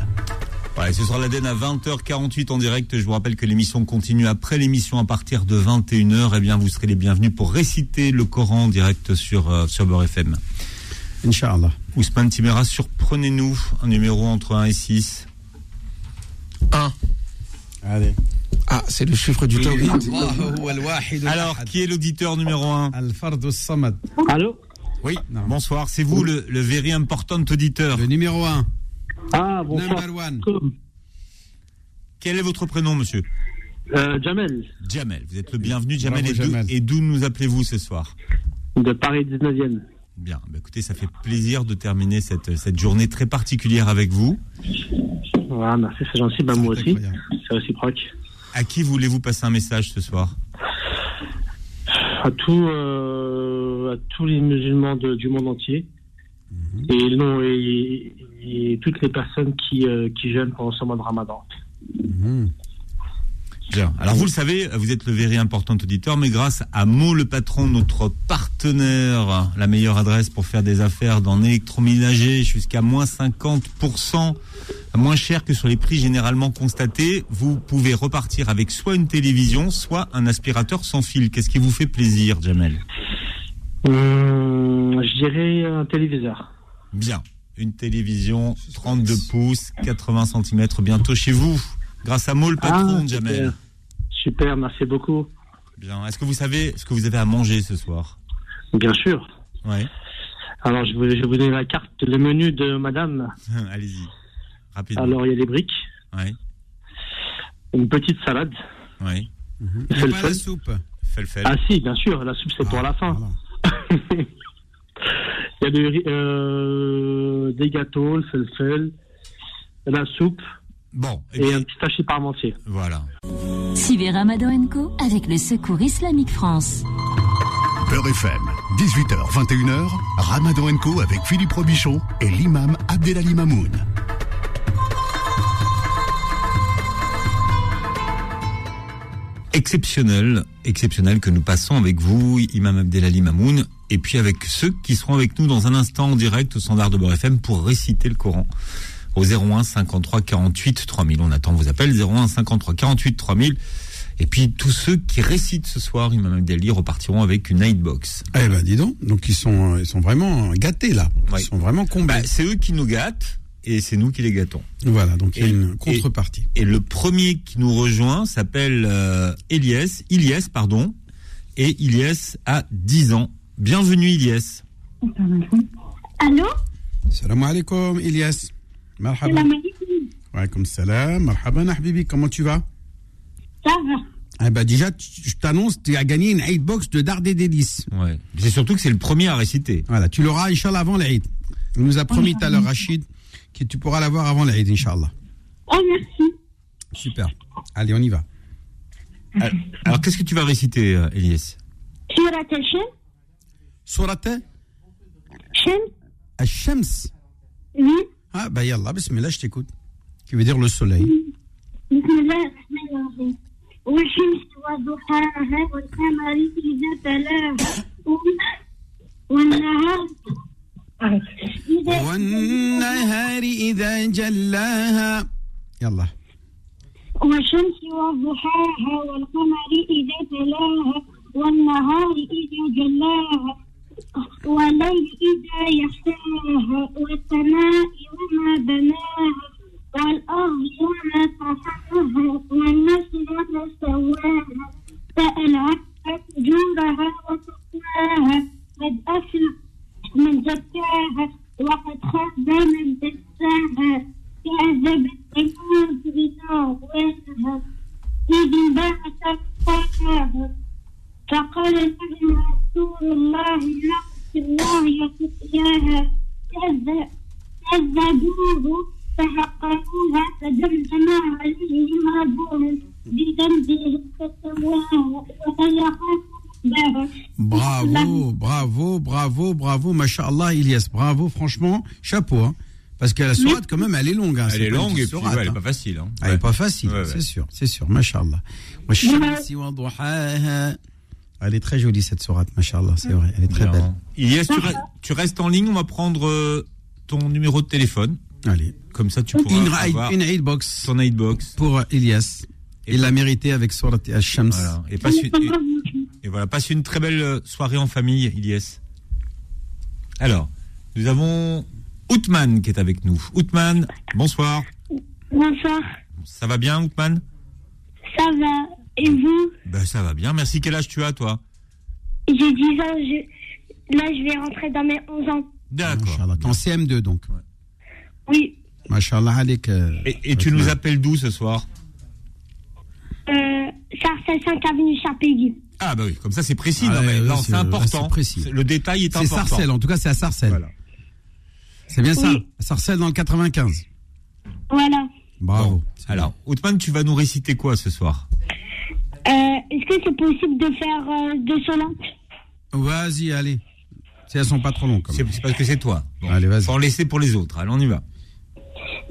Ce sera l'Aden à 20h48 en direct. Je vous rappelle que l'émission continue après l'émission à partir de 21h. Eh bien, vous serez les bienvenus pour réciter le Coran en direct sur, euh, sur Beurre FM. Inch'Allah. Ousmane Timera, surprenez-nous un numéro entre 1 et 6. 1. Allez. Ah, c'est le chiffre du tawhid. Alors, qui est l'auditeur numéro 1 Al-Fard samad Allô? Oui, bonsoir. C'est vous le, le very important auditeur. Le numéro 1. Ah, bonsoir. Number one. Quel est votre prénom, monsieur Euh, Jamel, Jamel. Vous êtes le bienvenu, Jamel. Bravo, Et d'où- Jamel. Et d'où nous appelez-vous ce soir de Paris 19e. Bien. Bah, écoutez, ça fait plaisir de terminer cette, cette journée très particulière avec vous. Voilà, merci, c'est gentil. Bah, moi aussi, c'est réciproque. À qui voulez-vous passer un message ce soir À, tout, euh, à tous les musulmans de- du monde entier. Et, non, et, et toutes les personnes qui, euh, qui jeûnent pendant ce mois de ramadan. Mhm. Bien. Alors vous le savez, vous êtes le very important auditeur, mais grâce à Mo le patron, notre partenaire, la meilleure adresse pour faire des affaires dans l'électroménager jusqu'à moins 50%, moins cher que sur les prix généralement constatés, vous pouvez repartir avec soit une télévision, soit un aspirateur sans fil. Qu'est-ce qui vous fait plaisir, Jamel? Hum, je dirais un téléviseur. Bien. Une télévision 32 pouces, 80 cm bientôt chez vous. Grâce à Mo le patron, Ah, Jamel. super. Super, merci beaucoup. Bien. Est-ce que vous savez ce que vous avez à manger ce soir? Bien sûr. Ouais. Alors, je vais, vous donner la carte, le menu de madame. <laughs> Allez-y. rapidement. Alors, il y a des briques. Ouais. Une petite salade. Oui. A pas la soupe. Felfel. Ah si, bien sûr, la soupe c'est pour la fin. <laughs> il y a des, euh, des gâteaux, le felfel, la soupe. Bon. Et, un petit hachis parmentier. Voilà. Suivez Ramadan Co avec le Secours Islamique France. Beurre FM, 18h, 21h, Ramadan Co avec Philippe Robichon et l'imam Abdelali Mamoun. exceptionnel, exceptionnel que nous passons avec vous, Imam Abdelali Mamoun, et puis avec ceux qui seront avec nous dans un instant en direct au standard de Beurre FM pour réciter le Coran au 01 53 48 3000. On attend vos appels 01 53 48 3000. Et puis tous ceux qui récitent ce soir, Imam Abdelali, repartiront avec une nightbox. Eh ben, dis donc. Donc, ils sont, ils sont vraiment gâtés, là. Ils sont vraiment comblés. Bah, c'est eux qui nous gâtent et c'est nous qui les gâtons. Voilà, donc il y a une contrepartie. Et, et le premier qui nous rejoint s'appelle euh, Elias, pardon, et Ilyes a 10 ans. Bienvenue Ilyes. Allô Salam alaikum, Ilyas. Marhaba. Salam alaikum. Wa alaikum salam. Marhaban, Habibi. Comment tu vas? Ça va Eh ben, déjà, je t'annonce, tu as gagné une Hitbox de Dard et Délices. Ouais. C'est surtout que c'est le premier à réciter. Voilà, tu l'auras, Inch'Allah, avant l'Aïd. Il nous a promis tout à l'heure, Rachid, que tu pourras l'avoir avant l'Aïd, Inch'Allah. Oh, merci. Super. Allez, on y va. Alors, qu'est-ce que tu vas réciter, Elias Surat al-Shem Surat Shem Al-Shams. Oui. Ah, bah, yallah, bismillah, je t'écoute. Qui veut dire le soleil. بسم الله الرحمن الرحيم والشمس وضحاها والقمر إذا تلاها والنهار إذا والنهار إذا جلاها يلا والشمس وضحاها والقمر إذا تلاها والنهار إذا جلاها والليل إذا يغشاها والسماء وما بناها والأرض وما طحاها والنفس وما سواها فألهمها فجورها وتقواها قد أفلح من زكاها وقد خاب من franchement, chapeau. Hein. Parce que la sourate, quand même, elle est longue. Hein. Elle est longue et puis sourate, ouais, elle est hein. pas facile. Hein. Elle est pas facile, Ouais, ouais. c'est sûr, c'est sûr, wa duhaha. Elle est très jolie, cette sourate, Masha'Allah, c'est vrai. Elle est très Bien. belle. Ilyes, tu, re- tu restes en ligne, on va prendre euh, ton numéro de téléphone. Allez. Comme ça, tu pourras Une, avoir une hitbox. ton hitbox. Pour euh, Ilyas. Il l'a mérité avec sourate Al-Shams. Voilà. Et, passe une, et, et voilà, passe une très belle euh, soirée en famille, Ilyes. Alors, nous avons Outman qui est avec nous. Outman, bonsoir. Bonsoir, Ça va bien, Outman? Ça va Et vous? Ben, ça va bien. Merci. Quel âge tu as, toi? J'ai 10 ans, je... là je vais rentrer dans mes 11 ans. D'accord. En CM2, donc. Oui, euh, Et, et tu nous appelles d'où ce soir? Euh, Sarcelles 5 avenue Charpégui. Ah, bah oui, comme ça c'est précis. Ah non, mais c'est c'est- important. c'est précis. Le détail est C'est important. Sarcelles, en tout cas, c'est à Sarcelles. C'est bien ça Oui. Sarcelles dans le 95. Voilà. Bravo. Alors, Outman, tu vas nous réciter quoi ce soir Euh, Est-ce que c'est possible de faire euh, deux sonates Vas-y, allez. Si elles sont pas trop longues. C'est c'est parce que c'est toi. Bon, Allez, vas-y. Sans laisser pour les autres. Allez, on y va.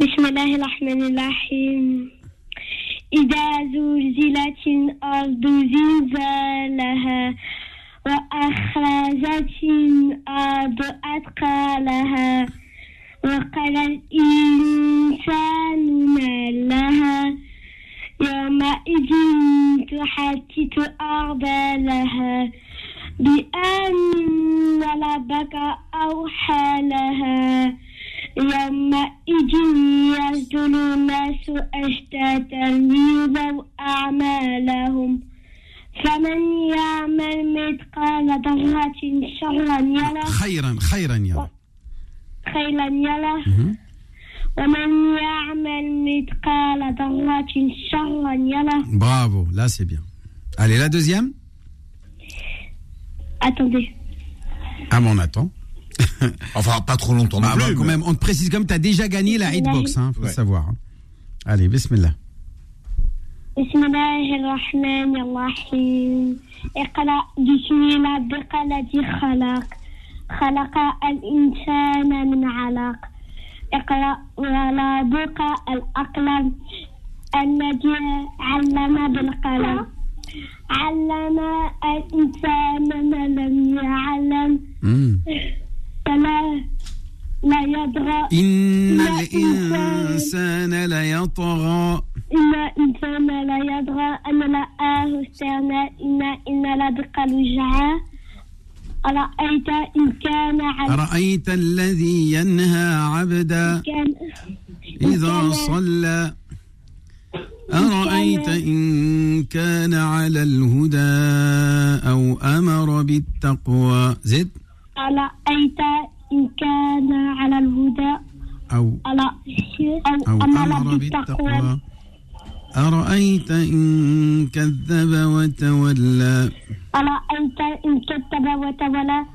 بسم الله الرحمن الرحيم إذا زلزلت الأرض زلزالها وأخرجت الأرض أثقالها وقال الإنسان ما لها يومئذ تحدث أخبارها بأن ربك أوحى لها يومئذ يصدر الناس أشتاتا ليروا أعمالهم. فمن يعمل مثقال ذرة شرا يره خيرا خيرا يا خيرا يره ومن يعمل مثقال ذرة شرا يره Bravo, là c'est bien. Allez, la deuxième Attendez. Ah, mais on attend. <laughs> enfin, pas trop longtemps non Bah, bah, plus, quand mais- même, on te précise comme tu as déjà gagné la hitbox, hein, faut savoir. hein. Allez, bismillah. بسم الله الرحمن الرحيم اقرأ بسم ربك الذي خلق خلق الإنسان من علق. اقرأ وربك الأقلم. الذي علم بالقلم. علم الإنسان ما لم يعلم. فلا لا يدرى إن الإنسان ليطغى. إن الإنسان لا يدرى أن لا استغنى إن إن لدق الوجعى أرأيت إن كان على أرأيت الذي ينهى عبدا كان إذا صلى. أرأيت إن كان على الهدى أو أمر بالتقوى. زد. أرأيت إن كان على الهدى أو أو أو أمر بالتقوى. أرأيت إن كذب وتولى؟ أرأيت إن كذب وتولى؟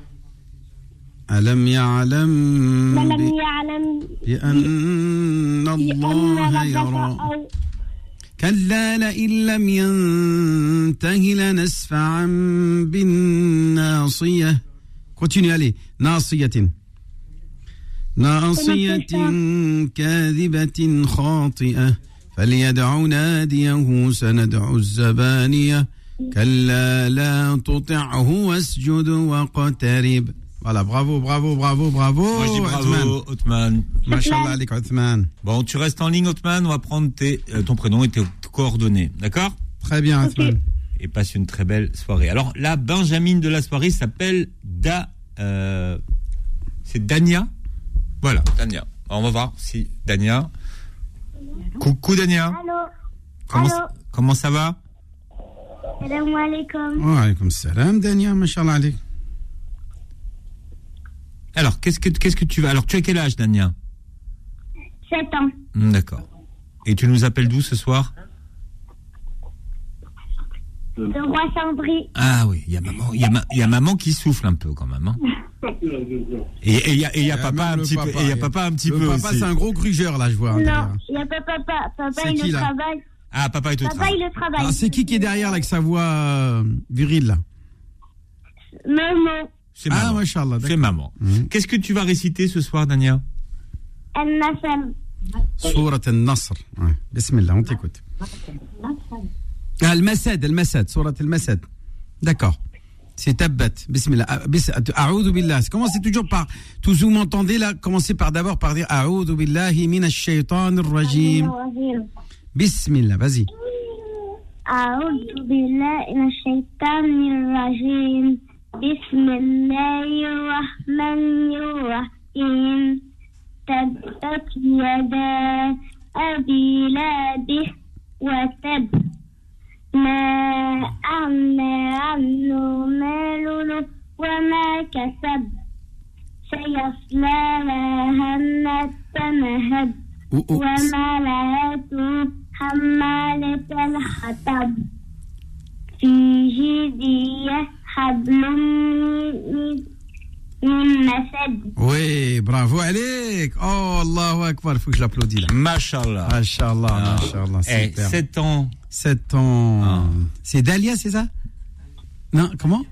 ألم يعلم ولم ب- يعلم بأن الله يرى؟ كلا لئن لم ينته لنسفعا بالناصية. Continue allez ناصية. ناصية كاذبة خاطئة. فليدع ناديه سندع الزبانية كلا لا تطعه واسجد واقترب Voilà, bravo, bravo, bravo, bravo. Moi, je dis bravo, Othman. Machallah alik Othman. Bon, tu restes en ligne, Othman. On va prendre tes, euh, ton prénom et tes coordonnées. D'accord Très bien, Othman. Et passe une très belle soirée. Alors, la Benjamin de la soirée s'appelle Da. euh, c'est Dania Voilà, Dania. Alors, on va voir si Dania. Coucou, Dania. Allô Comment, Allô comment ça va? Salam alaikum. Wa alaykoum salam, Dania, machallah alik. Alors, qu'est-ce que, qu'est-ce que tu vas Alors, tu as quel âge, Dania? 7 ans. Hmm, D'accord. Et tu nous appelles d'où ce soir? Le roi Cendri. Ah oui, il y, a maman, y, y a maman qui souffle un peu quand même. Hein. <laughs> Et il y a, euh, papa un petit peu. Et y a papa un petit le peu. Papa, c'est un gros grugeur là, je vois. Non, il y a papa, papa, papa il qui, le travaille. Ah, papa, il, papa travaille. il le travaille. Ah, c'est qui qui est derrière là avec sa voix euh, virile là Maman. C'est maman. Ah, ouais, c'est maman. Mhm. Qu'est-ce que tu vas réciter ce soir, Dania Al-Nasr. Sourate al-Nasr. Ouais. Bismillah, on t'écoute. Ah, Al-Masad, Al-Masad, Surat Al-Masad. D'accord. C'est Tabbat. Bismillah. Ah, bis- A'udhu billah. Commencez toujours par. Tous vous m'entendez là Commencez par d'abord par dire A'udhu billahi minash shaitan rajim Bismillah, vas-y. أعوذ بالله من الشيطان الرجيم بسم الله الرحمن الرحيم تبت يدا أبي لهب وتب ما أغنى عنه ماله وما كسب سيصلى نارا مهب ومرأته حمالة الحطب في جيدها حبل من Oui, bravo, Alek. Oh, Allahu Akbar. Il faut que je l'applaudisse là. Mashallah. Mashallah, Mashallah. Eh, super. 7 ans. 7 ans. C'est Dalia, c'est ça? Non, comment?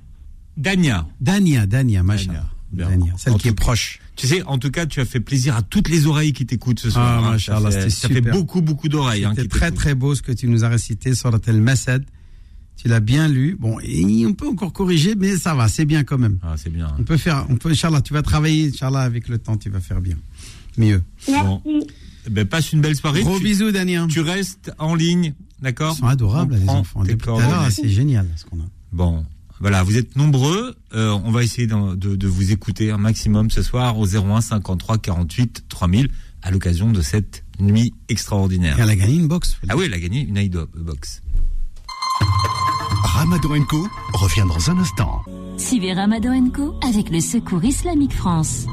Dania. Dania, Dania, Mashallah. Dania, celle qui est proche. Tu sais, en tout cas, tu as fait plaisir à toutes les oreilles qui t'écoutent ce soir. Ah, hein. Mashallah, ça fait, ça fait beaucoup, beaucoup d'oreilles. hein, C'était très très beau ce que tu nous as récité sur Al Masad. Tu l'as bien lu. Bon, et on peut encore corriger, mais ça va, c'est bien quand même. Ah, c'est bien. On peut faire, on peut, Inch'Allah, tu vas travailler, Inch'Allah, avec le temps, tu vas faire bien. Mieux. Bon. Eh Ben, passe une belle soirée. Gros Tu- bisous, Dania. Tu restes en ligne, d'accord Ils sont adorables, On les enfants. c'est génial ce qu'on a. Bon, voilà, vous êtes nombreux. Euh, on va essayer de, de- de vous écouter un maximum ce soir au 01 53 48 3000 à l'occasion de cette nuit extraordinaire. Et elle a gagné une box. Ah oui, elle a gagné une iDo box. Ramadan Co revient dans un instant. Suivez Ramadan Co avec le Secours Islamique France.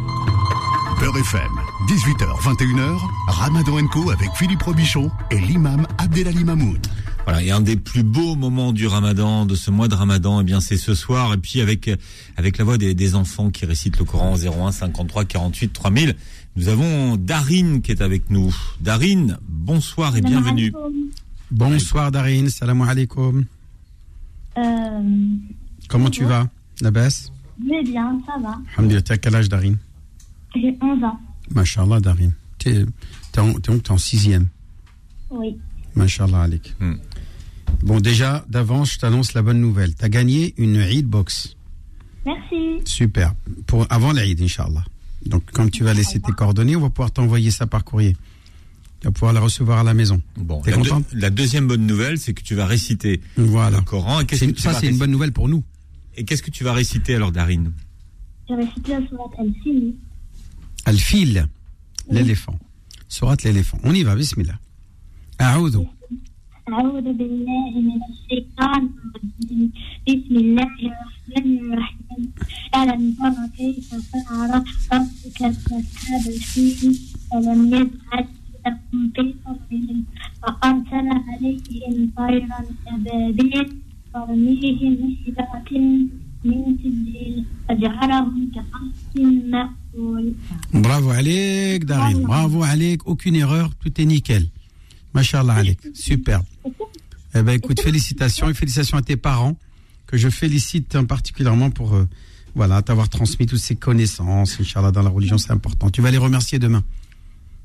Beurre FM 18h, 21h, Ramadan Co avec Philippe Robichon et l'imam Abdelali Mamoun. Voilà, et un des plus beaux moments du Ramadan, de ce mois de Ramadan, eh bien c'est ce soir. Et puis avec avec la voix des, des enfants qui récitent le Coran 01 53 48 3000, nous avons Darine qui est avec nous. Darine, bonsoir et bienvenue. Bonsoir Darine, salam alaikum. Euh, Comment tu vas La baisse je vais bien, ça va. Alhamdulillah, t'es à quel âge Darine? J'ai 11 ans. Mashallah Darine. T'es t'es en, t'es en- sixième. Oui. Mashallah alik. Hmm. Bon déjà, d'avance, je t'annonce la bonne nouvelle. T'as gagné une Eid Box. Merci. Super. Pour, avant l'Eid, Inch'Allah. Donc, quand tu vas laisser tes coordonnées, on va pouvoir t'envoyer ça par courrier Tu vas pouvoir la recevoir à la maison. Bon, T'es la, deux- content la deuxième bonne nouvelle, c'est que tu vas réciter Voilà. le Coran. Et qu'est-ce C'est que une- tu ça, vas c'est une réciter bonne nouvelle pour nous. Et qu'est-ce que tu vas réciter alors, Darine J'ai récité la sourate Al-Fil. Al-Fil, l'éléphant. Surat l'éléphant. On y va, bismillah. A'oudou. أعوذ بالله من الشيطان الرجيم بسم الله الرحمن الرحيم ألم تر كيف فعل ربك بأصحاب الفيل ألم يجعل لكم في قبرهم وأرسل عليهم طيرا أبابيل ترميهم بحجارة من سجيل فجعلهم كعصف مأكول Bravo عليك Darine. Bravo عليك. Aucune erreur. Tout est nickel. Mashallah عليك. Superbe. Eh ben, écoute, félicitations et félicitations à tes parents que je félicite hein, particulièrement pour euh, voilà t'avoir transmis toutes ces connaissances. Inch'Allah, dans la religion, c'est important. Tu vas les remercier demain.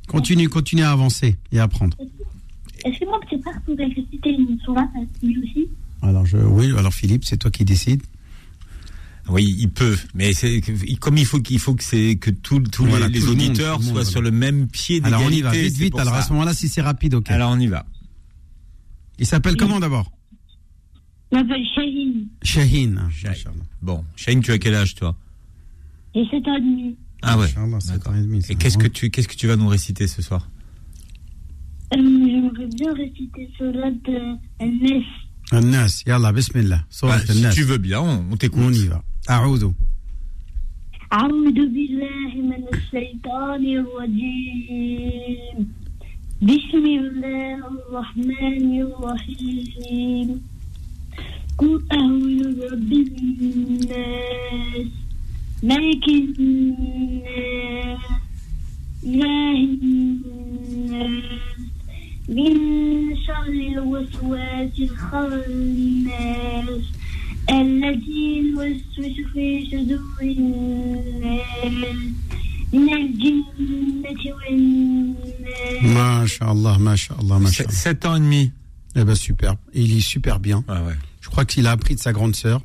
Continue, continue à avancer et à apprendre. Est-ce que moi, tu pars pour réciter une sourate Al-Fil aussi Alors, je, oui, alors Philippe, c'est toi qui décides. Oui, il peut, mais c'est comme il faut qu'il faut que c'est que tous tous les- Voilà, les, tout le monde, auditeurs tout le monde, soient voilà. sur le même pied Alors, on y d'égalité. va, vite, c'est vite. Alors, à ce moment-là, si c'est rapide, ok. Alors on y va. Il s'appelle comment d'abord? Je m'appelle Shaheen. Shaheen. Bon, Shane, tu as quel âge toi? J'ai 7 ans et demi. Ah ouais. Inch'Allah, sept D'accord. ans et demi, Et ça qu'est-ce va. que tu qu'est-ce que tu vas nous réciter ce soir Euh, J'aimerais bien réciter sourate euh, Al-Nas. الناس يلا بسم الله سورة Bah, Si الناس tu veux bien, on, on t'écoute. on y va أعوذ أعوذ بالله من الشيطان الرجيم بسم الله الرحمن الرحيم قل أعوذ برب الناس ملك الناس إله الناس من شر الوسواس الخناس الذي يوسوس في صدور الناس من الجنة والناس ما شاء الله ما شاء الله ما شاء الله 7 ans et demi. Eh ben super, il lit super bien. Ah ouais. Je crois qu'il a appris de sa grande sœur.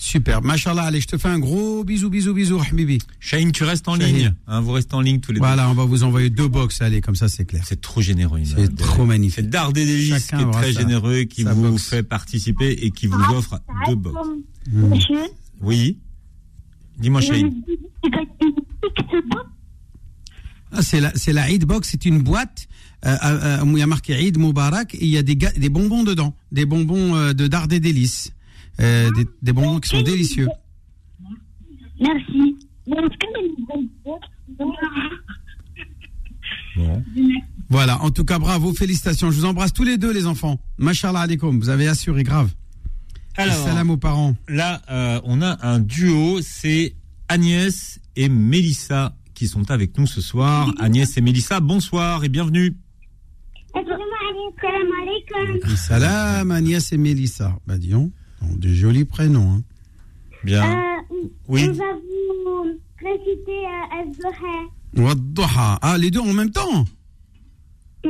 Super, machallah, allez, je te fais un gros bisou, bisou, bisou, Habibi. Shane, tu restes en Shaheen. ligne. Hein, vous restez en ligne tous les deux. Voilà, on va vous envoyer deux box, allez, comme ça c'est clair. C'est trop généreux. C'est trop magnifique. C'est Dardé Délice qui est très généreux, qui vous fait participer et qui vous offre deux box. Monsieur, Oui. Dis-moi, Shane. Ah, c'est la, c'est la Eid Box, c'est une boîte euh, euh, où il y a marqué Eid Moubarak et il y a des, des bonbons dedans, des bonbons euh, de Dard et délices, Euh, des, des bonbons qui sont délicieux. merci. Bon. Voilà, en tout cas, bravo, félicitations. Je vous embrasse tous les deux, les enfants. Mashallah alaikum, vous avez assuré grave. Alors, Salam aux parents. là, euh, on a un duo, c'est Agnès et Mélissa qui sont avec nous ce soir. Agnès et Mélissa, bonsoir et bienvenue. Salam alaikum. Salam Agnès et Mélissa. Bah disons, des jolis prénoms. Hein. Bien. Oui. On va vous réciter euh, Az-Zuha. Wadduha. Ah, les deux en même temps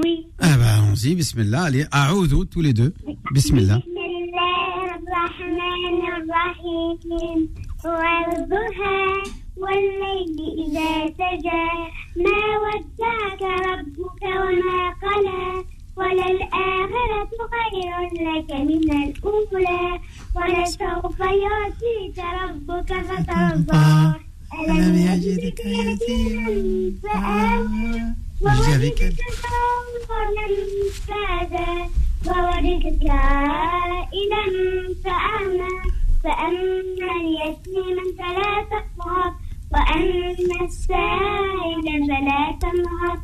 Oui. Ah bah allons-y, bismillah. Allez, Aoudou, tous les deux. Bismillah. بسم الله الرحمن الرحيم والضحى والليل إذا سجى ما ودعك ربك وما قلى وللآخرة خير لك من الأولى ولسوف يعطيك ربك فترضى. ألم يجدك يتيما فآوى ووجدك ضالا فهدى ووجدك عائلا فأغنى فأما اليتيم فلا تقهر وأما السائل فلا تنهر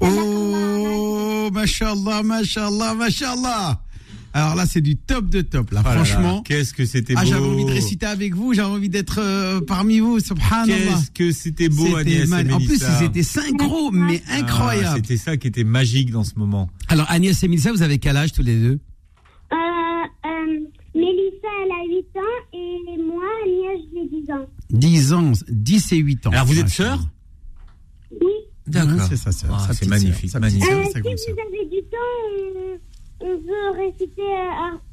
Oh, machallah, machallah, machallah. Alors là, c'est du top de top. Là, oh franchement. Qu'est-ce que c'était beau. Ah, j'avais envie de réciter avec vous. J'avais envie d'être euh, parmi vous. Subhanallah. Qu'est-ce que c'était beau, Agnès mal... et En plus, ils étaient synchro, ah, mais ah, incroyable. C'était ça qui était magique dans ce moment. Alors, Agnès et Mélissa, vous avez quel âge tous les deux? Euh, euh, Mélissa, elle a 8 ans et moi, Agnès, j'ai 10 ans. 10 ans, 10 et 8 ans. Alors, vous êtes sœurs Oui. D'accord. Ouais, c'est ça, c'est Ah, sa c'est petite magnifique, sœur, magnifique. sœur, Euh, si vous avez du temps, on, on veut réciter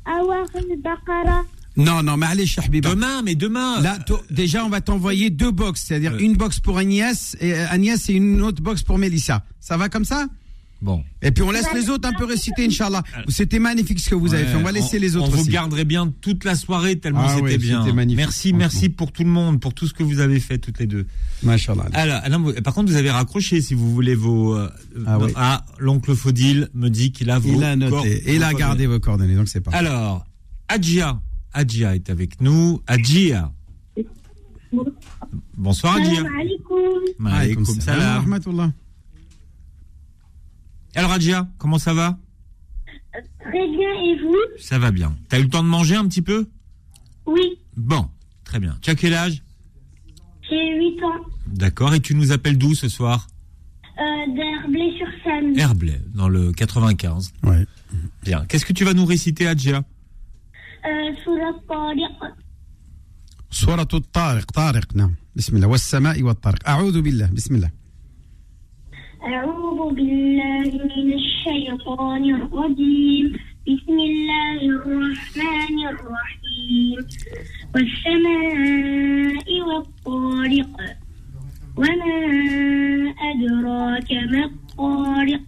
à Awar al-Baqarah. Non, non, mais allez, Habiba. Demain, mais demain. Là, déjà, on va t'envoyer deux box, c'est-à-dire une box pour Agnès et, euh, Agnès et une autre box pour Mélissa. Ça va comme ça? Bon. Et puis on laisse les autres un peu réciter, Inch'Allah. C'était magnifique ce que vous avez fait. On va laisser les autres On vous aussi. garderait bien toute la soirée tellement Ah c'était ouais, bien. magnifique, merci, merci pour tout le monde, pour tout ce que vous avez fait toutes les deux. Machallah. Alors, alors, vous- par contre, vous avez raccroché si vous voulez vos. euh, Ah oui. ah, l'oncle Faudil me dit qu'il a vos. Il a noté. cor- Et il a gardé vos coordonnées, donc c'est pas. Alors, Adjia. Adjia est avec nous. Adjia. Bonsoir, Adjia. Salam alaikum. Salam salam. wa rahmatullah. Alors, Adjia, comment ça va Très bien, et vous Ça va bien. T'as eu le temps de manger un petit peu Oui, Bon, très bien. Tu as quel âge j'ai 8 ans. D'accord. Et tu nous appelles d'où ce soir Euh, D'Herblay-sur-Seine. Herblay, dans le 95. Ouais. Bien. Qu'est-ce que tu vas nous réciter, Adjia Euh, Surat Tariq. سورة الطارق طارق نعم بسم الله والسماء والطارق أعوذ بالله بسم الله أعوذ بالله من الشيطان الرجيم. بسم الله الرحمن الرحيم. والسماء والطارق. وما أدراك ما الطارق.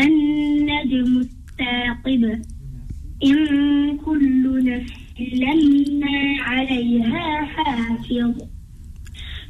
النجم الثاقب. إن كل نفس لما عليها حافظ.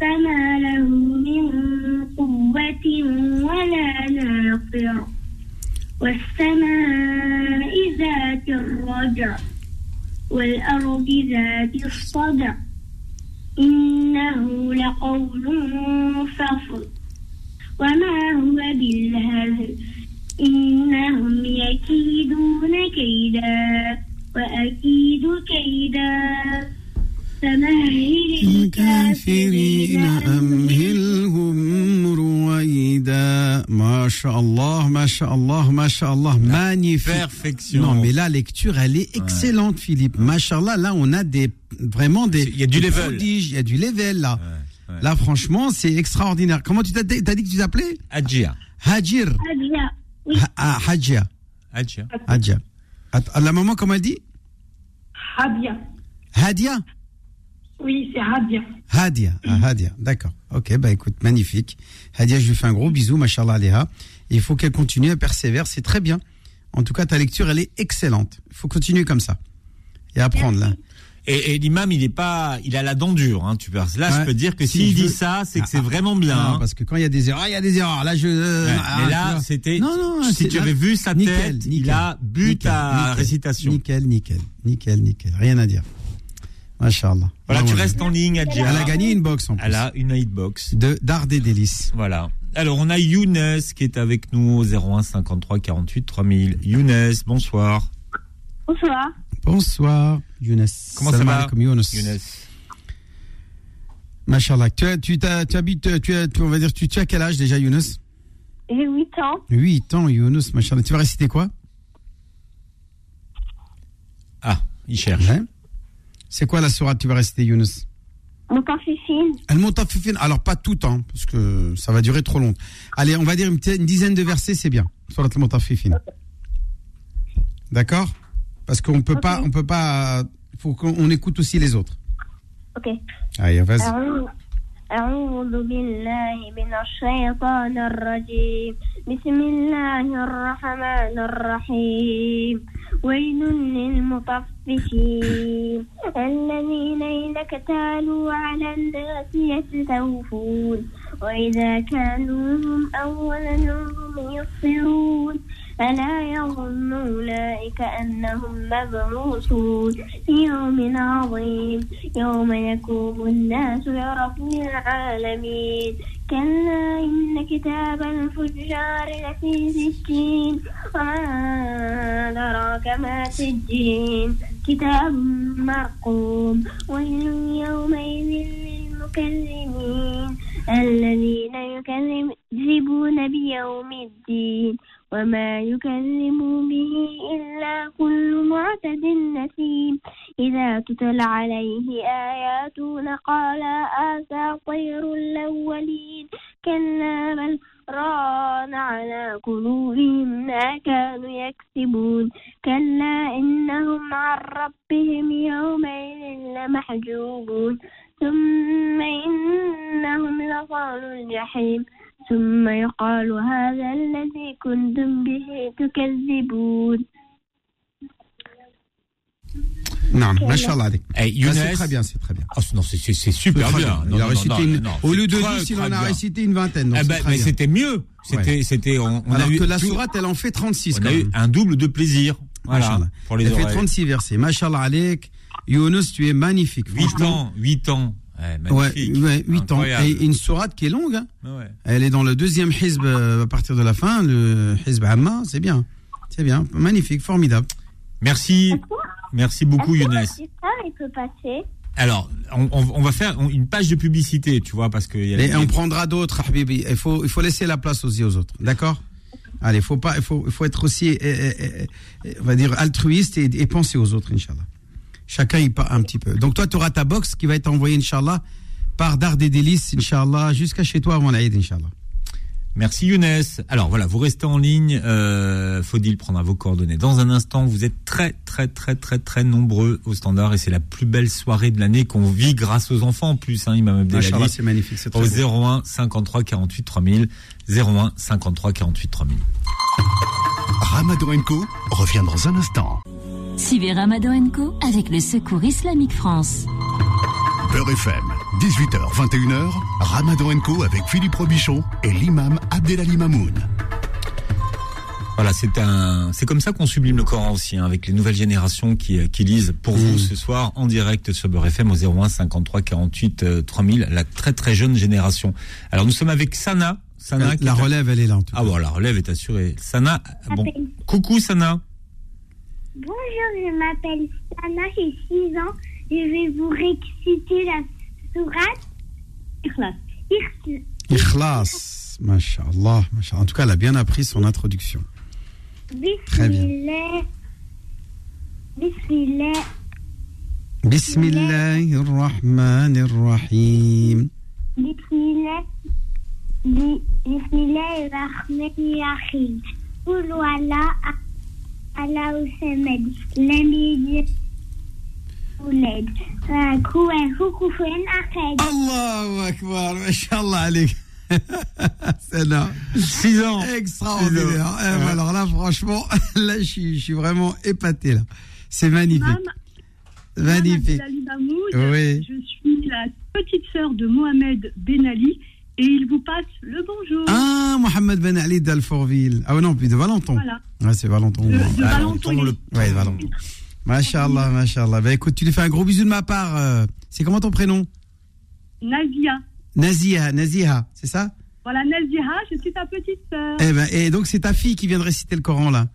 فما له من قوة ولا ناصر. والسماء ذات الرجع والأرض ذات الصدع. إنه لقول فصل. وما هو بالهزل إنهم يكيدون كيدا وأكيد كيدا. الكافرين أمهلهم رويدا ما شاء الله ما شاء الله ما شاء الله magnifique perfection. non mais la lecture elle est excellente Philippe Machallah là on a des vraiment des il y a du des level. prodiges, il y a du level là là franchement c'est extraordinaire comment tu t'as t'as dit que tu t'appelais Adjia. Hajir Hadja. Oui. Ha- ah, Hadja Adjia. Hadja Att- la maman comment elle dit Hadia. Hadia Oui, c'est Hadia. Hadia, ah, Hadia, d'accord. Ok, bah écoute, magnifique. Hadia, je lui fais un gros bisou, machallah aléha. Il faut qu'elle continue, elle persévère, c'est très bien. En tout cas, ta lecture, elle est excellente. Il faut continuer comme ça. Et apprendre, là. Et, et l'imam, il est pas, il a la dent dure, hein, tu peux. Là, je peux dire que Si s'il je dit veux- ça, c'est que Ah, c'est vraiment bien. Non, hein. parce que quand il y a des erreurs, ah, il y a des erreurs. Là, je. euh, Ouais, ah, mais là, c'était. Non, non, si c'est- tu là- avais vu sa nickel, tête, il nickel, a bu nickel, ta nickel, récitation. Nickel, nickel, nickel, nickel. Rien à dire. Machallah. Voilà, Non, tu restes en ligne, Adjia. Elle a gagné une box en plus. Elle a une hitbox. De d'art des délices. Voilà. Alors, on a Younes qui est avec nous au 01 53 48 3000. Younes, bonsoir. Bonsoir. Bonsoir, Younes. Comment ça va alaikum, Younes. Younes. Machallah. Tu, as- tu, habites, tu as, tu- on va dire, tu, tu as quel âge déjà, Younes? J'ai 8 ans. 8 ans, Younes, machallah. Tu vas réciter quoi? Ah, il cherche. C'est quoi la sourate? Tu vas Mon fifine. Al-Mutaffifin. Alors, pas tout, hein, parce que ça va durer trop longtemps. Allez, on va dire une, dizaine de versets, c'est bien. Surat al-Mutaffifin. D'accord? Parce qu'on peut pas, on peut pas, il faut qu'on on écoute aussi les autres. Ok. Allez, vas-y. أعوذ بالله من الشيطان الرجيم. بسم الله الرحمن الرحيم. ويل للمطففين. الذين إذا اكتالوا على الناس يستوفون. وإذا كانوهم أو وزنوهم يخسرون ألا يظن أولئك أنهم مبعوثون. في يوم عظيم يوم يقوم الناس لرب العالمين. كلا إن كتاب الفجار لفي سجين. وما أدراك ما سجين؟ كتاب مرقوم. ويل يومئذ للمكذبين الذين يكذبون بيوم الدين وما يكذب به إلا كل معتد نسيم. إذا تتلى عليه آياتنا قال أساطير الأولين. كلا بل ران على قلوبهم ما كانوا يكسبون. كلا إنهم عن ربهم يومئذ لمحجوبون. ثم إنهم لصالوا الجحيم ثم يقال هذا الذي كنتم به تكذبون Non, machallah avec. Eh, Ah, Younes- c'est très bien, c'est très bien. Ah, non, c'est- c'est c'est super Très bien. bien. Non, Il a non, récité non, une- non, au c'est lieu de très, 10, il très en a bien. récité une vingtaine. donc Eh c'est ben, très mais bien. c'était mieux. C'était, Ouais. c'était, on, on Alors a eu que la tout- sourate, elle en fait 36 on quand a eu même. un double de plaisir. Voilà. Machallah. Pour les Elle fait oreilles. 36 versets. Machallah alek. Younous, tu es magnifique. 8 franchement. ans, 8 ans. Ouais, magnifique. ouais, 8 ans. Et une sourate qui est longue. hein. Ouais. Elle est dans le deuxième hizb euh, à partir de la fin, le hizb Amma. C'est bien. C'est bien. Magnifique, formidable. Merci. Merci beaucoup, Younes. le titre, il peut passer Alors, on, on- on va faire une page de publicité, tu vois, parce que. y a- Et on prendra d'autres, Habibi. Il faut, il faut laisser la place aussi aux autres. D'accord? Allez, faut pas, il faut, faut être aussi, euh, euh, euh, on va dire, altruiste et, et penser aux autres, Inch'Allah. Chacun y part un petit peu. Donc toi, tu auras ta box qui va être envoyée, Inch'Allah, par Dar des Délices, Inch'Allah, jusqu'à chez toi avant l'Aïd, Inch'Allah. Merci Younes. Alors voilà, vous restez en ligne. Euh, Faudil prendra vos coordonnées dans un instant. Vous êtes très très très très très nombreux au standard et c'est la plus belle soirée de l'année qu'on vit grâce aux enfants en plus. Hein, Imam Abdelali. C'est magnifique, c'est très Au beau. 01 53 48 3000. 01 53 48 3000. Ramadan Co revient dans un instant. Suivez Ramadan Co avec le Secours Islamique France. Beurre FM, 18h, 21h, Ramadan Co avec Philippe Robichon et l'imam Abdelali Mamoun. Voilà, c'est un, c'est comme ça qu'on sublime le Coran aussi, hein, avec les nouvelles générations qui, euh, qui lisent pour vous ce soir en direct sur Beurre FM au 01 53 48 euh, 3000, la très très jeune génération. Alors nous sommes avec Sana. Sana La- qui la relève, elle est là, en tout Ah bon, la relève est assurée. Sana, bon, coucou Sana. Bonjour, je m'appelle Sana, j'ai 6 ans. Je vais vous réciter la sourate. Ikhlas. Ikhlas. Masha'Allah. En tout cas, elle a bien appris son introduction. Très bien. Bismillah. Bismillah. Bismillahirrahmanirrahim. Bismillah. Bi- Bismillah Allahu samad. Lam yalid ولد فهو كفوا أحد الله أكبر ما شاء الله عليك Sana. 6 ans. Extraordinaire. Six ans. Eh, Ouais. Alors là, franchement, <laughs> là, je suis, je suis vraiment épaté. là. C'est magnifique. Magnifique. Abdelali Mahmoud. Oui. Je suis la petite sœur de Mohamed Ben Ali et il vous passe le bonjour. Ah, Mohamed Ben Ali d'Alfortville. Ah, non, puis de Valenton. Voilà. C'est Valenton. De- de Ah, Valenton, le... De Valenton. Machallah, machallah. Bah écoute, tu lui fais un gros bisou de ma part. euh, C'est comment ton prénom? Nazia. Nazia, Nazia, c'est ça? Voilà, Nazia, je suis ta petite sœur. Eh ben, et donc c'est ta fille qui vient de réciter le Coran là.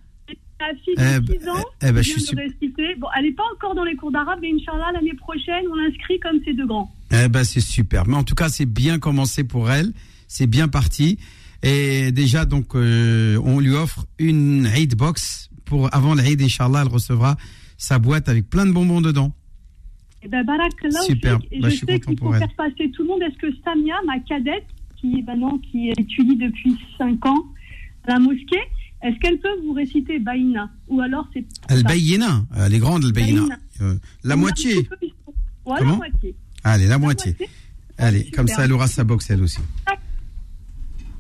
Ta fille de 6 ans, eh ben, je suis de réciter. Bon, elle n'est pas encore dans les cours d'arabe, mais Inch'Allah, l'année prochaine, on l'inscrit comme ses deux grands. Eh ben c'est super. Mais en tout cas, c'est bien commencé pour elle. C'est bien parti. Et déjà, donc, euh, on lui offre une Eid box pour avant l'Eid, Inch'Allah, elle recevra sa boîte avec plein de bonbons dedans. Eh ben, Barakallah, Super. Et Bah, je je sais qu'il faut faire passer tout le monde. Est-ce que Samia, ma cadette, qui maintenant qui étudie depuis 5 ans à la mosquée, est-ce qu'elle peut vous réciter Baïna Ou alors c'est. Elle Bayina, elle est grande, elle. Bayina. Euh, la moitié. petit peu- Voilà, Comment la moitié. Allez, la moitié. Allez, comme ça, elle aura sa box, elle aussi.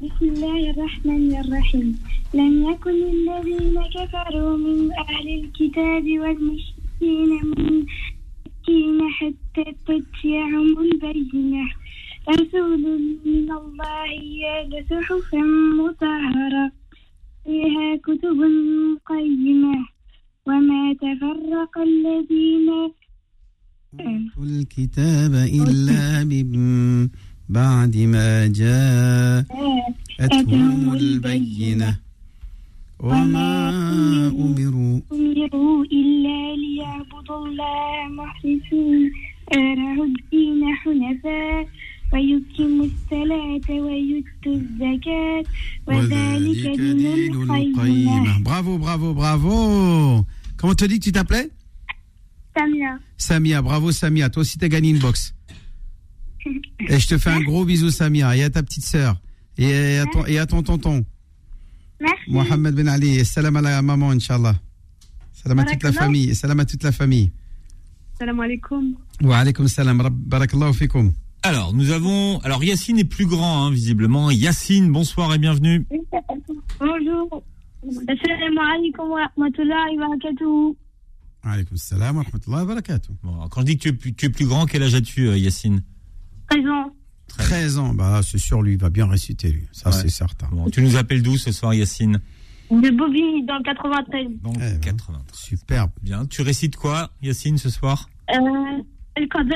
بسم الله الرحمن الرحيم لم يكن الذين كفروا من أهل الكتاب والمشركين منكين حتى تأتيهم البينة رسول من الله صحفا مطهرة فيها كتب قيمة وما تفرق الذين الكتاب إلا من بعد ما جاءتهم البينة. وما أمروا أمروا إلا ليعبدوا الله مخلصين له الدين حنفاء ويقيموا الصلاة ويؤتوا الزكاة. وذلك دين القيمة. Bravo, bravo, bravo. Comment te dis que tu t'appelais? Samia. Samia, bravo Samia. Toi aussi, t'as gagné une box. <laughs> Et je te fais un gros bisou, Samia. Et à ta petite sœur. Et à ton, et à ton tonton. Merci. Mohamed Ben Ali. Et salam à la maman, Inch'Allah. Salam à toute la famille. Et salam à toute la famille. Salam alaikum. Wa alaykum salam. Barakallahu fikum. Alors, nous avons. Alors, Yacine est plus grand, hein, visiblement. Yacine, bonsoir et bienvenue. Bonjour. Assalamu alaikum wa rahmatullahi wa barakatuh. Wa alaykum salam wa rahmatullahi wa barakatuh. Bon, quand je dis que tu es plus, tu es plus grand, quel âge as-tu, euh, Yacine? Présent. 13 ans. Bah, c'est sûr, lui, il va bien réciter, lui. Ça, Ouais. c'est certain. Bon, tu nous appelles d'où ce soir, Yacine? De Bobigny dans le 93. Donc, Eh ben, 80. Superbe. Bien. Tu récites quoi, Yacine, ce soir? Euh, El Qadr.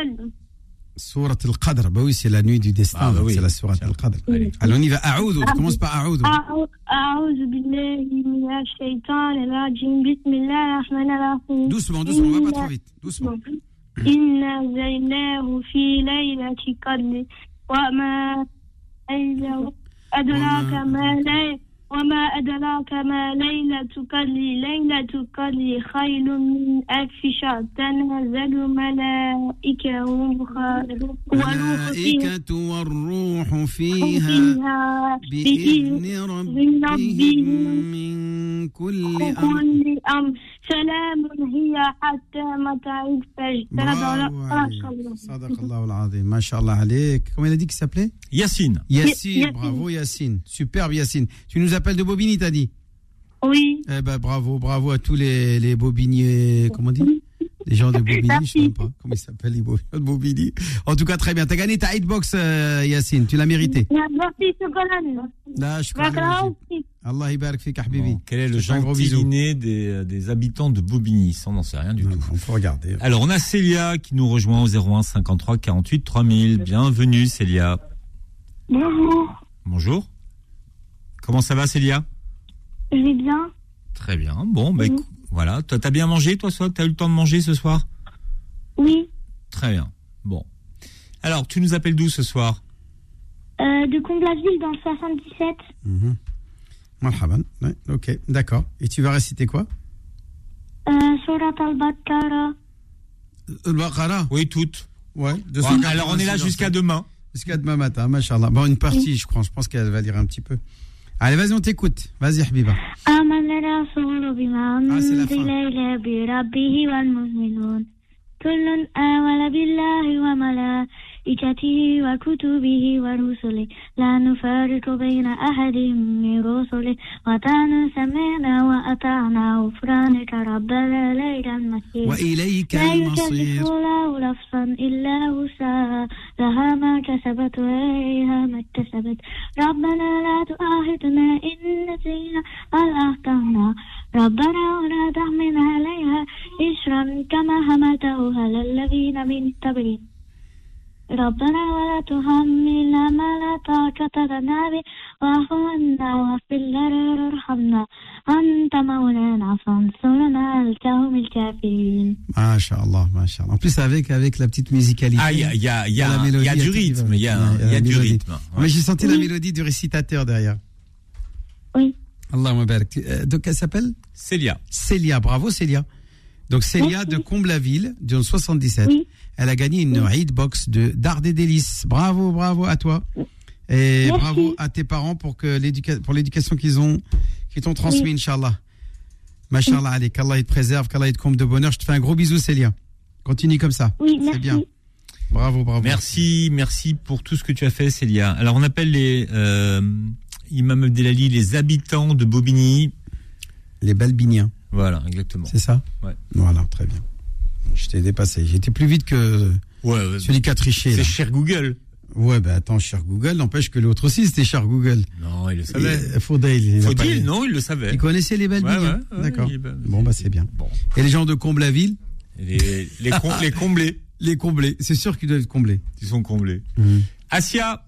Surat al-Qadr, bah oui, c'est la nuit du destin, ah, bah oui. c'est la Surat al-Qadr. Oui. Alors on y va, Aoudou, tu commences par Aoudou. Aoudou billahi minash shaitan rajim, bismillah rahman rahim. Doucement, doucement, on va pas trop vite, doucement. <clears throat> Inna zaynahu fi laylati qadr, wa ma ayyahu adraka ma laylati وما أدراك ما ليلة قدر ليلة قدر خير من ألف شهر. تنزل ملائكة الملائكة والروح فيها بإذن ربهم من كل أمر. سلام هي حتى مطلع الفجر Bravo, Ali. Sadaqallah al-Azim. Masha'Allah alik. Comment il a dit qu'il s'appelait Yacine. Yacine. Yacine. Bravo, Yacine. Superbe, Yacine. Tu nous appelles de Bobigny, t'as dit Oui. Eh ben, bravo, bravo à tous les, les Bobigniers. Comment on dit Les gens de Bobigny, je sais même pas comment ils s'appellent, les Bobigny- de Bobigny. <laughs> En tout cas, très bien. T'as gagné ta hitbox, euh, Yacine. Tu l'as mérité. merci شكرا Là, je crois. Allah quel est le gentil inné des, euh, des, habitants de Bobigny? On n'en sait rien du tout. On peut regarder. Alors, on a Célia qui nous rejoint au 01 53 48 3000. Bienvenue, Célia. Bonjour. Bonjour. Comment ça va, Célia? Je vais bien. Très bien. Bon, ben, voilà. Toi, t'as bien mangé, toi, soit T'as eu le temps de manger ce soir? Oui. Très bien. Bon. Alors, tu nous appelles d'où ce soir? Euh, de Comblaville, dans le 77. Ok, d'accord. Et tu vas réciter quoi? Surat al-Baqarah. Euh, Al-Baqarah? Oui, toutes. Ouais, alors on est là jusqu'à demain. Jusqu'à demain matin, machallah. Bon, une partie, je crois. Je pense qu'elle va lire un petit peu. Allez, vas-y, on t'écoute. Vas-y, Habiba. Ah, c'est la fin. وملائكته وكتبه ورسله لا نفارق بين أحد من رسله وكانوا سمعنا وأطعنا غفرانك ربنا إليك المصير وإليك لا المصير. يكلف الله نفسا إلا وسعها لها ما كسبت وعليها ما اكتسبت. ربنا لا تؤاخذنا إن نسينا أو أخطأنا. ربنا ولا تحمل عليها إسرا كما حملته على الذين من قبلنا ربنا ولا تحملنا ما لا طاقة لنا به واعف عنا واغفر لنا وارحمنا أنت مولانا فانصرنا على القوم الكافرين Masha'Allah, Masha'Allah. En plus, avec, avec la petite musicalité. Ah, il y a- il y a- il y a la un- mélodie il y a du qui va. rythme, il y a- Ouais, il y a la du mélodie. rythme, ouais. Mais j'ai senti la mélodie du récitateur derrière. Oui. Allah barak. Euh, Donc, elle s'appelle Célia. Célia, bravo Célia. Donc Célia de Comble-la-Ville, du 77. Elle a gagné une hitbox de d'art des délices. Bravo, bravo à toi. Et Merci. bravo à tes parents pour que pour l'éducation qu'ils ont qu'ils t'ont transmis, Oui. Inch'Allah. Mashallah, allez, qu'Allah il te préserve, qu'Allah il te comble de bonheur. Je te fais un gros bisou, Célia. Continue comme ça. Oui, C'est bien. Bravo, bravo. Merci, merci pour tout ce que tu as fait, Célia. Alors, on appelle les euh, Imam Abdelali les habitants de Bobigny. Les Balbiniens. Voilà, exactement. C'est ça? Ouais. Voilà, très bien. Je t'ai dépassé. J'étais plus vite que Ouais, ouais. celui qui a triché. C'est cher Google. Ouais, bah attends, cher Google, n'empêche que l'autre aussi, c'était cher Google. Non, il le savait. Et, Faudel, il Faut-il Non, il le savait. Il connaissait les Balbiniens. Ouais, ouais, ouais, D'accord. il- bon, bah c'est bien. Et les gens de Comblaville Les, les, com- les comblés. <laughs> Les comblés. C'est sûr qu'ils doivent être comblés. Ils sont comblés. Mhm. Asia,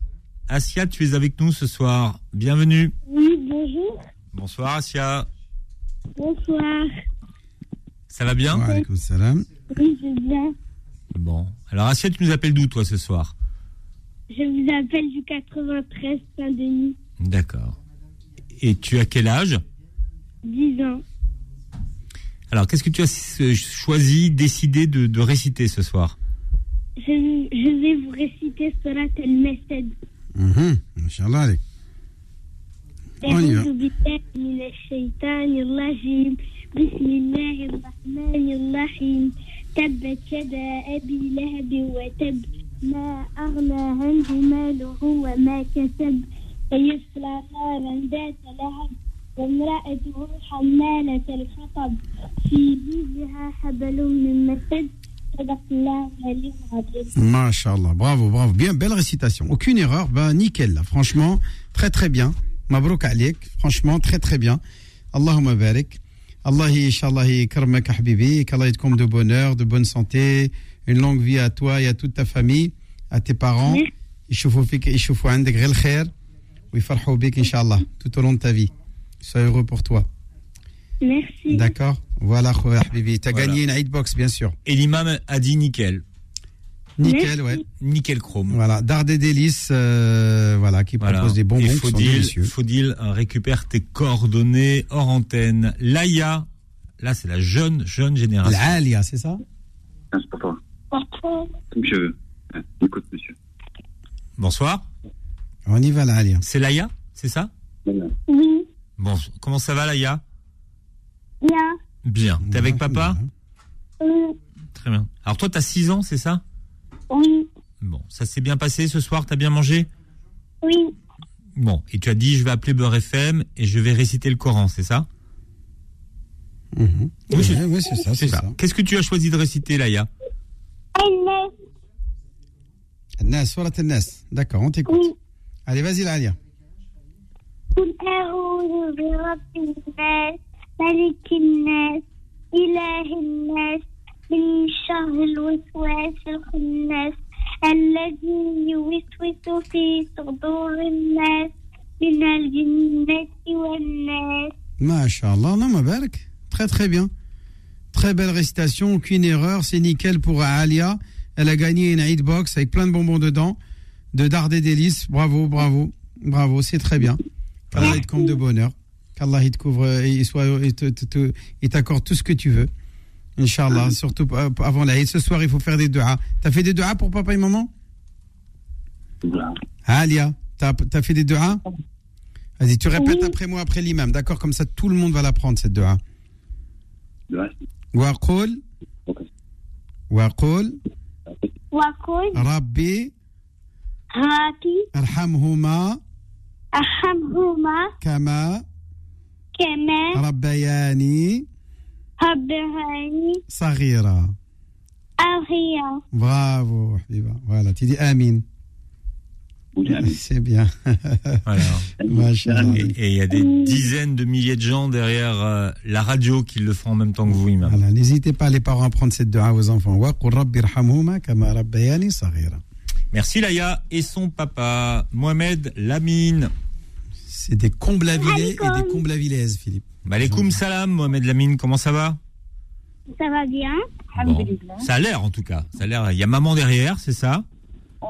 Asia, tu es avec nous ce soir. Bienvenue. Oui, bonjour. Bonsoir, Asia. Bonsoir. Ça va bien? Wa salam. Oui, je viens. Bon. Alors, Asia, tu nous appelles d'où, toi, ce soir Je vous appelle du 93 Saint-Denis. D'accord. Et tu as quel âge 10 ans. Alors, qu'est-ce que tu as euh, choisi, décidé de, de réciter ce soir Je, je vais vous réciter Surat al-Masad. Mhm. Inch'Allah, allez. On y va. أعوذ بالله من الشيطان الرجيم بسم الله الرحمن الرحيم تبت يدا أبي لهب وتب ما أغنى عنه ماله وما كسب سيصلى نارا ذات لهب وامرأته حمالة الحطب في جيدها حبل من مسد صدق الله العلي العظيم Masha'Allah. Bravo, bravo. Bien, belle récitation. Aucune erreur. Bah, nickel, là. Franchement, très, très bien. Mabrouk alik. Franchement, très, très bien. Allahumma barik. Allah, Inch'Allah, karmak habibi. Qu'Allah te comble de bonheur, de bonne santé, une longue vie à toi et à toute ta famille, à tes parents. يشوفوا فيك يشوفوا عندك غير الخير ويفرحوا بك ان شاء الله tout au long de ta vie. Sois heureux pour toi. Merci. D'accord Voilà, khoya habibi. T'as Voilà. gagné une Hitbox, bien sûr. Et l'imam a dit nickel. Nickel, ouais. Nickel chrome. Voilà, Dard et Délices, euh, voilà, qui Voilà. propose des bonbons Et qui sont Faudil, délicieux. Faudil euh, récupère tes coordonnées hors antenne. Laïa, là c'est la jeune, jeune génération. L'Alia, c'est ça? C'est pour toi. Comme je veux. Ouais, Écoute, monsieur. Bonsoir. On y va, l'Alia. C'est Laïa, c'est ça? Oui, Bon, comment ça va Laïa? Bien. Bien. T'es avec papa? Oui, Très bien. Alors toi, t'as 6 ans, c'est ça? Oui, Bon, ça s'est bien passé ce soir, t'as bien mangé? Oui. Bon, et tu as dit je vais appeler Beurre FM et je vais réciter le Coran, c'est ça? Oui, c'est oui, c'est ça, c'est ça. Qu'est-ce que tu as choisi de réciter, Laïa? Nas, Surat Nas. D'accord, on t'écoute. Allez, vas-y, l'Alia. قل أعوذ برب الناس ملك الناس إله الناس من شر الوسواس الخناس الذي يوسوس في صدور الناس من الجنة والناس Masha'Allah, non, Mabarak. Très, très bien. Très belle récitation, aucune erreur, c'est nickel pour Alia. Elle a gagné une hitbox avec plein de bonbons dedans, de Dard et Délices. Bravo, bravo, bravo, c'est très bien. Qu'Allah il te comble de bonheur. Qu'Allah il te couvre et il soit, il te- te- te- il t'accorde tout ce que tu veux. Inch'Allah, mm. surtout euh, avant la Ce soir, il faut faire des doigts. T'as fait des doigts pour papa et maman? Ah, Alia, t'as as fait des doigts Vas-y, tu répètes après moi, après l'imam, d'accord Comme ça, tout le monde va l'apprendre, cette doigt. Waqul. Waqul. Waqul. Rabbi. Rabbi. Arhamhuma. Arhamhuma. Kama. Kama. Rabbayani. ربياني صغيرا أغيا Bravo, Habiba. Voilà, tu dis Amin. C'est bien. Voilà. <laughs> Masha'Allah. Et et il y a des dizaines de milliers de gens derrière euh, la radio qui le font en même temps que vous, Imam. Voilà, N'hésitez pas, les parents, à prendre cette dua aux enfants. وَقُلْ رَبِّ ارْحَمْهُمَا كَمَا رَبَّيَانِي صَغِيرًا. Merci Laïa et son papa, Mohamed Lamine. C'est des Comblavilais et des Comblavillaises, Philippe. Malekoum salam, Mohamed Lamine, comment ça va? Ça va bien Bon, Ça a l'air en tout cas. Ça a l'air. Il y a maman derrière, c'est ça?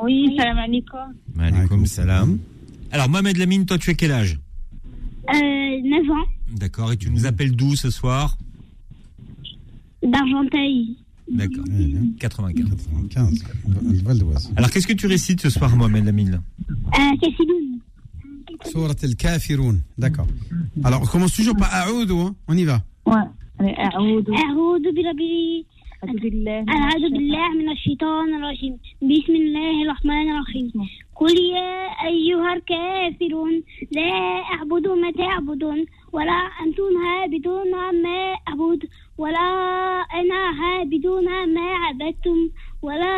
Oui, salam alaikum. Malekoum salam. Alors Mohamed Lamine, toi tu as quel âge? Euh, 9 ans, D'accord. Et tu nous appelles d'où ce soir? d'Argenteuil. D'accord. 95. 95. Le Val d'Oise. Alors qu'est-ce que tu récites ce soir, Mohamed Lamine? Euh. Surat al-Kafirun. D'accord. Alors, on commence toujours par Aoudou, hein. On y va. Ouais. أعوذ أعوذ برب أعوذ بالله من الشيطان الرجيم بسم الله الرحمن الرحيم قل يا أيها الكافرون لا أعبد ما تعبدون ولا أنتم عابدون ما أعبد ولا أنا عابدون ما عبدتم ولا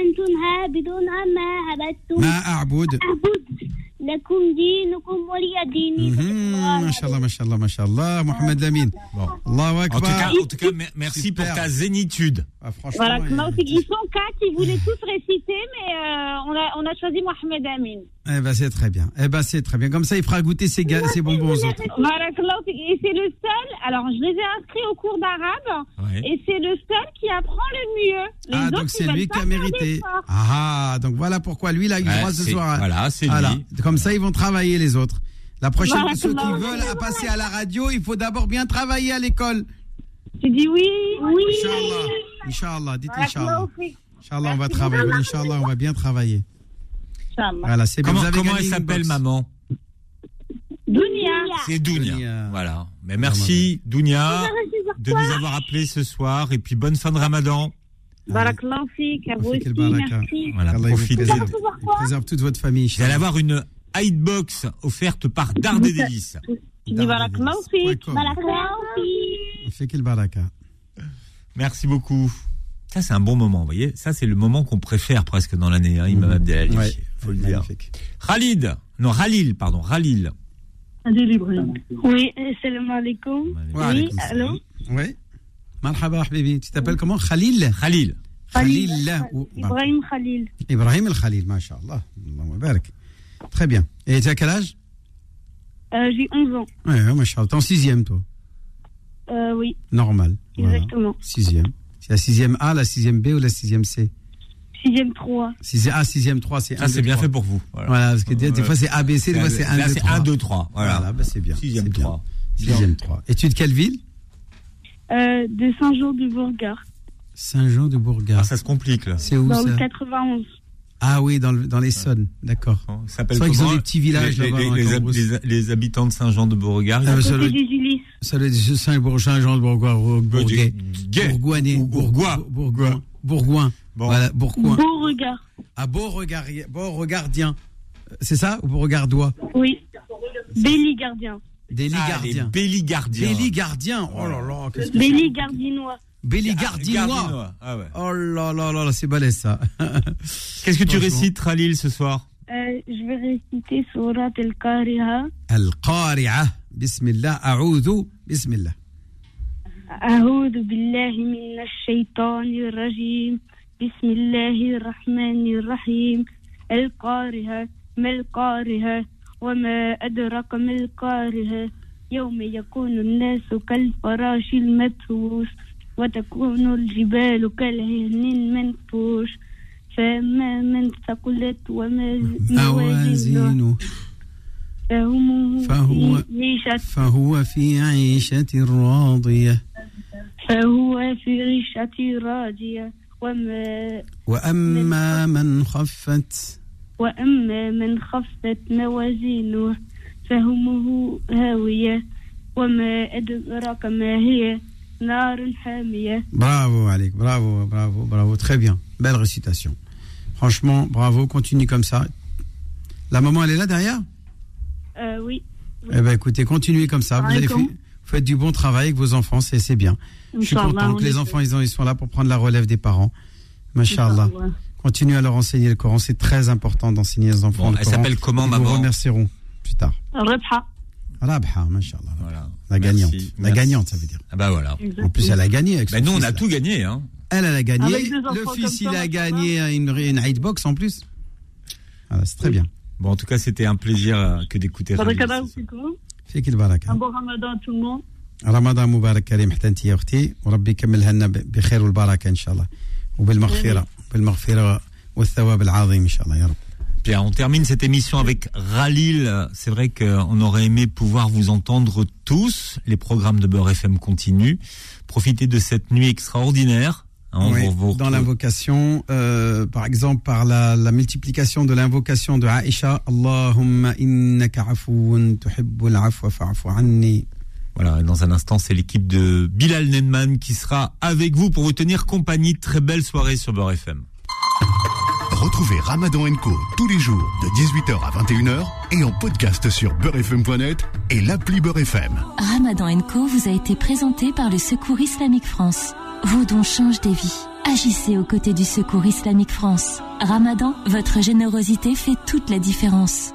أنتم عابدون ما عبدتم ما أعبد أعبد لكم دينكم ولي دين Mhm, Machallah, machallah, machallah. Mohamed Lamine. Allahu En Akbar. tout cas, en tout cas mer- merci pour ta zénitude. Voilà, Klaus, ils sont quatre, ils voulaient tous réciter, mais euh, on, a, on a choisi Mohamed Amin. Eh ben, c'est très bien. Eh ben, c'est très bien. Comme ça, il fera goûter ses, ga- ses bonbons aux autres. Voilà, et c'est le seul, alors je les ai inscrits au cours d'arabe, Ouais. et c'est le seul qui apprend le mieux. Les Ah, autres, donc ils c'est veulent lui pas qui a faire mérité. d'efforts. Ah, donc voilà pourquoi lui, il a eu le Ouais, droit ce c'est- soir. à- voilà, c'est lui. Comme ça, ils vont travailler les autres. La prochaine, Voilà, ceux qui comment- veulent à passer à la radio, il faut d'abord bien travailler à l'école. Tu dis oui? Oui. Inch'Allah. Inch'Allah, dites Inch'Allah. Inch'Allah, on va travailler. Oui, Inch'Allah, on va bien travailler. Inch'Allah. Voilà, c'est bien. Comment, comment elle s'appelle, maman Dounia. C'est Dounia. Voilà. Mais merci, Dounia, de nous avoir appelés ce soir. Et puis, bonne fin de ramadan. Barakallahu fik, à vous aussi, Quel baraka. merci. Voilà, profitez. préserve, toute votre famille. Vous allez avoir une Hidebox offerte par Dard et Délices. <laughs> Tu dis Barakallahu fik. On fait quel baraka. Merci beaucoup. Ça, c'est un bon moment, vous voyez. Ça, c'est le moment qu'on préfère presque dans l'année, hein, Imam Abdelali. Ouais, faut le dire. Khalid, non, Khalil, pardon, Khalil. Oui, salam alaikum. Oui, allô. Oui. Habibi. Tu t'appelles comment? Khalil? Khalil. Khalil. Ibrahim Khalil. Ibrahim El Khalil, mashallah. Allah barak. Très bien. Et tu as quel âge? Euh, J'ai 11 ans. Ouais, mashallah. T'es en sixième, toi? Euh, oui, Normal. Voilà. exactement. Sixième. C'est la sixième A, la sixième B ou la sixième C? Sixième 3. Sixième A, sixième 3, c'est Ça, c'est bien trois. fait pour vous. Voilà, Voilà. parce que des, des fois c'est ABC, des fois c'est 1, Là, 2, c'est 3. 1, 2, 3. Voilà. bah, c'est bien. Sixième c'est bien. 3. Sixième 3. Et tu es de quelle ville? Euh, de Saint-Jean-du-Bourgard. Saint-Jean de Bourgard. Ah, ça se complique, là. C'est où Dans ça? le 91. Ah oui, dans, le- dans l'Essonne. D'accord. Ça C'est s'appelle vrai qu'ils ont des petits villages les, là-bas. les, les, Cambrousse. les- les habitants de Saint-Jean-de-Beauregard. Ah, ça doit être Saint-Jean de Bourgois, Bourgois. Bourgois, Bourgoin. Voilà, Bourgoin. Beauregard. Ah, Beauregard, Beauregardien. C'est ça ou Beauregardois Oui. Béli Gardien. Béligardien. Ah, les Béligardiens. Béligardien. Oh là là, qu'est-ce que Béli Gardinois. Béligardinois. Gardinois. Ah ouais. Oh là là là là, c'est balèze ça. <laughs> Qu'est-ce que tu Franchement. récites, Khalil, ce soir Euh, je vais réciter Surat Al-Qari'a. القارعة بسم الله أعوذ بسم الله أعوذ بالله من الشيطان الرجيم بسم الله الرحمن الرحيم. القارعة ما القارعة وما أدرك ما القارعة يوم يكون الناس كالفراش المبثوث وتكون الجبال كالعهن المنفوش. فأما من ثقلت وموازينه موازينه. فهم فهو في عيشة فهو في عيشة راضية. فهو في عيشة راضية. وما وأما من خفت وأما من خفت موازينه فهمه هاوية وما أدراك ما هي نار حامية Bravo Alec, bravo, bravo, bravo, très bien. Belle récitation. Franchement, bravo, continue comme ça. La maman, elle est là derrière euh, Oui. Eh ben écoutez, continuez comme ça. Vous, allez Alaikum. fa- vous faites du bon travail avec vos enfants, c'est c'est bien. Je suis content que les enfants, ils, ont, sont là pour prendre la relève des parents. Masha'Allah. Continue à leur enseigner le Coran. C'est très important d'enseigner aux enfants elle s'appelle comment, Ils maman Nous remercierons plus tard. Rabha. Rabha, Masha'Allah. Voilà. La gagnante. La gagnante, ça veut dire. Ah bah voilà. En plus, elle a gagné. Avec bah nous, on a tout gagné. Hein. Elle, elle a gagné. Le fils, il a gagné une, une en plus. Ah, c'est très bien. Bon, en tout cas, c'était un plaisir euh, que d'écouter. Un bon ramadan à tout le monde. رمضان مبارك كريم حتى انت يا اختي وربي يكملها لنا ب- بخير والبركه ان شاء الله وبالمغفره بالمغفره والثواب العظيم ان شاء الله يا رب Bien, on termine cette émission avec Ralil. C'est vrai qu'on aurait aimé pouvoir vous entendre tous. Les programmes de Beurre FM continuent. Profitez de cette nuit extraordinaire. Hein, Oui, vous- vous- dans l'invocation, euh, par exemple, par la, la multiplication de l'invocation de Aïcha, Allahumma innaka afoun tuhibbul afwa fa'fu anni. Voilà, dans un instant, c'est l'équipe de Bilal Nenman qui sera avec vous pour vous tenir compagnie. Très belle soirée sur Beurre FM. Retrouvez Ramadan Co tous les jours de 18h à 21h et en podcast sur beurrefm.net et l'appli Beurre FM. Ramadan Co vous a été présenté par le Secours Islamique France. Vos dons changent des vies. Agissez aux côtés du Secours Islamique France. Ramadan, votre générosité fait toute la différence.